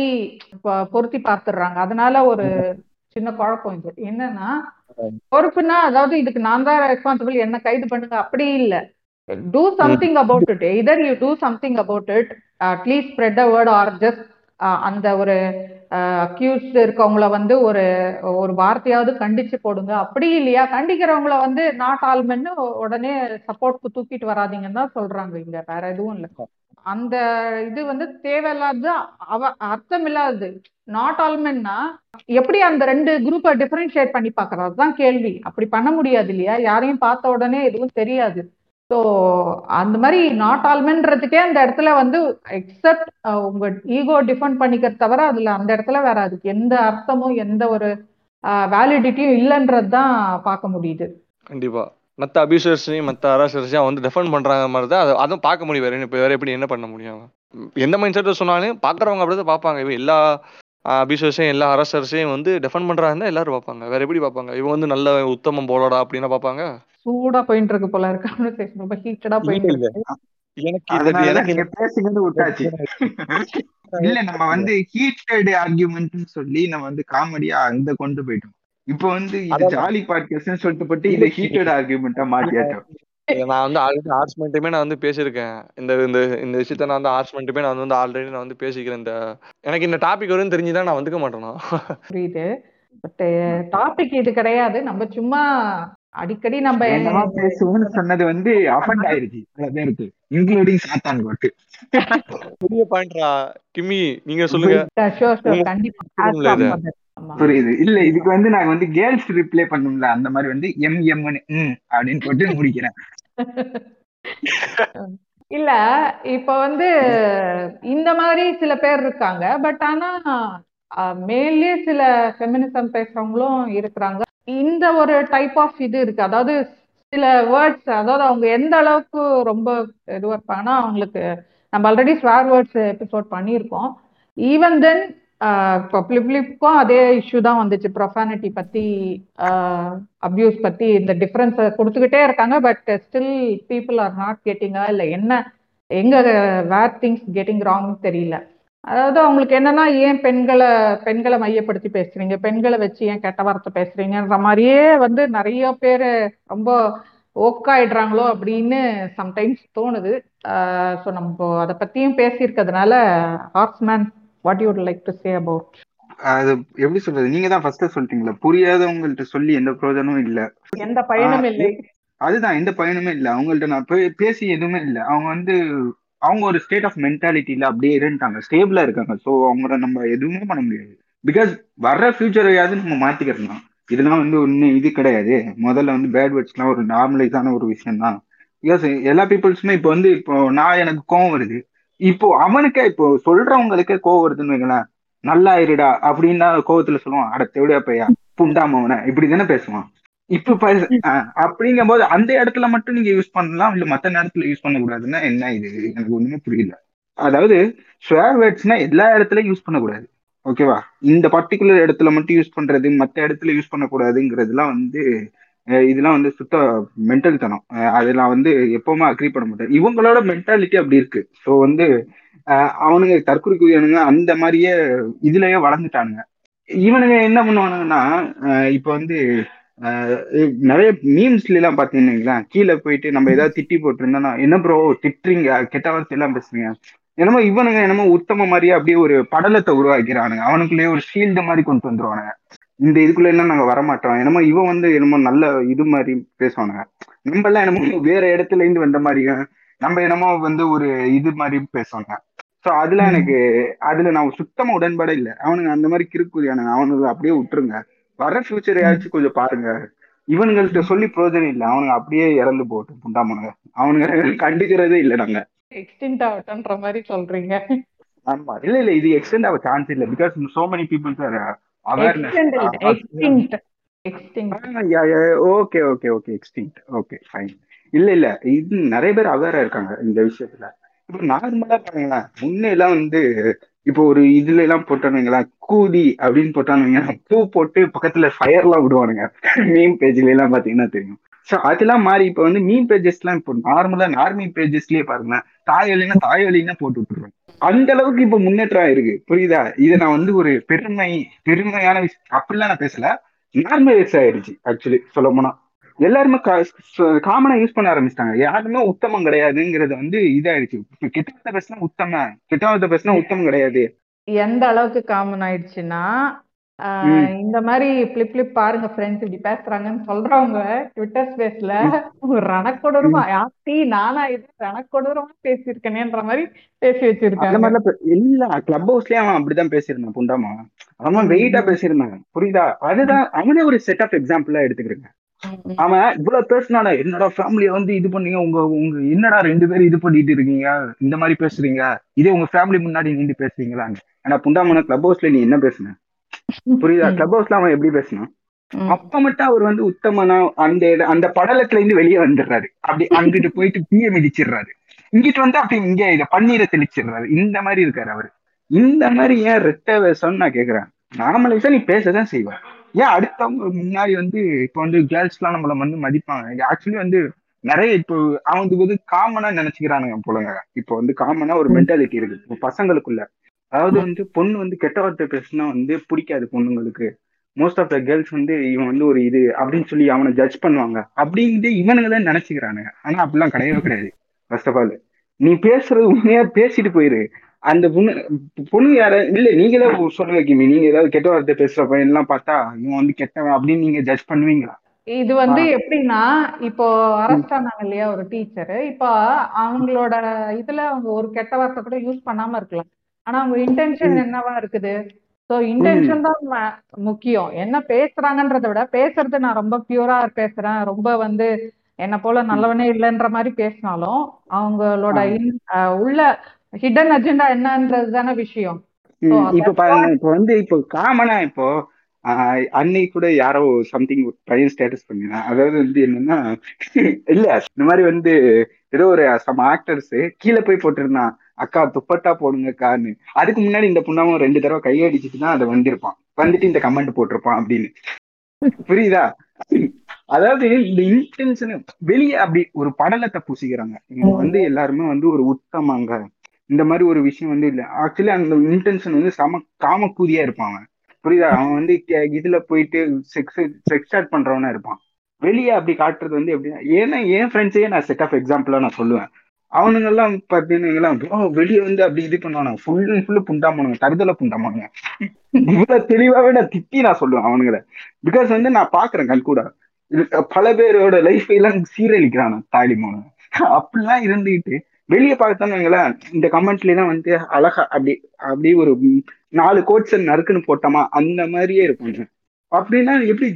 பொருத்தி பார்த்துடுறாங்க. அதனால ஒரு சின்ன குழப்பம் இது. என்னன்னா பொறுப்புனா அதாவது இதுக்கு நான் தான் ரெஸ்பான்சிபிள் என்ன கைது பண்ணுங்க. அப்படி இல்ல. Do something about it either you do something about it at least spread a word or just அந்த ஒரு அக்யூஸ்ட் இருக்கவங்கள வந்து ஒரு ஒரு வார்த்தையாவது கண்டிச்சு போடுங்க. அப்படி இல்லையா? கண்டிக்கிறவங்கள வந்து நாட் ஆல்மென்னு உடனே சப்போர்ட்க்கு தூக்கிட்டு வராதீங்கன்னு தான் சொல்றாங்க இங்க. வேற எதுவும் இல்ல. அந்த இது வந்து தேவையில்லாதது அவ அர்த்தம் இல்லாதது நாட் ஆல்மென்னா எப்படி அந்த ரெண்டு குரூப்பை டிஃபரன்ஷியேட் பண்ணி பார்க்கறது தான் கேள்வி. அப்படி பண்ண முடியாது இல்லையா? யாரையும் பார்த்த உடனே எதுவும் தெரியாது. ஸோ அந்த மாதிரி நாட் ஆல்மென்றதுக்கே அந்த இடத்துல வந்து எக்ஸப்ட் உங்க ஈகோ டிஃபெண்ட் பண்ணிக்கிறது தவிர அதுல அந்த இடத்துல வேற அதுக்கு எந்த அர்த்தமும் எந்த ஒரு வேலிடிட்டியும் இல்லைன்றது தான் பார்க்க முடியுது. கண்டிப்பா. மத்த அபியூசர்ஸையும் மத்த அரசர்ஸையும் வந்து டிஃபெண்ட் பண்றாங்க மாதிரி தான் அதை அதுவும் பார்க்க முடியும். வேற இப்போ வேற எப்படி என்ன பண்ண முடியும் எந்த மைண்ட் செட்டை சொன்னாலும் பார்க்குறவங்க அப்படி தான் பார்ப்பாங்க. இவன் எல்லா அபியூசர்ஸையும் எல்லா அரசர்ஸையும் வந்து டிஃபெண்ட் பண்றாங்க எல்லாரும் பார்ப்பாங்க. வேற எப்படி பார்ப்பாங்க? இவன் வந்து நல்ல உத்தமம் போலடா அப்படின்னா பார்ப்பாங்க. சூடா போயிட்டு இருக்கு போல இருக்கு. கான்வர்சேஷன் ரொம்ப ஹீட்டடா போயிட்டு இருக்கு. எனக்கு எனக்கு பேசுங்கன்னு விட்டாச்சு. இல்ல நம்ம வந்து ஹீட்டட் ஆர்கியூமெண்ட்னு சொல்லி நம்ம வந்து காமெடியா அந்த கொண்டு போயிட்டோம். இப்போ வந்து இது. ஜாலி பாட்காஸ்ட்னு சொல்லிட்டு போட்டு இதை ஹீட்டட் ஆர்கியூமெண்டா மாத்தியாட்டோம். நான் வந்து ஆல்ரெடி ஆர்ட்ஸ்மெண்ட்டுமே நான் வந்து பேசியிருக்கேன். இந்த இந்த இந்த விஷயத்த நான் வந்து ஆர்ட்ஸ்மெண்ட்டுமே நான் வந்து ஆல்ரெடி நான் வந்து பேசிக்கிறேன். இந்த எனக்கு இந்த டாபிக் வரும்னு தெரிஞ்சுதான் நான் வந்துக்க மாட்டேனா? புரியுது. பட் டாபிக் இது கிடையாது. நம்ம சும்மா அடிக்கடி நம்ம என்னமா பேசுவோம்னு சொன்னது வந்து அஃபண்ட் ஆயிருச்சு பல பேருக்கு இன்க்ளூடிங் சாத்தான் கோட்டு பெரிய பாயிண்ட்ரா கிமி நீங்க சொல்லுங்க. கண்டிப்பா. புரியுது. இல்ல இதுக்கு வந்து நாங்க வந்து கேர்ள்ஸ் ரிப்ளை பண்ணும்ல அந்த மாதிரி வந்து எம் எம் அப்படின்னு போட்டு முடிக்கிறேன். இல்ல இப்ப வந்து இந்த மாதிரி சில பேர் இருக்காங்க பட் ஆனா மேலே சில ஃபெமினிசம் பேசுறவங்களும் இருக்கிறாங்க. இந்த ஒரு டைப் ஆஃப் இது இருக்கு. அதாவது சில வேர்ட்ஸ் அதாவது அவங்க எந்த அளவுக்கு ரொம்ப இதுவா இருப்பாங்கன்னா அவங்களுக்கு நம்ம ஆல்ரெடி ஸ்வேர் வேர்ட்ஸ் எபிசோட் பண்ணியிருக்கோம். ஈவன் தென் இப்போ பிளிப்ளிப்க்கும் அதே இஷ்யூ தான் வந்துச்சு. ப்ரொஃபானிட்டி பத்தி அப்யூஸ் பத்தி இந்த டிஃபரன்ஸை கொடுத்துக்கிட்டே இருக்காங்க. But still people are not கெட்டிங்கா இல்லை என்ன எங்க வேர் திங்ஸ் கெட்டிங் ராங் தெரியல. அதாவது அவங்களுக்கு என்னன்னா ஏன் பெண்களை பெண்களை மையப்படுத்தி பேசுறீங்க? பெண்களை வச்சு ஏன் கெட்ட வார்த்தை பேசுறீங்கன்ற மாதிரியே வந்து நிறைய பேர் ரொம்ப ஓக்காயிடுறாங்களோ அப்படின்னு சம்டைம்ஸ் தோணுது. ஸோ நம்ம அதை பத்தியும் பேசியிருக்கிறதுனால Horseman what you'd like to say about அது எப்படி சொல்றது? நீங்க தான் ஃபர்ஸ்ட் சொல்லிட்டீங்களா? புரியாதவங்கள்ட்ட சொல்லி எந்த பிரயோஜனமும் இல்ல. எந்த பயனும் இல்லை. அதுதான் எந்த பயனுமே இல்ல. அவங்கள்ட்ட நான் பேசி எதுவுமே இல்ல. அவங்க வந்து அவங்க ஒரு ஸ்டேட் ஆஃப் மென்டாலிட்டியில அப்படியே இருந்துட்டாங்க. ஸ்டேபிளா இருக்காங்க. ஸோ அவங்கள நம்ம எதுவுமே பண்ண முடியாது. பிகாஸ் வர்ற ஃபியூச்சரையாவது நம்ம மாத்திக்கிறோம் இதெல்லாம் வந்து ஒன்றும் இது கிடையாது. முதல்ல வந்து பேட் வேர்ட்ஸ்லாம் ஒரு நார்மலைஸான ஒரு விஷயம் தான் பிகாஸ் எல்லா பீப்புள்ஸுமே இப்போ வந்து இப்போ நான் எனக்கு கோவம் வருது. இப்போ அவனுக்கே இப்போ சொல்றவங்களுக்கே கோவம் வருதுன்னு வைங்களேன். நல்லா இருடா அப்படின்னா கோவத்துல சொல்லுவான் அட தேவையா பையா? புண்டாமவன இப்படி தானே பேசுவான். இப்ப அப்படிங்கும் போது அந்த இடத்துல மட்டும் நீங்க யூஸ் பண்ணலாம் இல்ல மத்த நேரத்துல யூஸ் பண்ணக்கூடாதுன்னா என்ன இது? எனக்கு ஒண்ணுமே புரியல. அதாவது ஸ்வேர் வேர்ட்ஸ்னா எல்லா இடத்துலயும் யூஸ் பண்ணக்கூடாது. ஓகேவா இந்த பர்டிகுலர் இடத்துல மட்டும் யூஸ் பண்றது மற்ற இடத்துல யூஸ் பண்ணக்கூடாதுங்கிறதுலாம் வந்து இதெல்லாம் வந்து சுத்த மென்டல் தனம். அதெல்லாம் வந்து எப்பவுமே அக்ரி பண்ண மாட்டேன். இவங்களோட மென்டாலிட்டி அப்படி இருக்கு. ஸோ வந்து அவனுங்க தற்கொலைக்குரியவனுங்க அந்த மாதிரியே இதுலயே வளர்ந்துட்டானுங்க. இவனுங்க என்ன பண்ணுவானுங்கன்னா இப்போ வந்து நிறைய மீம்ஸ்ல எல்லாம் பாத்தீங்கன்னா கீழே போயிட்டு நம்ம ஏதாவது திட்டி போட்டிருந்தோம்னா என்ன ப்ரோ திட்டுறீங்க கெட்ட வார்த்தை எல்லாம் பேசுறீங்க. என்னமோ இவனுங்க என்னமோ உத்தம மாதிரியே அப்படியே ஒரு படலத்தை உருவாக்கிறானுங்க. அவனுக்குள்ளேயே ஒரு ஷீல்டு மாதிரி கொண்டு வந்துருவானுங்க. இந்த இதுக்குள்ள என்ன நாங்க வரமாட்டோம். என்னமோ இவன் வந்து என்னமோ நல்ல இது மாதிரி பேசுவானுங்க. நம்ம எல்லாம் என்னமோ வேற இடத்துல இருந்து வந்த மாதிரியும் நம்ம என்னமோ வந்து ஒரு இது மாதிரி பேசுவாங்க. சோ அதுல எனக்கு அதுல நான் சுத்தமா உடன்பாடே இல்லை. அவனுங்க அந்த மாதிரி கிறுக்குதியானுங்க. அவனுங்க அப்படியே விட்டுருங்க. வர ஃபியூச்சரையாச்சும் கொஞ்சம் பாருங்க. இவனுங்கள்ட்ட சொல்லி பிரயோஜனம் இல்லை. அவனுங்க அப்படியே இறந்து போகட்டும். புண்டாமனுங்க அவனுங்க கண்டுக்கிறதே இல்லை நாங்க. எக்ஸ்டென்ட் ஆகட்டும்ன்ற மாதிரி சொல்றீங்க. ஆமா. இல்ல இல்ல. இது எக்ஸ்டெண்ட் ஆக சான்ஸ் இல்ல. Because so many peoples are okay okay okay extinct okay fine இல்ல இல்ல. இது நிறைய பேர் அவேரா இருக்காங்க இந்த விஷயத்துல. இப்போ நார்மலா பாருங்களேன். முன்ன எல்லாம் வந்து இப்போ ஒரு இதுல எல்லாம் போட்டானுங்களா? கூதி அப்படின்னு போட்டானுங்க. பூ போட்டு பக்கத்துல ஃபயர் எல்லாம் விடுவானுங்க. மீன் பேஜ்ல எல்லாம் பாத்தீங்கன்னா தெரியும். ஸோ அதெல்லாம் மாறி இப்போ வந்து மீன் பேஜஸ் எல்லாம் இப்போ நார்மலா நார்மி பேஜஸ்லயே பாருங்களேன். தாயொலின்னா தாயொலின்னா போட்டு விட்டுருவோம். அந்த அளவுக்கு இப்ப முன்னேற்றம் ஆயிருக்கு. புரியுதா? இதை நான் வந்து ஒரு பெருமை பெருமையான விஷயம் அப்படிலாம் நான் பேசல. நார்மலைஸ் ஆயிடுச்சு ஆக்சுவலி சொல்ல போனா. எல்லாருமே காமனா யூஸ் பண்ண ஆரம்பிச்சிட்டாங்க. யாருமே உத்தமம் கிடையாதுங்கிறது வந்து இதாயிடுச்சு. கெட்டவத்தை பேசினா உத்தம கெட்டவத்தை பேசினா உத்தமம் கிடையாது. எந்த அளவுக்கு காமன் ஆயிடுச்சுன்னா. இந்த மாதிரி பிளிப் பிளிப் பாருங்க ஃப்ரெண்ட்ஸ் இப்படி பேசுறாங்கன்னு சொல்றவங்க ட்விட்டர் ஸ்பேஸ்ல ரணக்கொடூரமா யாத்தி நானா இது ரணக்கொடூரமா பேசியிருக்கேனேன்ற மாதிரி பேசி அந்த வச்சிருக்காங்க மாதிரிலாம் பே- இல்ல கிளப் ஹவுஸ்லயே அவன் அப்படிதான் பேசியிருந்தான் புண்டாமா. அவன் வெயிட்டா பேசியிருந்தாங்க புரியுதா? அதுதான் அவனே ஒரு செட் ஆஃப் எக்ஸாம்பிளா ம். அவன் இவ்வளவு பேசினாடா என்னடா ஃபேமிலிய வந்து இது பண்ணீங்க? உங்க உங்க என்னடா ரெண்டு பேரும் இது பண்ணிட்டு இருக்கீங்க? இந்த மாதிரி பேசுறீங்க? இதே உங்க ஃபேமிலி முன்னாடி நின்று பேசுறீங்களான்னு. ஆனா புண்டாமன கிளப் ஹவுஸ்ல நீ என்ன பேசுன? புரியுதா. கிளப் ஹவுஸ்ல அவன் எப்படி பேசினான். அப்ப மட்டும் அவர் வந்து உத்தமனா அந்த அந்த படலத்துல இருந்து வெளியே வந்துடுறாரு. அப்படி அங்கிட்டு போயிட்டு தீய மிதிச்சிடுறாரு. இங்கிட்டு வந்து அப்படி இங்க இத பன்னீரை தெளிச்சிடுறாரு. இந்த மாதிரி இருக்காரு அவரு. இந்த மாதிரி ஏன் ரெட்ட வேஷம்னு நான் கேக்குறேன். நார்மலைஸா நீ பேசதான் செய்வ. ஏன் அடுத்தவங்க முன்னாடி வந்து இப்ப வந்து கேர்ள்ஸ் எல்லாம் நம்மள வந்து மதிப்பாங்க. ஆக்சுவலி வந்து நிறைய இப்போ அவனுக்கு வந்து காமனா நினைச்சுக்கிறானுங்க போலங்க. இப்போ வந்து காமனா ஒரு மென்டாலிட்டி இருக்கு. இப்போ பசங்களுக்குள்ள. அதாவது வந்து பொண்ணு வந்து கெட்ட வார்த்தை பேசினா வந்து பிடிக்காது பொண்ணுங்களுக்கு. மோஸ்ட் ஆஃப் த கேர்ள்ஸ் வந்து இவன் வந்து ஒரு இது அப்படின்னு சொல்லி அவனை ஜட்ஜ் பண்ணுவாங்க. அப்படின்ட்டு இவனுங்க தான் நினைச்சுக்கிறானுங்க. ஆனா அப்படிலாம் கிடையவே கிடையாது. ஃபர்ஸ்ட் ஆஃப் ஆல் நீ பேசுறது உண்மையா பேசிட்டு போயிரு. அந்த பொண்ணு பொண்ணு யார இல்ல நீங்களே சொல்ல வைக்கீங்க நீங்க ஏதாவது கெட்ட வார்த்தை பேசுற பையன் எல்லாம் பார்த்தா இவன் வந்து கெட்டவன் அப்படின்னு நீங்க ஜட்ஜ் பண்ணுவீங்களா? இது வந்து. எப்படின்னா இப்போ அரெஸ்ட் ஆனாங்க இல்லையா ஒரு டீச்சர் இப்போ அவங்களோட இதுல அவங்க ஒரு கெட்ட வார்த்தை கூட யூஸ் பண்ணாம இருக்கலாம். ஆனா அவங்க இன்டென்ஷன். என்னவா இருக்குது? ஸோ இன்டென்ஷன் தான் முக்கியம். என்ன பேசுறாங்கன்றத விட பேசுறது நான் ரொம்ப பியூரா பேசுறேன். ரொம்ப வந்து என்ன போல நல்லவனே இல்லைன்ற மாதிரி பேசினாலும் அவங்களோட உள்ள ஹிடன் அஜெண்டா என்னன்றது தானே விஷயம் இப்ப பாருங்க இப்ப வந்து இப்போ காமனா இப்போ அன்னைக்கு கூட யாரோ சம்திங் பையன் ஸ்டேட்டஸ் பண்ணிருந்தேன் அதாவது வந்து என்னன்னா இல்ல இந்த மாதிரி வந்து ஏதோ ஒரு சம் ஆக்டர்ஸ் கீழே போய் போட்டிருந்தான் அக்கா துப்பட்டா போடுங்கக்கான்னு. அதுக்கு முன்னாடி இந்த புண்ணாவும் ரெண்டு தடவை கையடிச்சிட்டு தான் அதை வந்திருப்பான். வந்துட்டு இந்த கமெண்ட் போட்டிருப்பான் அப்படின்னு. புரியுதா? அதாவது இந்த இன்டென்ஷன் வெளியே அப்படி ஒரு படலத்தை பூசிக்கிறாங்க. இவங்க வந்து எல்லாருமே வந்து ஒரு உத்தமாங்க இந்த மாதிரி ஒரு விஷயம் வந்து இல்லை. ஆக்சுவலி அந்த இன்டென்ஷன் வந்து சம காமக்கூதியா இருப்பான் அவன். புரியுதா? அவன் வந்து கே- இதுல போயிட்டு செக்ஸ் செக்ஸ் ஸ்டார்ட் பண்றவனா இருப்பான். வெளியே அப்படி காட்டுறது வந்து எப்படின்னா ஏன்னா என் ஃப்ரெண்ட்ஸையே நான் செட் ஆஃப் எக்ஸாம்பிளா நான் சொல்லுவேன். அவனுங்க எல்லாம் பாத்தீங்கன்னா வெளியே வந்து அப்படி இது பண்ணுவானுங்க ஃபுல் அண்ட் ஃபுல்லு புண்டாமானுங்க தருதல புண்டாமானுங்க. இவ்வளவு தெளிவாவே நான் திட்டி நான் சொல்லுவேன் அவனுங்களை. பிகாஸ் வந்து நான் பாக்குறேன் கண் கூட இது, பல பேரோட லைஃப் எல்லாம் சீரழிக்கிறான் தாலி அப்படிலாம் இருந்துகிட்டு வெளியே பார்த்தான்னு வைங்களேன் இந்த கமெண்ட்ல எல்லாம் வந்து அழகா அப்படி அப்படி ஒரு நாலு கோட்ஸ் நறுக்குன்னு போட்டோமா அந்த மாதிரியே இருக்கும். அப்படின்னா எப்படி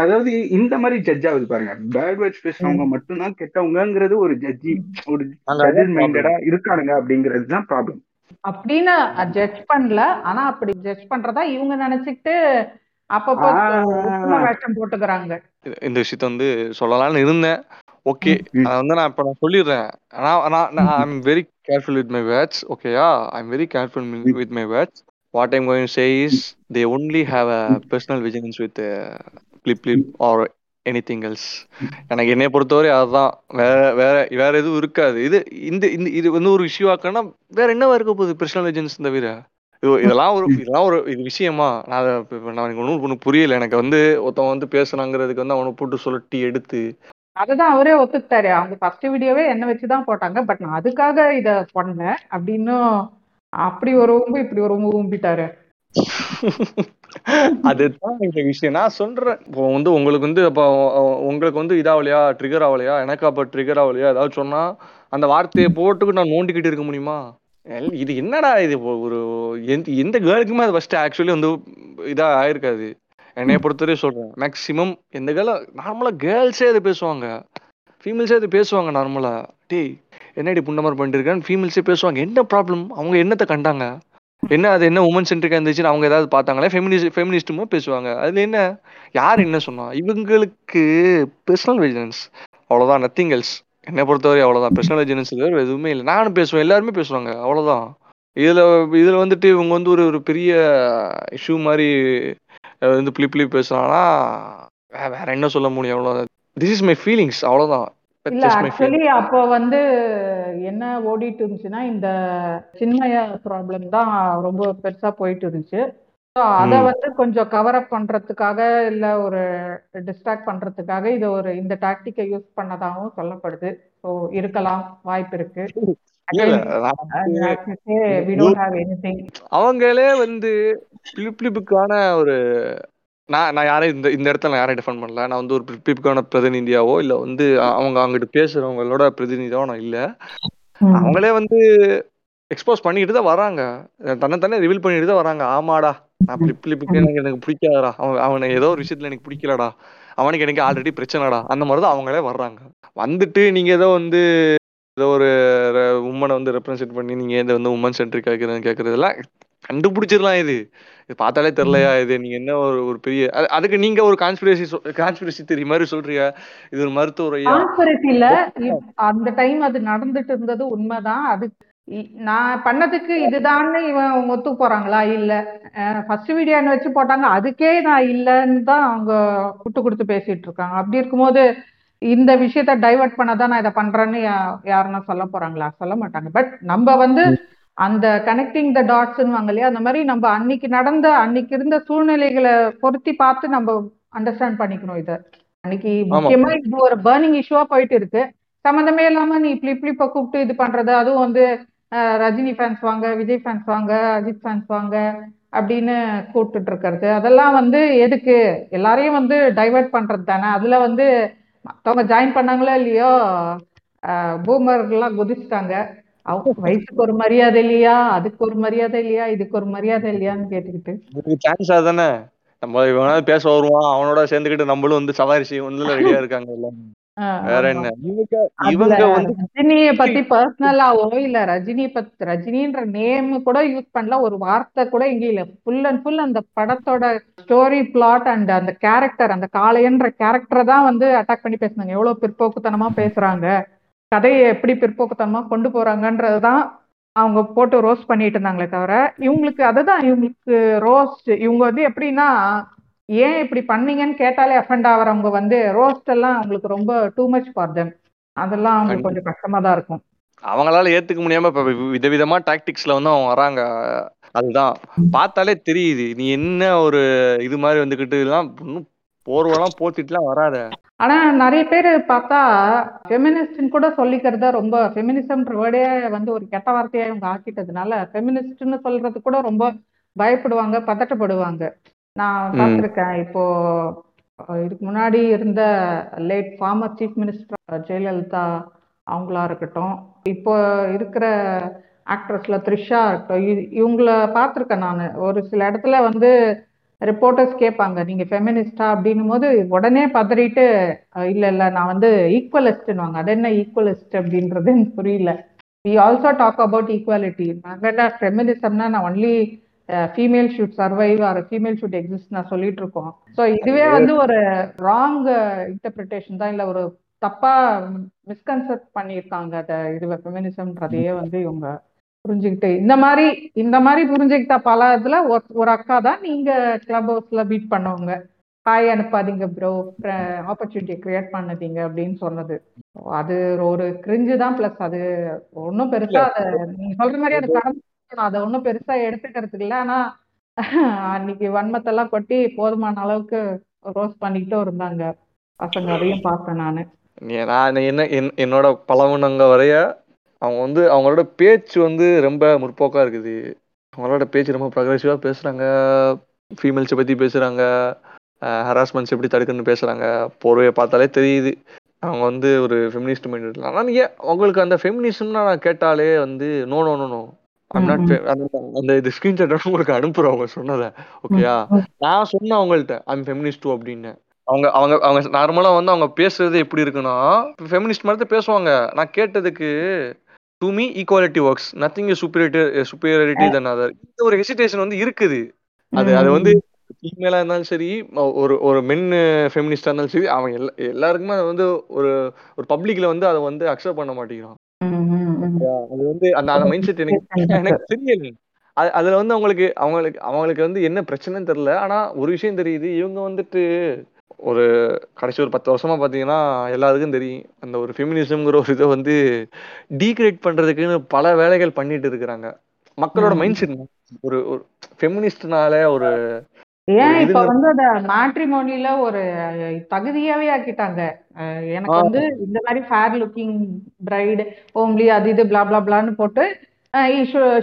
அதாவது இந்த மாதிரி ஜட்ஜ் ஆகுது பாருங்க. பேட் வேர்ட்ஸ் பேசுறவங்க மட்டும்தான் கெட்டவங்கங்கிறது ஒரு ஜட்ஜி ஒரு ஜட்ஜஸ் மைண்டடா இருக்கானுங்க அப்படிங்கிறது தான் ப்ராப்ளம் அப்படின்னு ஜட்ஜ் பண்ணல ஆனா அப்படி ஜட்ஜ் பண்றதா இவங்க நினைச்சுக்கிட்டு அப்பப்போ வேஷம் போட்டுக்கிறாங்க. இந்த விஷயத்த வந்து சொல்லலாம்னு இருந்தேன். ஓகே. அதை வந்து நான் இப்போ நான் சொல்லிடுறேன். நான் நான் I am very careful with my. Words ஓகேயா I am very careful with my words what I'm going say is they only have a personal vigilance with flip flip or anything else எனக்கு என்னைய பொறுத்தவரை அதுதான். வேற வேற வேற எதுவும் இருக்காது. இது இந்த இந்த இது வந்து ஒரு இஷ்யூ ஆக்கணும்னா வேற என்னவா இருக்க போகுது? பர்சனல் விஜிலன்ஸ் தவிர. இது- இதெல்லாம் ஒரு இதெல்லாம் ஒரு இது விஷயமா? நான் நான் எனக்கு ஒன்றும் ஒன்றும் புரியல. எனக்கு வந்து ஒருத்தவன் வந்து பேசுனாங்கிறதுக்கு வந்து அவனை போட்டு சுழட்டி எடுத்து அதுதான் அவரே ஒத்துக்கிட்டாரு. அவங்க ஃபர்ஸ்ட் வீடியோவே என்ன வச்சுதான் போட்டாங்க. பட் நான் அதுக்காக இத பண்ணேன். அப்படின்னு அப்படி ஒரு ஊம்பு இப்படி ஒரு ஊம்பு ஊம்பிட்டாரு. அதுதான் இந்த விஷயம். நான் சொல்றேன். இப்போ வந்து உங்களுக்கு வந்து அப்போ உங்களுக்கு வந்து இதாவலையா? ட்ரிகர் ஆகலையா எனக்கு அப்போ ட்ரிகர் ஆகலையா ஏதாவது சொன்னா அந்த வார்த்தையை போட்டுக்கு நான் நோண்டிக்கிட்டு இருக்க முடியுமா? எல்- இது என்னடா இது? ஒரு எந்த எந்த கேர்ளுக்குமே அது ஃபர்ஸ்ட் ஆக்சுவலி வந்து இதா ஆயிருக்காது. என்னைய பொறுத்தவரையும் சொல்றேன். மேக்சிமம் எந்த கேர்ள் நார்மலா கேர்ள்ஸே அது பேசுவாங்க? ஃபீமேல்ஸே அது பேசுவாங்க நார்மலா டேய் என்னடி புண்ட மாதிரி பண்ணிட்டு ஃபீமேல்ஸே பேசுவாங்க. என்ன ப்ராப்ளம் அவங்க என்னத்தை கண்டாங்க? என்ன அது என்ன உமன் சென்ட்ரிக்கா இருந்துச்சுன்னு அவங்க ஏதாவது பார்த்தாங்களே? ஃபெமினிஸ்ட் ஃபெமினிஸ்ட்டுமோ பேசுவாங்க. அதுல என்ன? யார் என்ன சொன்னா? இவங்களுக்கு பர்சனல் விஜிலன்ஸ் அவ்வளோதான் நத்திங் எல்ஸ் என்னை பொறுத்தவரை அவ்வளோதான் பர்சனல் விஜிலன்ஸ் வேறு எதுவுமே இல்லை. நானும் பேசுவேன். எல்லாருமே பேசுவாங்க அவ்வளோதான் இதில் இதில் வந்துட்டு இவங்க வந்து ஒரு ஒரு பெரிய இஷ்யூ மாதிரி வந்து பிளி பிளி பேசுறாங்கன்னா வே- வேற என்ன சொல்ல முடியும் அவ்வளவுதான் திஸ் இஸ் மை ஃபீலிங்ஸ் அவ்வளவுதான். இல்ல ஆக்சுவலி அப்போ வந்து என்ன ஓடிட்டு இருந்துச்சுன்னா இந்த சின்மய ப்ராப்ளம் தான் ரொம்ப பெருசா போயிட்டு இருந்துச்சு. அதை. வந்து கொஞ்சம் கவர் அப் பண்றதுக்காக இல்ல ஒரு டிஸ்ட்ராக்ட் பண்றதுக்காக இதை ஒரு இந்த டாக்டிக்கை யூஸ் பண்ணதாகவும் சொல்லப்படுது. ஸோ இருக்கலாம் வாய்ப்பு இருக்கு. அவங்களே வந்து பிலிப்ளிப்புக்கான ஒரு நான் நான் யாரையும் இந்த இந்த இடத்துல நான் யாரையும் டிஃபெண்ட் பண்ணல. நான் வந்து ஒரு பிலிப்ளிப்புக்கான பிரதிநிதியாவோ இல்ல வந்து அவங்க அங்கிட்டு பேசுறவங்களோட பிரதிநிதியாவோ நான் இல்ல. அவங்களே வந்து எக்ஸ்போஸ் பண்ணிட்டு தான் வராங்க. தன்னை தானே ரிவீல் பண்ணிட்டு தான் வராங்க. ஆமாடா நான் எனக்கு எனக்கு பிடிக்காதடா. அவன் அவனை ஏதோ ஒரு விஷயத்துல எனக்கு பிடிக்கலடா. அவனுக்கு எனக்கு ஆல்ரெடி பிரச்சனைடா. அந்த மாதிரி தான் அவங்களே வர்றாங்க. வந்துட்டு நீங்க ஏதோ வந்து ஏதோ ஒரு உமனை வந்து ரெப்ரசென்ட் பண்ணி நீங்க ஏதோ வந்து உமன் சென்ட்ரிக் ஆகிறதுன்னு கேட்கறதெல்லாம் கண்டுபிடிச்சிடலாம் இது. இது பார்த்தாலே தெரியலையா இது? நீங்க என்ன ஒரு ஒரு பெரிய அது- அதுக்கு நீங்க ஒரு கான்ஸ்பிரசி கான்ஸ்பிரசி தெரிய மாதிரி சொல்றீங்க இது ஒரு Conspiracy இல்ல அந்த டைம் அது நடந்துட்டு இருந்தது உண்மைதான். அது நான் பண்ணதுக்கு இதுதான்னு இவன் ஒத்து போறாங்களா? இல்ல. ஃபர்ஸ்ட் வீடியோன்னு வச்சு போட்டாங்க? அதுக்கே நான் இல்லைன்னு தான் அவங்க விட்டு கொடுத்து பேசிட்டு இருக்காங்க. அப்படி இருக்கும்போது இந்த விஷயத்த டைவர்ட் பண்ணதான் நான் இதை பண்றேன்னு யாருன்னா சொல்ல போறாங்களா? சொல்ல மாட்டாங்க. பட் நம்ம வந்து அந்த கனெக்டிங் த டாட்ஸ்ன்னு இல்லையா? அந்த மாதிரி நம்ம அன்னைக்கு நடந்த அன்னைக்கு இருந்த சூழ்நிலைகளை பொருத்தி பார்த்து நம்ம அண்டர்ஸ்டாண்ட் பண்ணிக்கணும் இதை. அன்னைக்கு. முக்கியமா இது ஒரு பேர்னிங் இஷ்யூவா போயிட்டு இருக்கு. சம்மந்தமே இல்லாம நீ இப்படி இப்ப கூப்பிட்டு இது பண்றது. அதுவும் வந்து ரஜினி ஃபேன்ஸ் வாங்க விஜய் ஃபேன்ஸ் வாங்க அஜித் ஃபேன்ஸ் வாங்க அப்படின்னு கூப்பிட்டுட்டு இருக்கிறது. அதெல்லாம் வந்து எதுக்கு? எல்லாரையும் வந்து டைவர்ட் பண்றது தானே. அதுல வந்து மத்தவங்க ஜாயின் பண்ணாங்களோ இல்லையோ பூமர்லாம் குதிச்சிட்டாங்க. அவங்க வயசுக்கு ஒரு மரியாதை இல்லையா? அதுக்கு ஒரு மரியாதை இல்லையா? இதுக்கு ஒரு மரியாதை இல்லையான்னு கேட்டுக்கிட்டு. சான்ஸ் அதானே? நம்ம இவனாவது பேச வருவான் அவனோட சேர்ந்துக்கிட்டு நம்மளும் வந்து சவாரி செய்வோம்ல ரெடியா இருக்காங்க எல்லாம் ரஜினிய பத்தி பர்சனலாவோ இல்ல. ரஜினி பத்தி ரஜினின்ற நேம் கூட யூஸ் பண்ணல. ஒரு வார்த்தை கூட இங்க இல்ல. ஃபுல் அண்ட் ஃபுல் அந்த படத்தோட ஸ்டோரி பிளாட் அண்ட் அந்த கேரக்டர் அந்த காளையன்ற கேரக்டரை தான் வந்து அட்டாக் பண்ணி பேசுனாங்க. எவ்வளவு பிற்போக்குத்தனமா பேசுறாங்க. கதையை எப்படி பிற்போக்குத்தனமா கொண்டு போறாங்கன்றதுதான் அவங்க போட்டு ரோஸ்ட் பண்ணிட்டு இருந்தாங்களே தவிர இவங்களுக்கு அதுதான். இவங்களுக்கு ரோஸ்ட் இவங்க வந்து எப்படின்னா ஏன் இப்படி பண்ணீங்கன்னு கேட்டாலே அஃபெண்ட் ஆகிறவங்க வந்து ரோஸ்ட் எல்லாம் அவங்களுக்கு ரொம்ப டூ மச் ஃபார் தெம் அதெல்லாம் அவங்களுக்கு கொஞ்சம் கஷ்டமா தான் இருக்கும். அவங்களால ஏத்துக்க முடியாம இப்ப விதவிதமா டாக்டிக்ஸ்ல வந்து அவங்க வராங்க. அதுதான். பார்த்தாலே தெரியுது. நீ என்ன ஒரு இது மாதிரி வந்துகிட்டு எல்லாம் இன்னும் போர்வெல்லாம் போத்திட்டுலாம் வராத. ஆனா நிறைய பேர் பார்த்தா ஃபெமினிஸ்ட்னு கூட சொல்லிக்கிறத ரொம்ப ஃபெமினிசம்ன்ற வேர்டே வந்து ஒரு கெட்ட வார்த்தையா இவங்க ஆக்கிட்டதுனால ஃபெமினிஸ்ட்னு சொல்றது கூட ரொம்ப பயப்படுவாங்க பதட்டப்படுவாங்க. நான். பார்த்திருக்கேன். இப்போ இதுக்கு முன்னாடி இருந்த late former chief minister Jayalalithaa அவங்களா இருக்கட்டும். இப்போ இருக்கிற ஆக்ட்ரஸ்ல த்ரிஷா இருக்கட்டும். இவங்கள பார்த்திருக்கேன் நான். ஒரு சில இடத்துல வந்து ரிப்போர்ட்டர்ஸ் கேட்பாங்க நீங்க ஃபெமினிஸ்டா அப்படின்னும் போது உடனே பதறிட்டு இல்ல இல்ல நான் வந்து ஈக்குவலிஸ்ட்னுவாங்க அது என்ன ஈக்குவலிஸ்ட் அப்படின்றது எனக்கு புரியல. We also talk about equality நாங்கள் ஃபெமினிசம்னா நான் only female should survive or female should exist நான் சொல்லிட்டு இருக்கோம் ஸோ இதுவே வந்து ஒரு ராங் இன்டர்பிரிட்டேஷன் தான். இல்லை ஒரு தப்பா மிஸ்கன்செப்ட் பண்ணியிருக்காங்க. அதை இது ஃபெமினிசம்ன்றதையே வந்து இவங்க புரிஞ்சுக்கிட்டு இந்த மாதிரி இந்த மாதிரி புரிஞ்சுக்கிட்ட பல இதுல ஒரு அக்கா தான் நீங்க கிளப் ஹவுஸ்ல மீட் பண்ணவங்க. ஹாய் அனுப்பாதீங்க ப்ரோ ஆப்பர்ச்சுனிட்டி கிரியேட் பண்ணதீங்க அப்படின்னு சொன்னது. அது ஒரு கிரிஞ்சு தான் பிளஸ் அது ஒன்றும் பெருசா அதை நீங்க சொல்ற மாதிரி அது கடந்து நான் அதை ஒன்றும் பெருசா எடுத்துக்கிறதுக்கு இல்லை. ஆனா அன்னைக்கு வன்மத்தெல்லாம் கொட்டி போதுமான அளவுக்கு ரோஸ் பண்ணிக்கிட்டும் இருந்தாங்க. பசங்க அதையும் பார்த்தேன் நானு. நான் என்ன என் என்னோட பழகுனவங்க வரைய அவங்க வந்து அவங்களோட பேச்சு வந்து ரொம்ப முற்போக்கா இருக்குது. அவங்களோட பேச்சு ரொம்ப ப்ரொக்ரெசிவாக பேசுகிறாங்க ஃபீமேல்ஸை பற்றி பேசுகிறாங்க ஹராஸ்மெண்ட்ஸ் எப்படி தடுக்கணும்னு பேசுகிறாங்க போர்வையை பார்த்தாலே தெரியுது. அவங்க வந்து ஒரு ஃபெமினிஸ்ட் மைண்ட் ஆனால் நீங்கள் உங்களுக்கு அந்த ஃபெமினிசம்னா நான் கேட்டாலே வந்து நோ நோ நோ நோ அந்த இது ஸ்க்ரீன்ஷாட் உங்களுக்கு அனுப்புகிறேன் அவங்க சொன்னதை. ஓகேயா நான் சொன்னேன் அவங்கள்ட்ட ஐம் ஃபெமினிஸ்ட் அப்படின்னு. அவங்க அவங்க அவங்க நார்மலா வந்து அவங்க பேசுறது எப்படி இருக்குன்னா ஃபெமினிஸ்ட் மாதிரி பேசுவாங்க. நான் கேட்டதுக்கு to me equality works nothing is superiority superiority than other இந்த ஒரு ஹெசிடேஷன் வந்து இருக்குது. அது அது வந்து ஃபீமேலா இருந்தாலும் சரி ஒரு ஒரு மென் ஃபெமினிஸ்டா இருந்தாலும் சரி அவன் எல்லா எல்லாருக்குமே அது வந்து ஒரு ஒரு பப்ளிக்ல வந்து அதை வந்து அக்செப்ட் பண்ண மாட்டேங்கிறான். அது வந்து அந்த அந்த மைண்ட் செட் எனக்கு எனக்கு தெரியல. அது அதுல வந்து அவங்களுக்கு அவங்களுக்கு அவங்களுக்கு வந்து என்ன பிரச்சனைன்னு தெரியல. ஆனா ஒரு விஷயம் தெரியுது. இவங்க வந்துட்டு ஒரு கடைசி ஒரு பத்து வருஷமா பாத்தீங்கன்னா எல்லாருக்கும் தெரியும். அந்த ஒரு ஃபெமினிசம்ங்கிற ஒரு இதை வந்து டீக்ரேட் பண்றதுக்குன்னு பல வேலைகள் பண்ணிட்டு இருக்கிறாங்க. மக்களோட. மைண்ட் செட் ஒரு ஒரு ஃபெமினிஸ்ட்னால ஒரு ஏன் இப்ப வந்து அத மேட்ரிமோனில ஒரு தகுதியாவே ஆக்கிட்டாங்க. எனக்கு. வந்து இந்த மாதிரி ஃபேர் லுக்கிங் பிரைடு ஹோம்லி அது இது blah blah பிளான்னு போட்டு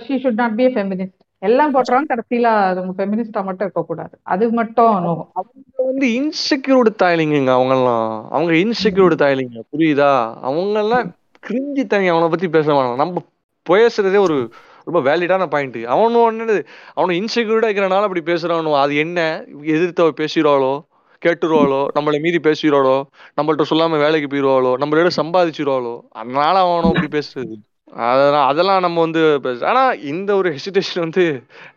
she should not be feminist எல்லாம் போட்டுறாங்க கடைசியில அது உங்க ஃபெமினிஸ்டா மட்டும் இருக்கக்கூடாது அது மட்டும். அவங்க வந்து இன்செக்யூர்டு தாய்லிங்க அவங்கெல்லாம். அவங்க இன்செக்யூர்டு தாய்லிங்க புரியுதா? அவங்க எல்லாம் கிரிஞ்சி தனி அவனை பத்தி பேச வேணாம் நம்ம பேசுறதே ஒரு ரொம்ப வேலிடான பாயிண்ட். அவனும் என்னது? அவனை இன்செக்யூர்டா இருக்கிறனால அப்படி பேசுறானோ? அது என்ன? எதிர்த்து பேசிடுவாளோ? கேட்டுருவாளோ? நம்மளை மீறி பேசிடுவாளோ? நம்மள்ட்ட சொல்லாம வேலைக்கு போயிடுவாளோ நம்மளோட சம்பாதிச்சிருவாளோ? அதனால அவனும் அப்படி பேசுறது. அதெல்லாம் அதெல்லாம் நம்ம வந்து பேச ஆனா இந்த ஒரு ஹெசிடேஷன் வந்து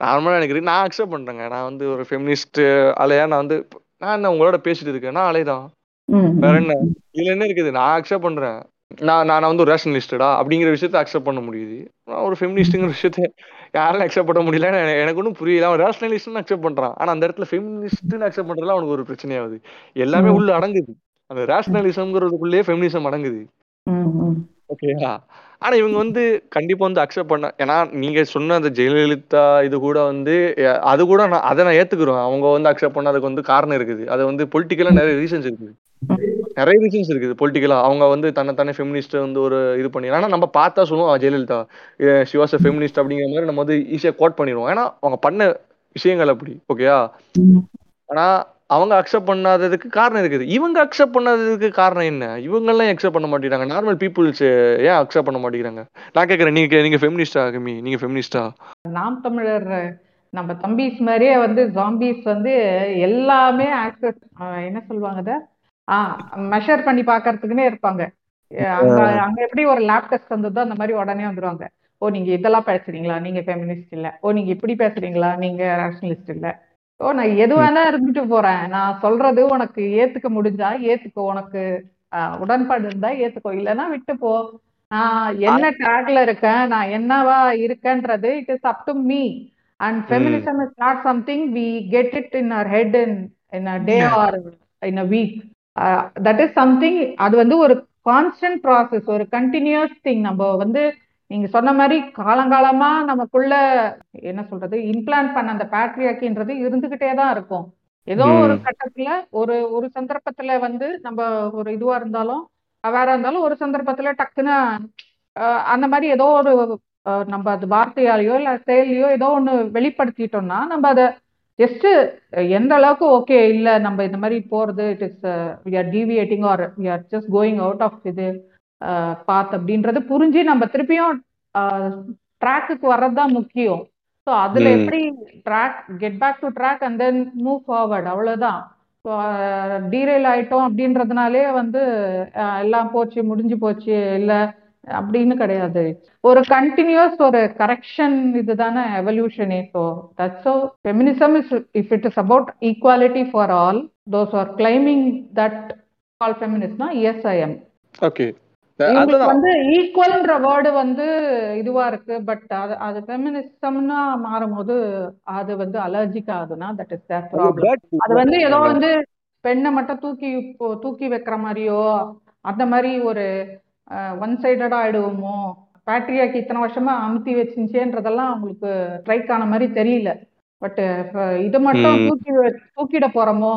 நார்மலா எனக்கு இருக்கு. நான் அக்செப்ட் பண்றேங்க. நான் வந்து ஒரு ஃபெமினிஸ்ட் அலையா நான் வந்து நான் என்ன உங்களோட பேசிட்டு இருக்கேன்? நான் அலைதான் வேற. என்ன? இதுல என்ன இருக்குது? நான் அக்செப்ட் பண்றேன். நான் நான் வந்து ஒரு ரேஷனலிஸ்டடா அப்படிங்கிற விஷயத்த அக்செப்ட் பண்ண முடியுது. நான் ஒரு ஃபெமினிஸ்ட்ங்கிற விஷயத்த யாராலும் அக்செப்ட் பண்ண முடியல. எனக்கு ஒன்றும் புரியல. அவன் ரேஷனலிஸ்ட்னு அக்செப்ட் பண்றான். ஆனா அந்த இடத்துல ஃபெமினிஸ்ட்னு அக்செப்ட் பண்றதுல அவனுக்கு ஒரு பிரச்சனையாகுது எல்லாமே. உள்ள அடங்குது. அந்த ரேஷனலிசம்ங்கிறதுக்குள்ளேயே ஃபெமினிசம் அடங்குது. ஓகேயா ஆனா இவங்க வந்து கண்டிப்பா வந்து அக்செப்ட் பண்ண ஏன்னா நீங்க சொன்ன அந்த ஜெயலலிதா இது கூட வந்து அது கூட நான் அதை நான் ஏத்துக்கிறோம். அவங்க வந்து அக்செப்ட் பண்ணதுக்கு வந்து காரணம் இருக்குது. அது வந்து பொலிட்டிக்கலா நிறைய ரீசன்ஸ் இருக்குது. நிறைய ரீசன்ஸ் இருக்குது பொலிட்டிக்கலா அவங்க வந்து தன்னை தானே ஃபெமினிஸ்ட் வந்து ஒரு இது பண்ணி ஆனா நம்ம பார்த்தா சொல்லுவோம் ஜெயலலிதா சிவாச ஃபெமினிஸ்ட் அப்படிங்கிற மாதிரி நம்ம வந்து ஈஸியா கோட் பண்ணிடுவோம். ஏன்னா அவங்க பண்ண விஷயங்கள் அப்படி ஓகேயா ஆனா அவங்க அக்செப்ட் பண்ணாததுக்கு காரணம் இருக்குது இவங்க அக்செப்ட் பண்ணாததுக்கு காரணம் என்ன? இவங்க எல்லாம் அக்செப்ட் பண்ண மாட்டேங்கிறாங்க. நார்மல் பீப்புள்ஸ் ஏன் அக்செப்ட் பண்ண மாட்டேங்கிறாங்க? நான் கேக்குறேன் நீங்க நீங்க ஃபெமினிஸ்டா கமி நீங்க ஃபெமினிஸ்டா நாம் தமிழர் நம்ம தம்பிஸ் மாதிரியே வந்து ஜாம்பிஸ் வந்து எல்லாமே ஆக்சஸ் என்ன சொல்லுவாங்க அத ஆ மெஷர் பண்ணி பார்க்கறதுக்குன்னே இருப்பாங்க. அங்க அங்க எப்படி ஒரு லேப் டெஸ்ட் வந்ததோ அந்த மாதிரி உடனே வந்துருவாங்க. ஓ நீங்க இதெல்லாம் பேசுறீங்களா? நீங்க ஃபெமினிஸ்ட் இல்ல. ஓ நீங்க இப்படி பேசுறீங்களா? நீங்க ரேஷனலிஸ்ட் இல்ல. ஓ நான் எது வேணா இருந்துட்டு போறேன். நான் சொல்றது உனக்கு ஏத்துக்க முடிஞ்சா ஏத்துக்கோ. உனக்கு உடன்பாடு இருந்தா ஏத்துக்கோ. இல்லைன்னா விட்டு போ. நான் என்ன டேக்ல இருக்கேன்? நான் என்னவா இருக்கேன்றது it is up to me. And feminism is not something we get it in our head in in a day or in a week that is something அது வந்து ஒரு கான்ஸ்டன்ட் ப்ராசஸ் ஒரு கண்டினியூஸ் திங் நம்ம வந்து நீங்க சொன்ன மாதிரி காலங்காலமா நமக்குள்ள என்ன சொல்றது இம்ப்ளான்ட் பண்ண அந்த பேட்ரியாக்கின்றது இருந்துகிட்டே தான் இருக்கும் ஏதோ ஒரு. கட்டத்துல ஒரு ஒரு சந்தர்ப்பத்துல வந்து நம்ம ஒரு இதுவா இருந்தாலும் வேற இருந்தாலும் ஒரு சந்தர்ப்பத்துல டக்குன்னு அந்த மாதிரி ஏதோ ஒரு நம்ம அது வார்த்தையாலேயோ இல்ல செயலையோ ஏதோ ஒண்ணு வெளிப்படுத்திட்டோம்னா நம்ம அதை ஜஸ்ட் எந்த அளவுக்கு ஓகே இல்ல நம்ம இந்த மாதிரி போறது it is we are deviating or we are just going out of இது பாத் அப்படின்றது புரிஞ்சு நம்ம திருப்பியும் ட்ராக்குக்கு வர்றது தான் முக்கியம் ஸோ அதுல. எப்படி track get back to track and then move forward அவ்வளவுதான் டீரெயில் ஆயிட்டோம் அப்படின்றதுனாலே வந்து எல்லாம் போச்சு முடிஞ்சு போச்சு இல்ல அப்படின்னு கிடையாது. ஒரு கண்டினியூஸ் ஒரு கரெக்ஷன் இதுதானே எவல்யூஷனே so that's feminism is if it is about equality for all those are claiming that all ஃபெமினிஸ்ட்னா yes I am okay வந்து ஈக்குவல்ன்ற வேர்டு வந்து இதுவா இருக்கு பட் அது அது ஃபெமினிசம்னா மாறும்போது அது வந்து அலர்ஜிக் ஆகுதுன்னா தட் இஸ் தேர் ப்ராப்ளம் அது வந்து ஏதோ வந்து பெண்ணை மட்டும் தூக்கி தூக்கி வைக்கிற மாதிரியோ அந்த மாதிரி ஒரு ஒன் சைடடா ஆயிடுவோமோ? பேட்ரியாக்கு இத்தனை வருஷமா அமுத்தி வச்சுச்சேன்றதெல்லாம் அவங்களுக்கு ஸ்ட்ரைக் ஆன மாதிரி தெரியல. பட் இது மட்டும். தூக்கி தூக்கிட போறோமோ?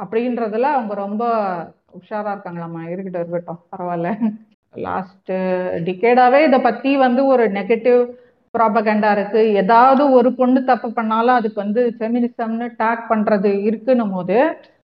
அப்படின்றதுல அவங்க ரொம்ப உஷாரா இருக்காங்களாம்மா. இருக்கட்டும் இருக்கட்டும் பரவாயில்ல. லாஸ்ட் டிகேடாவே இத பத்தி வந்து ஒரு நெகட்டிவ் ப்ராபகண்டா இருக்கு. ஏதாவது ஒரு பொண்ணு தப்பு பண்ணாலும் அதுக்கு வந்து ஃபெமினிசம்னு டேக் பண்றது இருக்குன்னும் போது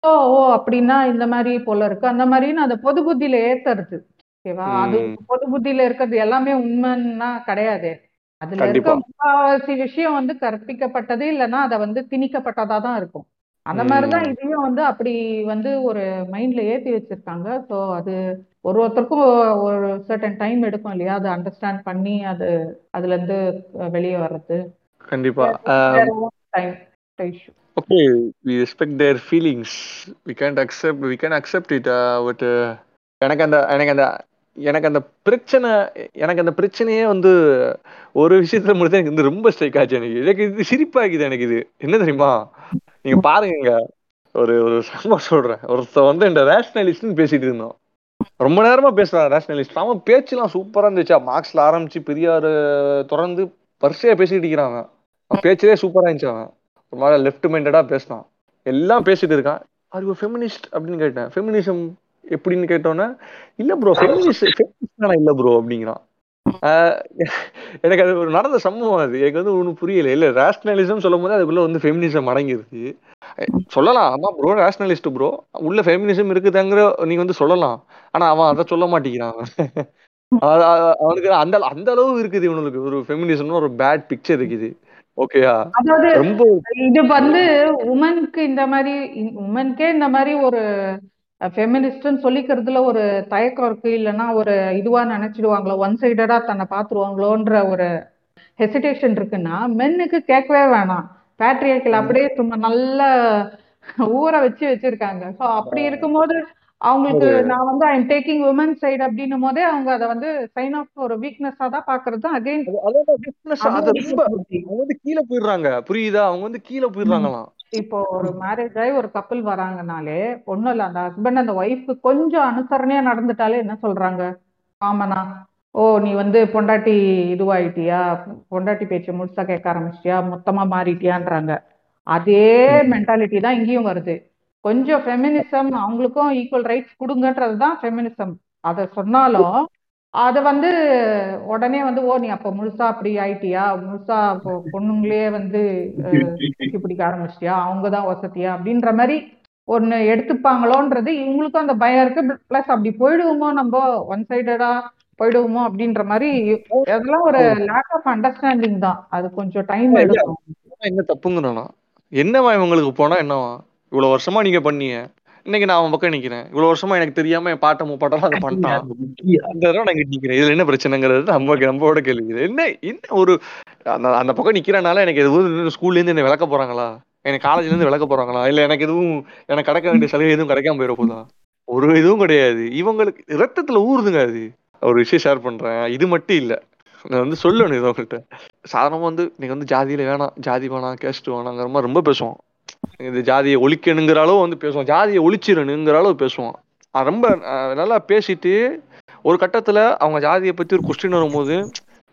ஓ ஓ அப்படின்னா இந்த மாதிரி போல இருக்கு. அந்த மாதிரின்னு அதை பொது புத்தியில ஏத்துறது. ஓகேவா? அது. பொது புத்தியில இருக்கிறது எல்லாமே உண்மைன்னா கிடையாது. அதுல இருக்க முக்காவாசி விஷயம் வந்து கற்பிக்கப்பட்டது இல்லைன்னா அதை வந்து திணிக்கப்பட்டதா தான் இருக்கும். அந்த மாதிரிதான். இதையும் வந்து அப்படி வந்து ஒரு மைண்ட்ல ஏத்தி வச்சிருக்காங்க. ஸோ அது ஒரு ஒருத்தருக்கும் ஒரு சர்டன் டைம் எடுக்கும் இல்லையா? அதை அண்டர்ஸ்டாண்ட் பண்ணி அது அதுல இருந்து வெளியே வர்றது. கண்டிப்பா. Respect their feelings. We can't accept we can accept it uh, but uh, எனக்கு அந்த எனக்கு அந்த எனக்கு அந்த பிரச்சனை எனக்கு அந்த பிரச்சனையே வந்து ஒரு விஷயத்துல மட்டும் எனக்கு வந்து ரொம்ப ஸ்ட்ரைக் ஆச்சு. எனக்கு எனக்கு இது சிரிப்பாக்குது எனக்கு இது. என்ன தெரியுமா? நீங்க பாருங்க ஒரு ஒரு சம்பவம் சொல்றேன். ஒருத்தர் வந்து இந்த ரேஷனலிஸ்ட்னு பேசிட்டு இருந்தோம் ரொம்ப நேரமா பேசுறான் ரேஷனலிஸ்ட் அவன் பேச்சுலாம் சூப்பரா இருந்துச்சா. மார்க்ஸ்ல ஆரம்பிச்சு பெரியார் தொடர்ந்து வரிசையா பேசிட்டு இருக்கிறாங்க அவன். பேச்சிலே சூப்பரா இருந்துச்சு அவன். ஒரு மாதிரி லெஃப்ட் மைண்டடா பேசினான். எல்லாம் பேசிட்டு இருக்கான். அது ஒரு ஃபெமினிஸ்ட் அப்படின்னு கேட்டேன். ஃபெமினிசம் எப்படின்னு கேட்டோன்னே இல்ல ப்ரோ ஃபெமினிஸ்ட் இல்ல ப்ரோ அப்படிங்கிறான். எனக்கு அது ஒரு நடந்த சம்பவம் அது. எனக்கு வந்து ஒன்றும் புரியல. இல்ல ரேஷனலிசம் சொல்லும் போது அதுக்குள்ள வந்து ஃபெமினிசம் அடங்கிருது அஹ் சொல்லலாம். ஆமா ப்ரோ ரேஷனலிஸ்ட் ப்ரோ உள்ள ஃபெமினிசம் இருக்குதாங்கிற நீங்க வந்து சொல்லலாம். ஆனா அவன் அதை சொல்ல மாட்டேங்கிறான். அவனுக்கு அந்த அந்த அளவு இருக்குது இவனுக்கு. ஒரு ஃபெமினிசம்னு ஒரு பேட் பிக்சர் இருக்குது. ஓகேயா அதாவது ரொம்ப இது வந்து உமனுக்கு இந்த மாதிரி உமனுக்கே இந்த மாதிரி ஒரு ஃபெமினிஸ்ட்னு சொல்லிக்கிறதுல ஒரு தயக்கம் இருக்கு. இல்லைன்னா ஒரு இதுவா நினைச்சிடுவாங்களோ ஒன் சைடடா தன்னை பார்த்துருவாங்களோன்ற ஒரு ஹெசிடேஷன் இருக்குன்னா மென்னுக்கு கேட்கவே வேணாம். பேட்ரியாக்கில் அப்படியே சும்மா நல்ல ஊற வச்சு வச்சிருக்காங்க. ஸோ அப்படி இருக்கும்போது அவங்களுக்கு நான் வந்து ஐம் டேக்கிங் உமன் சைடு அப்படின்னும் போதே அவங்க அதை வந்து சைன் ஆஃப் ஒரு வீக்னஸா தான் பாக்குறது அகைன் அவங்க வந்து கீழே போயிடுறாங்க. புரியுதா? அவங்க வந்து கீழே போயிடுறாங்களாம். இப்போ ஒரு மேரேஜ் ஆகி ஒரு கப்பல் வராங்கனாலே ஒண்ணும் இல்ல. அந்த ஹஸ்பண்ட் அந்த ஒய்ஃப்க்கு கொஞ்சம் அனுசரணையா நடந்துட்டாலே என்ன சொல்றாங்க? ஆமாண்ணா. ஓ நீ வந்து பொண்டாட்டி இதுவாயிட்டியா? பொண்டாட்டி பேச்சு முழுசா கேட்க ஆரம்பிச்சிட்டியா? மொத்தமா மாறிட்டியான்றாங்க. அதே மென்டாலிட்டி தான் இங்கேயும் வருது. கொஞ்சம் ஃபெமினிசம் அவங்களுக்கும் ஈக்குவல் ரைட்ஸ் கொடுங்கன்றது தான் ஃபெமினிசம் அதை சொன்னாலும் அதை வந்து உடனே வந்து ஓ நீ அப்ப முழுசா அப்படி ஆயிட்டியா? முழுசா பொண்ணுங்களே வந்து பிடிக்க ஆரம்பிச்சிட்டியா? அவங்க தான் வசதியா? அப்படின்ற மாதிரி ஒன்னு எடுத்துப்பாங்களோன்றது இவங்களுக்கும் அந்த பயம் இருக்கு. பிளஸ் அப்படி போயிடுவோமோ நம்ம ஒன் சைடடா போயிடுவோமோ அப்படின்ற மாதிரி அதெல்லாம் ஒரு லேக் ஆஃப் அண்டர்ஸ்டாண்டிங் தான். அது கொஞ்சம் டைம். எடுக்கும். என்ன தப்புங்கிறானா? என்னவா இவங்களுக்கு போனா என்னவா? இவ்வளவு வருஷமா நீங்க பண்ணீங்க இன்னைக்கு நான் அவன் பக்கம் நிக்கிறேன். இவ்வளவு வருஷமா எனக்கு தெரியாம என் பாட்ட முப்பாட்டெல்லாம் அதை பண்ணிட்டான். அந்த தடவை நான் நிக்கிறேன். இதுல என்ன பிரச்சனைங்கிறது? நம்ம நம்மளோட கேள்வி என்ன என்ன ஒரு அந்த அந்த பக்கம் நிக்கிறனால எனக்கு எதுவும் ஸ்கூல்ல இருந்து என்ன விளக்க போறாங்களா? எனக்கு காலேஜ்ல இருந்து விளக்க போறாங்களா? இல்ல எனக்கு எதுவும் எனக்கு கிடைக்க வேண்டிய சலுகை எதுவும் கிடைக்காம போயிட போதா? ஒரு இதுவும் கிடையாது. இவங்களுக்கு ரத்தத்துல ஊறுதுங்க அது. ஒரு விஷயம் ஷேர் பண்றேன். இது மட்டும் இல்ல. நான் வந்து சொல்லணும் இது உங்கள்கிட்ட சாதாரணமா வந்து நீங்க வந்து ஜாதியில வேணாம் ஜாதி வேணாம் கேஸ்ட் வேணாங்கிற மாதிரி ரொம்ப பேசுவோம். இது ஜாதியை ஒழிக்கணுங்கிற அளவு வந்து பேசுவான். ஜாதியை ஒழிச்சிடணுங்கிற அளவு பேசுவான் ரொம்ப நல்லா பேசிட்டு ஒரு கட்டத்துல அவங்க ஜாதியை பத்தி ஒரு கொஸ்டின் வரும்போது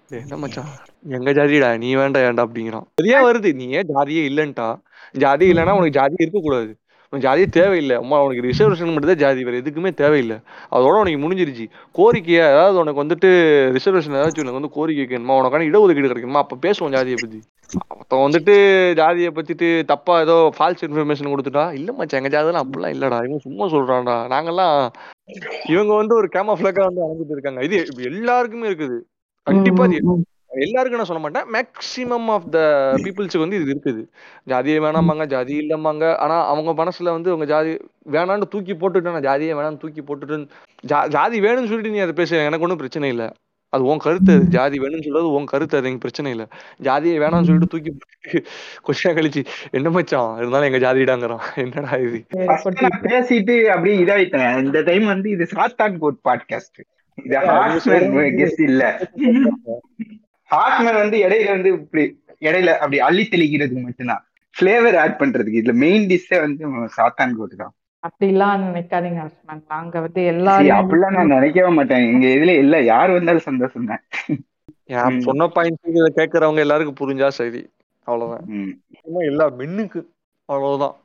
என்ன மச்சான்? எங்க ஜாதிடா? நீ வேண்டாம் ஏன்டா? அப்படிங்கிறான். சரியா வருது. நீ ஏன் ஜாதியே இல்லன்ட்டா? ஜாதி இல்லைன்னா உனக்கு ஜாதி இருக்கக்கூடாது. உனக்கு ஜாதியே தேவையில்லை. அம்மா உனக்கு ரிசர்வேஷன் மட்டும் தான் ஜாதி வேறு எதுக்குமே தேவையில்லை. அதோட உனக்கு முடிஞ்சிருச்சு. கோரிக்கையா ஏதாவது உனக்கு வந்துட்டு ரிசர்வேஷன் ஏதாச்சும் உனக்கு வந்து கோரிக்கை வைக்கணுமா? உனக்கான இடஒதுக்கீடு கிடைக்குமா அப்போ பேசுவோம் ஜாதியை பற்றி ஒருத்தன் வந்துட்டு ஜாதியை பத்திட்டு தப்பா ஏதோ ஃபால்ஸ் இன்ஃபர்மேஷன் கொடுத்துட்டா? இல்ல மச்சான் எங்க ஜாதிலாம் அப்படிலாம் இல்லடா. இவன் சும்மா சொல்றான்டா. நாங்கெல்லாம் இவங்க வந்து ஒரு கேமஃபிளக்கா வந்து அலைஞ்சிட்டு இருக்காங்க. இது எல்லாருக்குமே இருக்குது. கண்டிப்பா எல்லாருக்கும் நான் சொல்ல மாட்டேன். மேக்சிமம் ஆஃப் த பீப்புள்ஸுக்கு வந்து இது இருக்குது. ஜாதியே வேணாமாங்க ஜாதி இல்லம்மாங்க ஆனா அவங்க மனசுல வந்து அவங்க ஜாதி வேணான்னு தூக்கி போட்டுட்டு நான் ஜாதியே வேணாம்னு தூக்கி போட்டுட்டு ஜா- ஜாதி வேணும்னு சொல்லிட்டு நீ அதை பேச எனக்கு ஒன்றும் பிரச்சனை இல்லை. அது உன் கருத்து. அது ஜாதி வேணும்னு சொல்றது உன் கருத்து அது எனக்கு பிரச்சனை இல்லை. ஜாதியை வேணாம்னு சொல்லிட்டு தூக்கி போட்டு நேரம் கழிச்சு என்ன மச்சான்? இருந்தாலும் எங்க ஜாதிடாங்கிறான். என்னடா இது? பேசிட்டு அப்படியே இதாயிட்டேன். இந்த டைம் வந்து இது சாத்தான் கோட் பாட்காஸ்ட் இது இல்ல. ஹார்ட்மேன் வந்து இடையில வந்து இப்படி இடையில அப்படி அள்ளி தெளிக்கிறதுக்கு மட்டும்தான். ஃபிளேவர் ஆட் பண்றதுக்கு. இதுல மெயின் டிஷ்ஷே வந்து சாத்தான் கோட்டு தான். அப்படிலாம் நினைக்காதீங்க ஹஸ்பண்ட் நாங்க வந்து எல்லாரும் அப்படிலாம் நான் நினைக்கவே மாட்டேன். எங்க இதுல இல்ல. யார் வந்தாலும் சந்தோஷம் தான். சொன்ன பாயிண்ட் இதை கேட்கறவங்க எல்லாருக்கும் புரிஞ்சா சரி. அவ்வளவுதான். எல்லா மென்னுக்கு. அவ்வளவுதான்.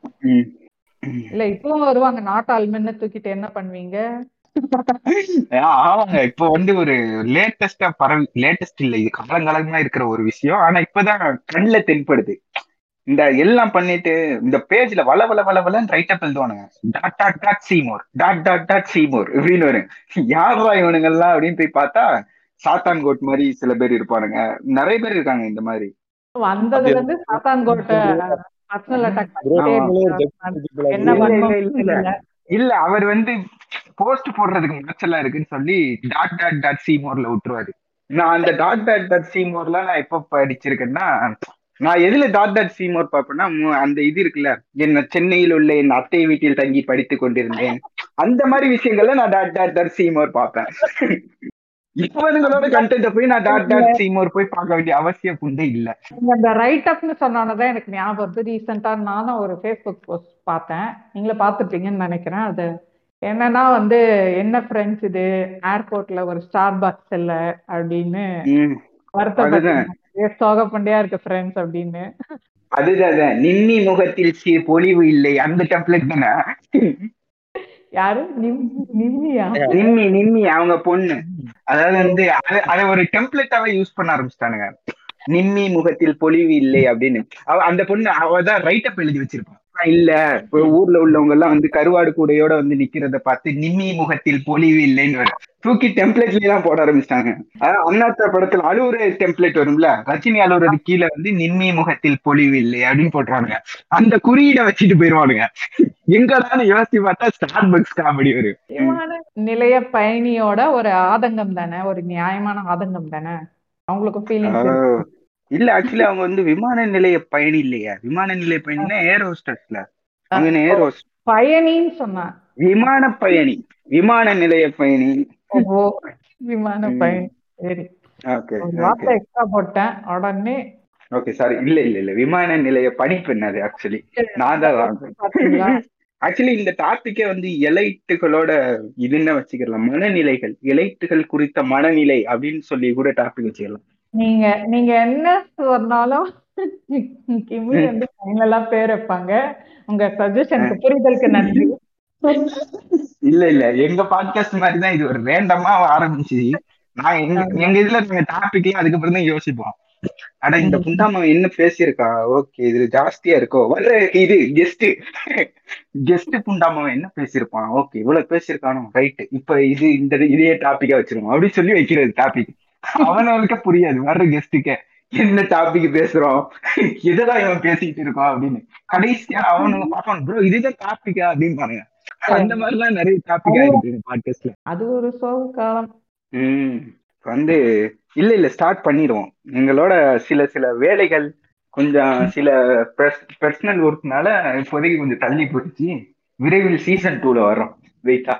இல்ல இப்பவும் வருவாங்க. நாட்டாள் மென்னு தூக்கிட்டு என்ன பண்ணுவீங்க? ஆமாங்க. இப்போ வந்து ஒரு லேட்டஸ்டா பரவி லேட்டஸ்ட் இல்ல. இது காலங்காலமா இருக்கிற ஒரு விஷயம். ஆனா இப்பதான் கண்ணுல தென்படுது. இந்த எல்லாம் பண்ணிட்டு இந்த பேஜ்ல வள வள வள வளன்னு write up எழுதுவானுங்க dot dot dot see more dot dot dot see more இப்படின்னு வரும். யாரா இவனுங்கெல்லாம் அப்படின்னு போய் பார்த்தா சாத்தான் கோட் மாதிரி சில பேர் இருப்பானுங்க. நிறைய பேர் இருக்காங்க இந்த மாதிரி. வந்ததுல இருந்து சாத்தான்கோட்டை பர்சனல் அட்டாக். என்ன. இல்ல அவர் வந்து போஸ்ட் போடுறதுக்கு மச்சலா இருக்குன்னு சொல்லி டாட் டாட் டாட் சீமோர்ல விட்டுருவாரு. நான் அந்த டாட் டாட் டாட் சீமோர்ல நான் எப்ப படிச்சிருக்கேன்னா நான் எதுல டாட் டாட் சீமோர் பாப்பேன்னா அந்த இது இருக்குல்ல என்ன சென்னையில் உள்ள என் அத்தை வீட்டில் தங்கி படித்து கொண்டிருந்தேன். அந்த மாதிரி விஷயங்கள்ல நான் டாட் டாட் டாட் சீமோர் பார்ப்பேன். இப்போதுங்களோட கண்டென்ட் போய் நான் டாட் டாட் சீமோர் போய் பார்க்க வேண்டிய அவசியம் புண்டே இல்ல. அந்த ரைட் அப்னு சொன்னானதான் எனக்கு ஞாபகம் வருது. ரீசெண்டா நானும் ஒரு ஃபேஸ்புக் போஸ்ட் பார்த்தேன். நீங்களே பார்த்துருப்பீங்கன்னு நினைக்கிறேன். அது என்னன்னா வந்து என்ன ஃப்ரெண்ட்ஸ் இது? ஏர்போர்ட்ல ஒரு ஸ்டார் பாக்ஸ் இல்ல அப்படின்னு வருத்தப்பட்டு சோகப்பண்டியா இருக்கு ஃப்ரெண்ட்ஸ் அப்படின்னு. அதுதான். நிம்மி முகத்தில் சி பொலிவு இல்லை. அந்த டெம்ப்ளேட் தானே? யாரு? நிம் நிம்மியா? நிம்மி நிம்மி அவங்க பொண்ணு. அதாவது வந்து அத ஒரு டெம்ப்ளேட்டாவே யூஸ் பண்ண ஆரம்பிச்சிட்டானுங்க. நிம்மி முகத்தில் பொலிவு இல்லை அப்படின்னு. அந்த பொண்ணு அவதான் ரைட் அப் எழுதி வச்சிருப்பான். இல்ல. ஊர்ல உள்ளவங்க எல்லாம் வந்து கருவாடு கூடையோட வந்து நிக்கிறத பார்த்து நிம்மி முகத்தில் பொலிவு இல்லைன்னு தூக்கி டெம்ப்ளேட்லயே தான் போட ஆரம்பிச்சிட்டாங்க. அதான் அண்ணாத்த படத்துல அழுவுற டெம்ப்ளேட் வரும்ல. ரஜினி அழுவுறது கீழே வந்து நிம்மி முகத்தில் பொலிவு இல்லை அப்படின்னு போட்டுருவானுங்க. அந்த குறியீடை வச்சுட்டு போயிருவானுங்க. எங்கடான்னு யோசிச்சு பார்த்தா ஸ்டார் பக்ஸ் காமெடி வரும் நிலைய பயணியோட ஒரு ஆதங்கம் தானே? ஒரு நியாயமான ஆதங்கம் தானே? அவங்களுக்கு ஃபீலிங்ஸ் ஆஹ் இல்ல ஆக்சுவலி அவங்க வந்து விமான நிலைய பயணி இல்லையா? விமான நிலைய பயணினா ஏர் ஹோஸ்டர்ஸ்ல அவங்க ஏர் ஹோஸ்ட் பயணின்னு சொன்னான் விமான பயணி. விமான நிலைய பயணி. ஓ விமான. பயணி. சரி. ஓகே எக்ஸ்ட்ரா போட்டேன். உடனே ஓகே சாரி இல்ல இல்ல இல்ல. விமான நிலைய பணிப்பெண் அது ஆக்சுவலி நான் தான் ஆக்சுவலி இந்த டாபிக்கே வந்து எலைட்டுகளோட இதுன்னு வச்சுக்கலாம். மனநிலைகள். எலைட்டுகள் குறித்த மனநிலை அப்படின்னு சொல்லி கூட டாபிக் வச்சுக்கலாம். நீங்க நீங்க என்ன சொன்னாலும் கிமி வந்து ஃபைனலா பேர் வைப்பாங்க. உங்க சஜஷனுக்கு புரிதலுக்கு நன்றி. இல்ல இல்ல. எங்க பாட்காஸ்ட் மாதிரி தான் இது ஒரு ரேண்டமா ஆரம்பிச்சு. நான் எங்க இதுல நாங்க டாபிக்லாம் அதுக்கப்புறம் தான் யோசிப்போம். அட இந்த புண்டாமன் என்ன பேசியிருக்கா? ஓகே இது ஜாஸ்தியா இருக்கோ? வர்ற இது கெஸ்ட் கெஸ்ட் புண்டாமன் என்ன பேசியிருப்பான்? ஓகே இவ்வளவு பேசியிருக்கானோ? ரைட் இப்ப இது இந்த இதே டாபிக்கா வச்சிருவோம். அப்படின்னு சொல்லி வைக்கிறது டாபிக் அவனுக்கு புரியாது. வர்ற கெஸ்ட்டுக்கே என்ன டாபிக் பேசுறோம்? எததான் இவன் பேசிட்டு இருக்கோம் அப்படின்னு. கடைசியா அவனுங்க பார்ப்பான் ப்ரோ இதுதான் டாபிக்கா அப்படின்னு பாருங்க. அந்த மாதிரிலாம் நிறைய டாபிக் ஆயிருக்கு பாட்காஸ்ட்ல அது ஒரு சோக காலம். ம். வந்து இல்ல இல்ல ஸ்டார்ட் பண்ணிடுவோம். எங்களோட சில சில வேலைகள் கொஞ்சம் சில பர்சனல் ஒர்க்னால இப்போதைக்கு கொஞ்சம் தள்ளி போயிடுச்சு விரைவில் சீசன் டூல வரோம் வெயிட்டா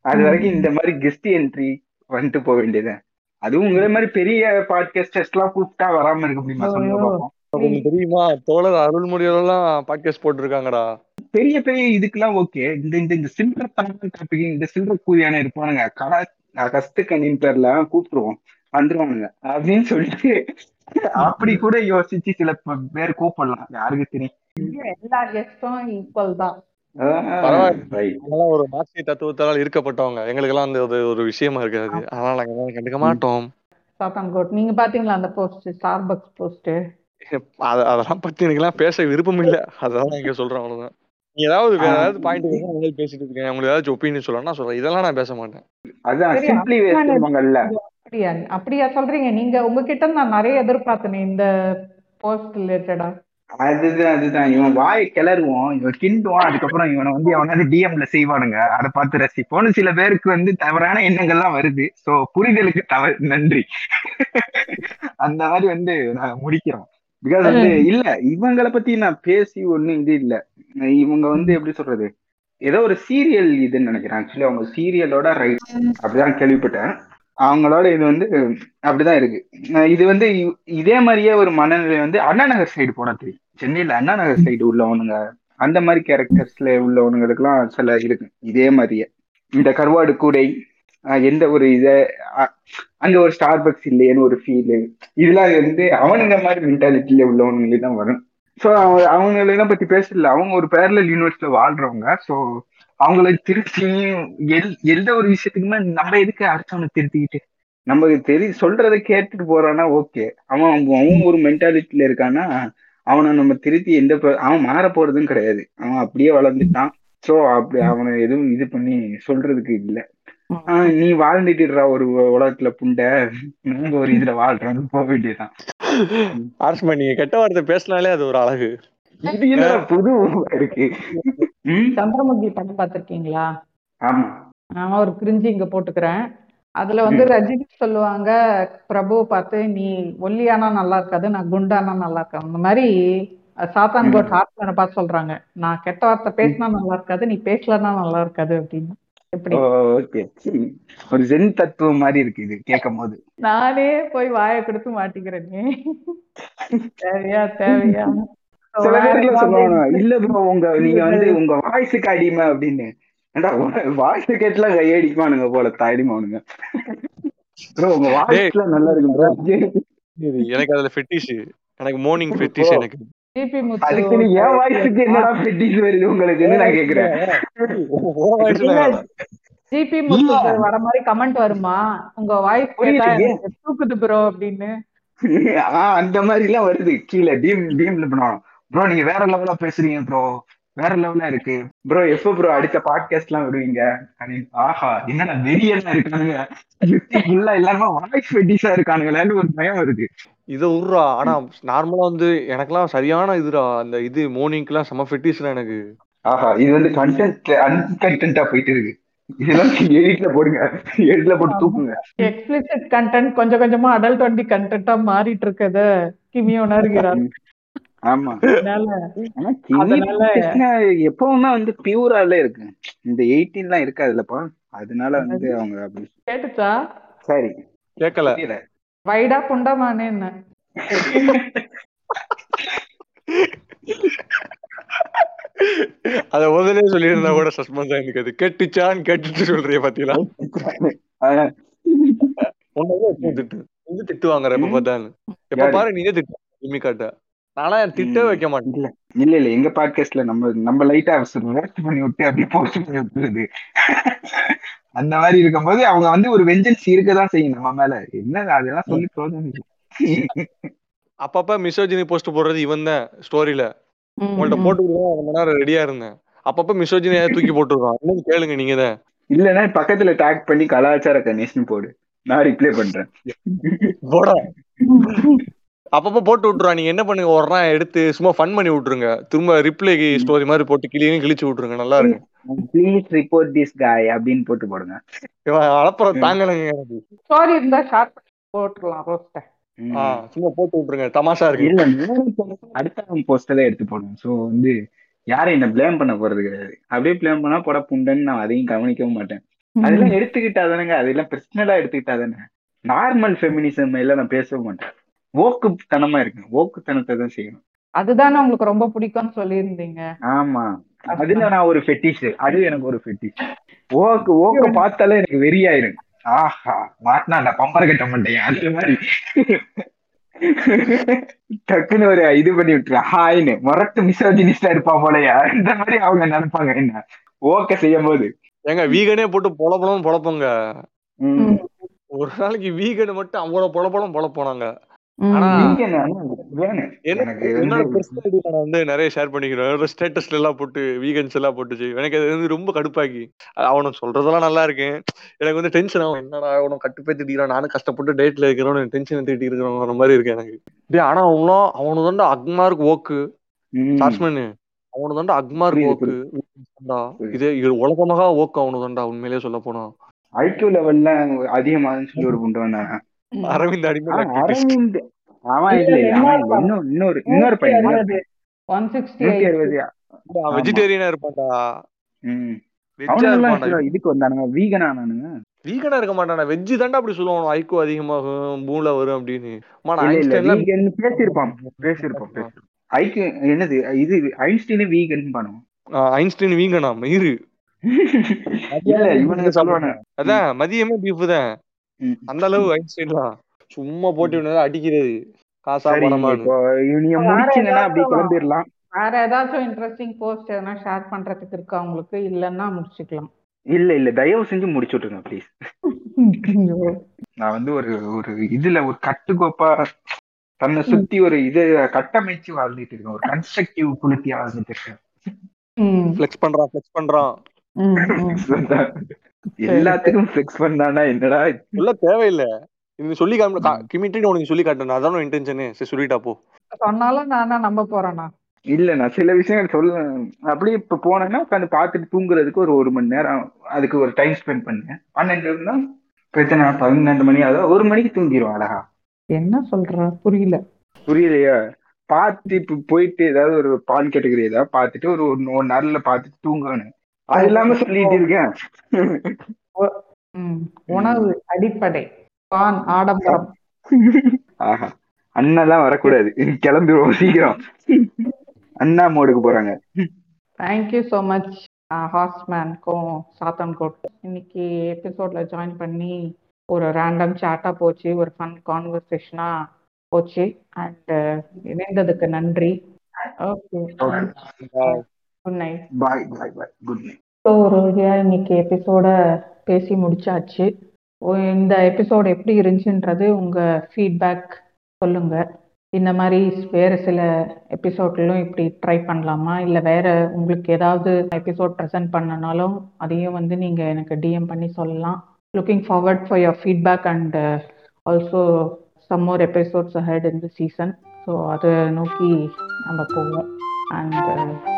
அது வரைக்கும் இந்த மாதிரி கெஸ்ட் என்ட்ரி வந்துட்டு போக வேண்டியது அதுவும் உங்களை மாதிரி பெரிய பாட்காஸ்டர்ஸ் எல்லாம் கூப்பிட்டா வராம இருக்க முடியுமா? சொல்லுங்க பார்ப்போம் உங்களுக்கு தெரியுமா? தோழர் அருள்மொழியெல்லாம் பாட்காஸ்ட் போட்டிருக்காங்கடா. பெரிய பெரிய இதுக்கெல்லாம் ஓகே இந்த இந்த இந்த சில்லற தனமான டாபிக் இந்த சில்லற கூதியான இருப்பானுங்க. கடை கஸ்து கண்ணின் பேர்ல கூப்பிட்டுருவோம். வந்துருவானுங்க. அப்படின்னு சொல்லிட்டு அப்படி கூட யோசிச்சு சில பேர் கூப்பிடலாம். யாருக்கு தெரியும்? எல்லா கெஸ்டும் ஈக்குவல் தான். பரவாயில்ல. ஒரு மார்க்சிய தத்துவத்தால் இருக்கப்பட்டவங்க எங்களுக்கெல்லாம் அந்த ஒரு விஷயமா இருக்காது. அதனால நாங்க கண்டுக்க மாட்டோம். சாத்தான்கோட் நீங்க பாத்தீங்களா அந்த போஸ்ட் ஸ்டார்பக்ஸ் போஸ்ட் அத- அதெல்லாம் பத்தி எனக்கெல்லாம் பேச விருப்பம் இல்ல. அதெல்லாம் நான் இங்க சொல்றேன் அவ்வளவுதான். நீ ஏதாவது வேற ஏதாவது பாயிண்ட் பேசிட்டு இருக்கேன். உங்களுக்கு ஏதாச்சும் ஒப்பீனியன் சொல்லலாம் நான் சொல்றேன். இதெல்லாம் நான் பேச மாட்டேன். அதான் சிம்பிளி அப்படியா அப்படியா சொல்றீங்க. நீங்க உங்ககிட்ட நான் நிறைய எதிர்பார்த்தேனே இந்த போஸ்ட் ரிலேட்டடா அதுதான் அதுதான். இவன் வாயை கிளறுவோம் இவன் கிண்டுவான் அதுக்கப்புறம் இவனை வந்து எவனாவது டிஎம்ல செய்வானுங்க. அதை பார்த்து ரசிப்போம்னு சில பேருக்கு வந்து தவறான எண்ணங்கள்லாம் வருது. சோ புரிதலுக்கு தவறு நன்றி. அந்த மாதிரி வந்து நான் முடிக்கிறோம். பிகாஸ் வந்து இல்ல இவங்களை பத்தி நான் பேசி ஒண்ணும் இது இல்ல. இவங்க வந்து எப்படி சொல்றது? ஏதோ ஒரு சீரியல் இதுன்னு நினைக்கிறேன். ஆக்சுவலி அவங்க சீரியலோட ரைட் அப்படிதான் கேள்விப்பட்டேன். அவங்களோட இது வந்து அப்படிதான் இருக்கு. இது வந்து இதே மாதிரியே ஒரு மனநிலை வந்து அண்ணா நகர் சைடு போனா தெரியும். சென்னையில அண்ணா நகர் சைடு உள்ளவனுங்க அந்த மாதிரி கேரக்டர்ஸ்ல உள்ளவனுங்களுக்குலாம் சில இருக்கு. இதே மாதிரியே. இந்த கருவாடு கூடை எந்த ஒரு இத அங்க ஒரு ஸ்டார் பக்ஸ் இல்லையேன்னு ஒரு ஃபீல் இதெல்லாம் வந்து அவனுங்க மாதிரி மென்டாலிட்டியில உள்ளவனுங்களே தான் வரும். ஸோ அவங்களெல்லாம் பத்தி பேசல. அவங்க ஒரு பேரலல் யூனிவர்ஸ்ல வாழ்றவங்க. ஸோ அவங்கள திருத்தி எல் எந்த ஒரு விஷயத்துக்குமே நம்ம எதுக்கு அடுத்தவனை திருத்திக்கிட்டு? நமக்கு தெரி சொல்றதை கேட்டுட்டு போறானா ஓகே. அவன் அவன் ஒரு மென்டாலிட்டியில இருக்கானா அவனை நம்ம திருத்தி எந்த அவன் மாற போறதும் கிடையாது. அவன் அப்படியே வளர்ந்துட்டான். சோ அப்படி அவனை எதுவும் இது பண்ணி சொல்றதுக்கு இல்ல. ஆஹ் நீ வாழ்ந்துட்டுறா ஒரு உலகத்துல புண்டை. நாங்க ஒரு இதுல வாழ்றான்னு போக வேண்டியதுதான். நீங்க கெட்ட வார்த்தை பேசினாலே அது ஒரு அழகு. இது என்ன புது இருக்கு? சந்திரமுகி படம் பார்த்திருக்கீங்களா? ஆமா. நான் ஒரு கிரிஞ்சி இங்க போட்டுக்கிறேன். அதுல வந்து ரஜினி சொல்லுவாங்க பிரபு பார்த்து நீ ஒல்லியானா நல்லா இருக்காது நான் குண்டானா நல்லா இருக்கேன். அந்த மாதிரி சாத்தான் கோட் ஹார்ட்மேனை பார்த்து சொல்றாங்க? நான் கெட்ட வார்த்தை பேசினா நல்லா இருக்காது நீ பேசலன்னா நல்லா இருக்காது அப்படின்னு. எப்படி? ஓகே. ஒரு ஜென் தத்துவம் மாதிரி இருக்கு இது கேட்கும் போது நானே போய் வாயை கொடுத்து மாட்டிக்கிறேனே. தேவையா தேவையா? சில பேர்ல சொல்லுவாங்க இல்ல ப்ரோ உங்க நீங்க வந்து உங்க வாய்ஸுக்கு அடிமை அப்படின்னு. வாய்ஸ் கேட்டுலாம் கையடிக்குவானுங்க போல தாடிமானுங்க. ப்ரோ உங்க வாய்ஸ்ல நல்லா இருக்கு ப்ரோ எனக்கு அதுல ஃபெட்டிஷ் எனக்கு மார்னிங் ஃபெட்டிஷ் எனக்கு. ஜிபி அதுக்கு நீ முத்து என் வாய்ஸுக்கு என்னடா பெட்டிஸ் வருது உங்களுக்குன்னு நான் கேக்குறேன். ஜிபி வர மாதிரி கமெண்ட் வருமா? உங்க வாய்ஸ். கேட்டா தூக்குது ப்ரோ அப்படின்னு. அந்த மாதிரி எல்லாம் வருது. கீழே டீம் டீம்ல பண்ணுவாங்க. ப்ரோ நீங்க வேற லெவலா பேசுறீங்க ப்ரோ வேற லெவலா இருக்கு. ப்ரோ எப்ப ப்ரோ அடுத்த பாட்காஸ்ட் எல்லாம் விடுவீங்க ஆஹா என்னடா வெறியெல்லாம் இருக்கானுங்க. ஃபுல்லா எல்லாருமே வாய்ஸ் வெட்டிஸா இருக்கானுங்களேன்னு ஒரு பயம் வருது. இத விட்றா ஆனா நார்மலா வந்து எனக்கெல்லாம் சரியான இதுடா. அந்த இது மார்னிங்க்குலாம் செம ஃபெட்டிஷ்டா எனக்கு. ஆஹா இது வந்து கண்டென்ட் அன்கண்டென்ட்டா போயிட்டு இருக்கு. இதெல்லாம் எடிட்ல போடுங்க. எடிட்ல போட்டு தூக்குங்க. எக்ஸ்பிளிசிட் கண்டென்ட் கொஞ்சம் கொஞ்சமா அடல்ட் வண்டி கண்டென்ட்டா மாறிட்டு இருக்கத கிமி உணர்கிறார். ஆமா. எப்பவுமே வந்து பியூரால இருக்கு. இந்த எயிட்டீன் எல்லாம் இருக்காதுல்லப்பா அதனால வந்து அவங்க அப்படி கேட்டுச்சா? சரி. கேட்கல வைடா புண்டமானே என்ன? அத முதலே சொல்லியிருந்தா கூட சஸ்பென்ஸ் ஆயிருக்காது கேட்டுச்சான்னு கேட்டுட்டு சொல்றிய பாத்தீங்களா? திட்டு வந்து திட்டு வாங்குற எப்ப. பார்த்தாலும். எப்ப? பாரு நீயே திட்டு காட்ட. நானா திட்டே. வைக்க மாட்டேன். இல்ல இல்ல இல்ல. எங்க பாட்காஸ்ட்ல நம்ம நம்ம லைட்டா ரோஸ்ட் பண்ணி விட்டு அப்படியே போஸ்ட் பண்ணி விட்டுருது. அந்த மாதிரி இருக்கும்போது அவங்க வந்து ஒரு வெஞ்சன்ஸ் இருக்கதான் செய்யும் நம்ம மேல. என்ன அதெல்லாம் சொல்லி இல்லை. அப்பப்ப மிசோஜினி போஸ்ட் போடுறது இவன் தான் ஸ்டோரியில உங்கள்ட்ட போட்டு ரொம்ப நேரம் ரெடியா இருந்தேன். அப்பப்ப மிசோஜினியா தூக்கி போட்டுருவான் இன்னும் கேளுங்க நீங்க தான். இல்லன்னா பக்கத்துல டேக் பண்ணி கலாச்சார கணேஷ்னு போடு. நான் ரிப்ளை பண்றேன். போடா. அப்பப்ப போட்டு விட்டுருவான் நீங்க என்ன பண்ணுங்க? ஒரு நாள் எடுத்து சும்மா ஃபன் பண்ணி விட்டுருங்க. திரும்ப ரிப்ளை ஸ்டோரி மாதிரி போட்டு கிளியும் கிழிச்சு விட்டுருங்க. நல்லா இருக்கு ப்ளீஸ் ரிப்போர்ட் திஸ் காய் அப்படின்னு போட்டு போடுங்க. அலப்புறம் தாங்கலைங்க. ஸ்டோரி இருந்தா ஷார்ட் போட்டுடலாம் ரோஸ்ட சும்மா போட்டு விட்டுருங்க. தமாஷா இருக்கு. அடுத்த போஸ்ட்ல எடுத்து போடுவேன். சோ வந்து யாரும் என்ன ப்ளேம் பண்ண போறது கிடையாது. அப்படியே ப்ளேம் பண்ணா போட புண்டன்னு நான் அதையும் கவனிக்கவும் மாட்டேன். அதெல்லாம் எடுத்துக்கிட்டாதானங்க அதெல்லாம் பர்சனலா எடுத்துக்கிட்டாதானே நார்மல் ஃபெமினிசம் எல்லாம் நான் பேசவும் மாட்டேன். ஓக்குத்தனமா இருக்கு ஓக்குத்தனத்தை தான் செய்யணும். அதுதானே உங்களுக்கு ரொம்ப பிடிக்கும்னு சொல்லியிருந்தீங்க. ஆமா. அதுல நான் ஒரு ஃபெட்டிஷ் அது எனக்கு ஒரு ஃபெட்டிஷ் ஓக்கு ஓக்க பார்த்தாலே எனக்கு வெறியாயிரும். ஆஹா மாட்டினா பம்பர கட்ட மாட்டேன். அந்த மாதிரி. டக்குன்னு ஒரு இது பண்ணி விட்டுரு ஹாய்னு. முரட்டு மிசோஜினிஸ்டா இருப்பா போலயா? இந்த மாதிரி அவங்க நினைப்பாங்க என்ன? ஓக்க செய்யும் போது ஏங்க வீகனே போட்டு பொல பொலம் பொழப்போங்க. ஒரு நாளைக்கு வீகனை மட்டும் அவ்வளவு பொல பொலம் பொழப்போனாங்க வந்து நிறைய ஷேர் பண்ணிக்கிறேன். ஸ்டேட்டஸ்ல எல்லாம் போட்டு வீகன்ஸ் எல்லாம் போட்டு செய்வேன். எனக்கு அது வந்து ரொம்ப கடுப்பாக்கி. அவனும் சொல்றதெல்லாம் நல்லா இருக்கு எனக்கு வந்து டென்ஷன் ஆகும். என்னடா அவனும் கட்டுப்பே திட்டிக்கிறான். நானும் கஷ்டப்பட்டு டேட்ல இருக்கிறவன் டென்ஷன் இருக்கிறவங்க மாதிரி இருக்கு எனக்கு. டேய் ஆனா அவனும் அவனு தான்டா அக்மார்க் ஓக்கு ம். சாஸ்மன் அவனு தான்டா அக்மார்க் ஓக்கு. இது இது உலகமாக ஓக்கு அவனு தான்டா உண்மையிலேயே சொல்ல போனா. ஐக்கியூ லெவல்ல சொல்லி ஒரு வந்தாங்க அரவிந்த் அடிமை ஆ, அரவிந்த். இல்ல இன்னொரு இன்னொரு பையன் இன்னொரு பையன். ஒன் சிக்ஸ்டி நூத்தி அறுபது. வெஜிடேரியனா இருப்பான்டா. ம். வெஜ்ஜா இருப்பான்டா. இதுக்கு வந்தானுங்க. வீகன் ஆனானுங்க. வீகனா இருக்க மாட்டானா தான்டா அப்படி சொல்லுவான். ஐக்கோ அதிகமாகும் மூளை வரும் அப்படின்னு. ஐன்ஸ்டைன்லாம் பேசியிருப்பான். பேசியிருப்பான் பேசியிருப்பான். ஐக்கு என்னது? இது ஐன்ஸ்டீனே வீகன் பண்ணுவோம் ஐன்ஸ்டைன் வீங்கனா மயிறு இல்ல இவனுங்க சொல்லுவானு அதான் மதியமே பீஃப் தான். அந்த அளவு ஐன்ஸ்டைன்லாம் சும்மா போட்டு விடுறது அடிக்கிறது காசா இப்போ நீங்க முடிச்சீங்கன்னா அப்படி கிளம்பிடலாம். வேற ஏதாச்சும் இன்ட்ரெஸ்டிங் போஸ்ட் எதனா ஷேர் பண்றதுக்கு இருக்கா உங்களுக்கு? இல்லைன்னா முடிச்சுக்கலாம். இல்ல இல்ல. தயவு செஞ்சு முடிச்சு விட்டுருங்க ப்ளீஸ் நான் வந்து ஒரு ஒரு இதுல ஒரு கட்டுக்கோப்பா தன்னை சுத்தி ஒரு இது கட்டமைச்சு வாழ்ந்துட்டு இருக்கேன். ஒரு கன்ஸ்ட்ரக்டிவ் புலித்தியா வாழ்ந்துட்டு இருக்கேன். ஃபிளெக்ஸ் பண்றான் ஃபிளெக்ஸ் பண்றான். எல்லாத்துக்கும் ஃபிக்ஸ் பண்ணானா என்னடா? இது? சொல்ல தேவையில்லை. நீ சொல்லி காமி கிமிட்டு உனக்கு சொல்லி காட்டணும். அதான் இன்டென்ஷனு சரி சொல்லிட்டா போ. சொன்னாலும் நானா நம்ப போறேனா? இல்ல நான் சில விஷயங்கள் சொல்ல அப்படியே இப்ப போனேன்னா உட்காந்து பார்த்துட்டு தூங்குறதுக்கு ஒரு ஒரு மணி நேரம் அதுக்கு ஒரு டைம் ஸ்பெண்ட் பண்ணேன். பன்னெண்டு இருந்தா பிரச்சனை பன்னெண்டு மணி அதாவது ஒரு மணிக்கு தூங்கிடும் அழகா. என்ன சொல்ற? புரியல. புரியலையா? பார்த்து இப்ப போயிட்டு ஏதாவது ஒரு பால் கேட்டகரி ஏதாவது பார்த்துட்டு ஒரு ஒரு ஒன் ஹவர்ல பார்த்துட்டு தூங்கணும். அது இல்லாம சொல்லிட்டு இருக்கேன். ம், உணவு அடிப்படை. பான் ஆடம்பரம். ஆஹா. அண்ணாலாம் வரக்கூடாது. கிளம்பிடுவோம் சீக்கிரம். அண்ணா மோடுக்கு போறாங்க. தேங்க்யூ ஸோ மச் ஹாஸ்மேனுக்கும் சாத்தன் கோட் இன்னைக்கு எபிசோட்ல ஜாயின் பண்ணி ஒரு ரேண்டம் சாட்டா போச்சு. ஒரு ஃபன் கான்வர்சேஷனா போச்சு. அண்ட் இணைந்ததுக்கு நன்றி. Okay good night bye bye bye good night so ஒரு இன்னைக்கு எபிசோட பேசி முடிச்சாச்சு. ஓ, இந்த எபிசோட் எப்படி இருந்துச்சுன்றது உங்க ஃபீட்பேக் சொல்லுங்க. இந்த மாதிரி வேற சில எபிசோட்லும் இப்படி ட்ரை பண்ணலாமா? இல்லை வேற உங்களுக்கு ஏதாவது எபிசோட் ப்ரெசென்ட் பண்ணனாலும் அதையும் வந்து நீங்க எனக்கு டிஎம் பண்ணி சொல்லலாம். Looking forward for your feedback and also some more episodes ahead இந்த சீசன் ஸோ அதை நோக்கி நம்ம போவோம். And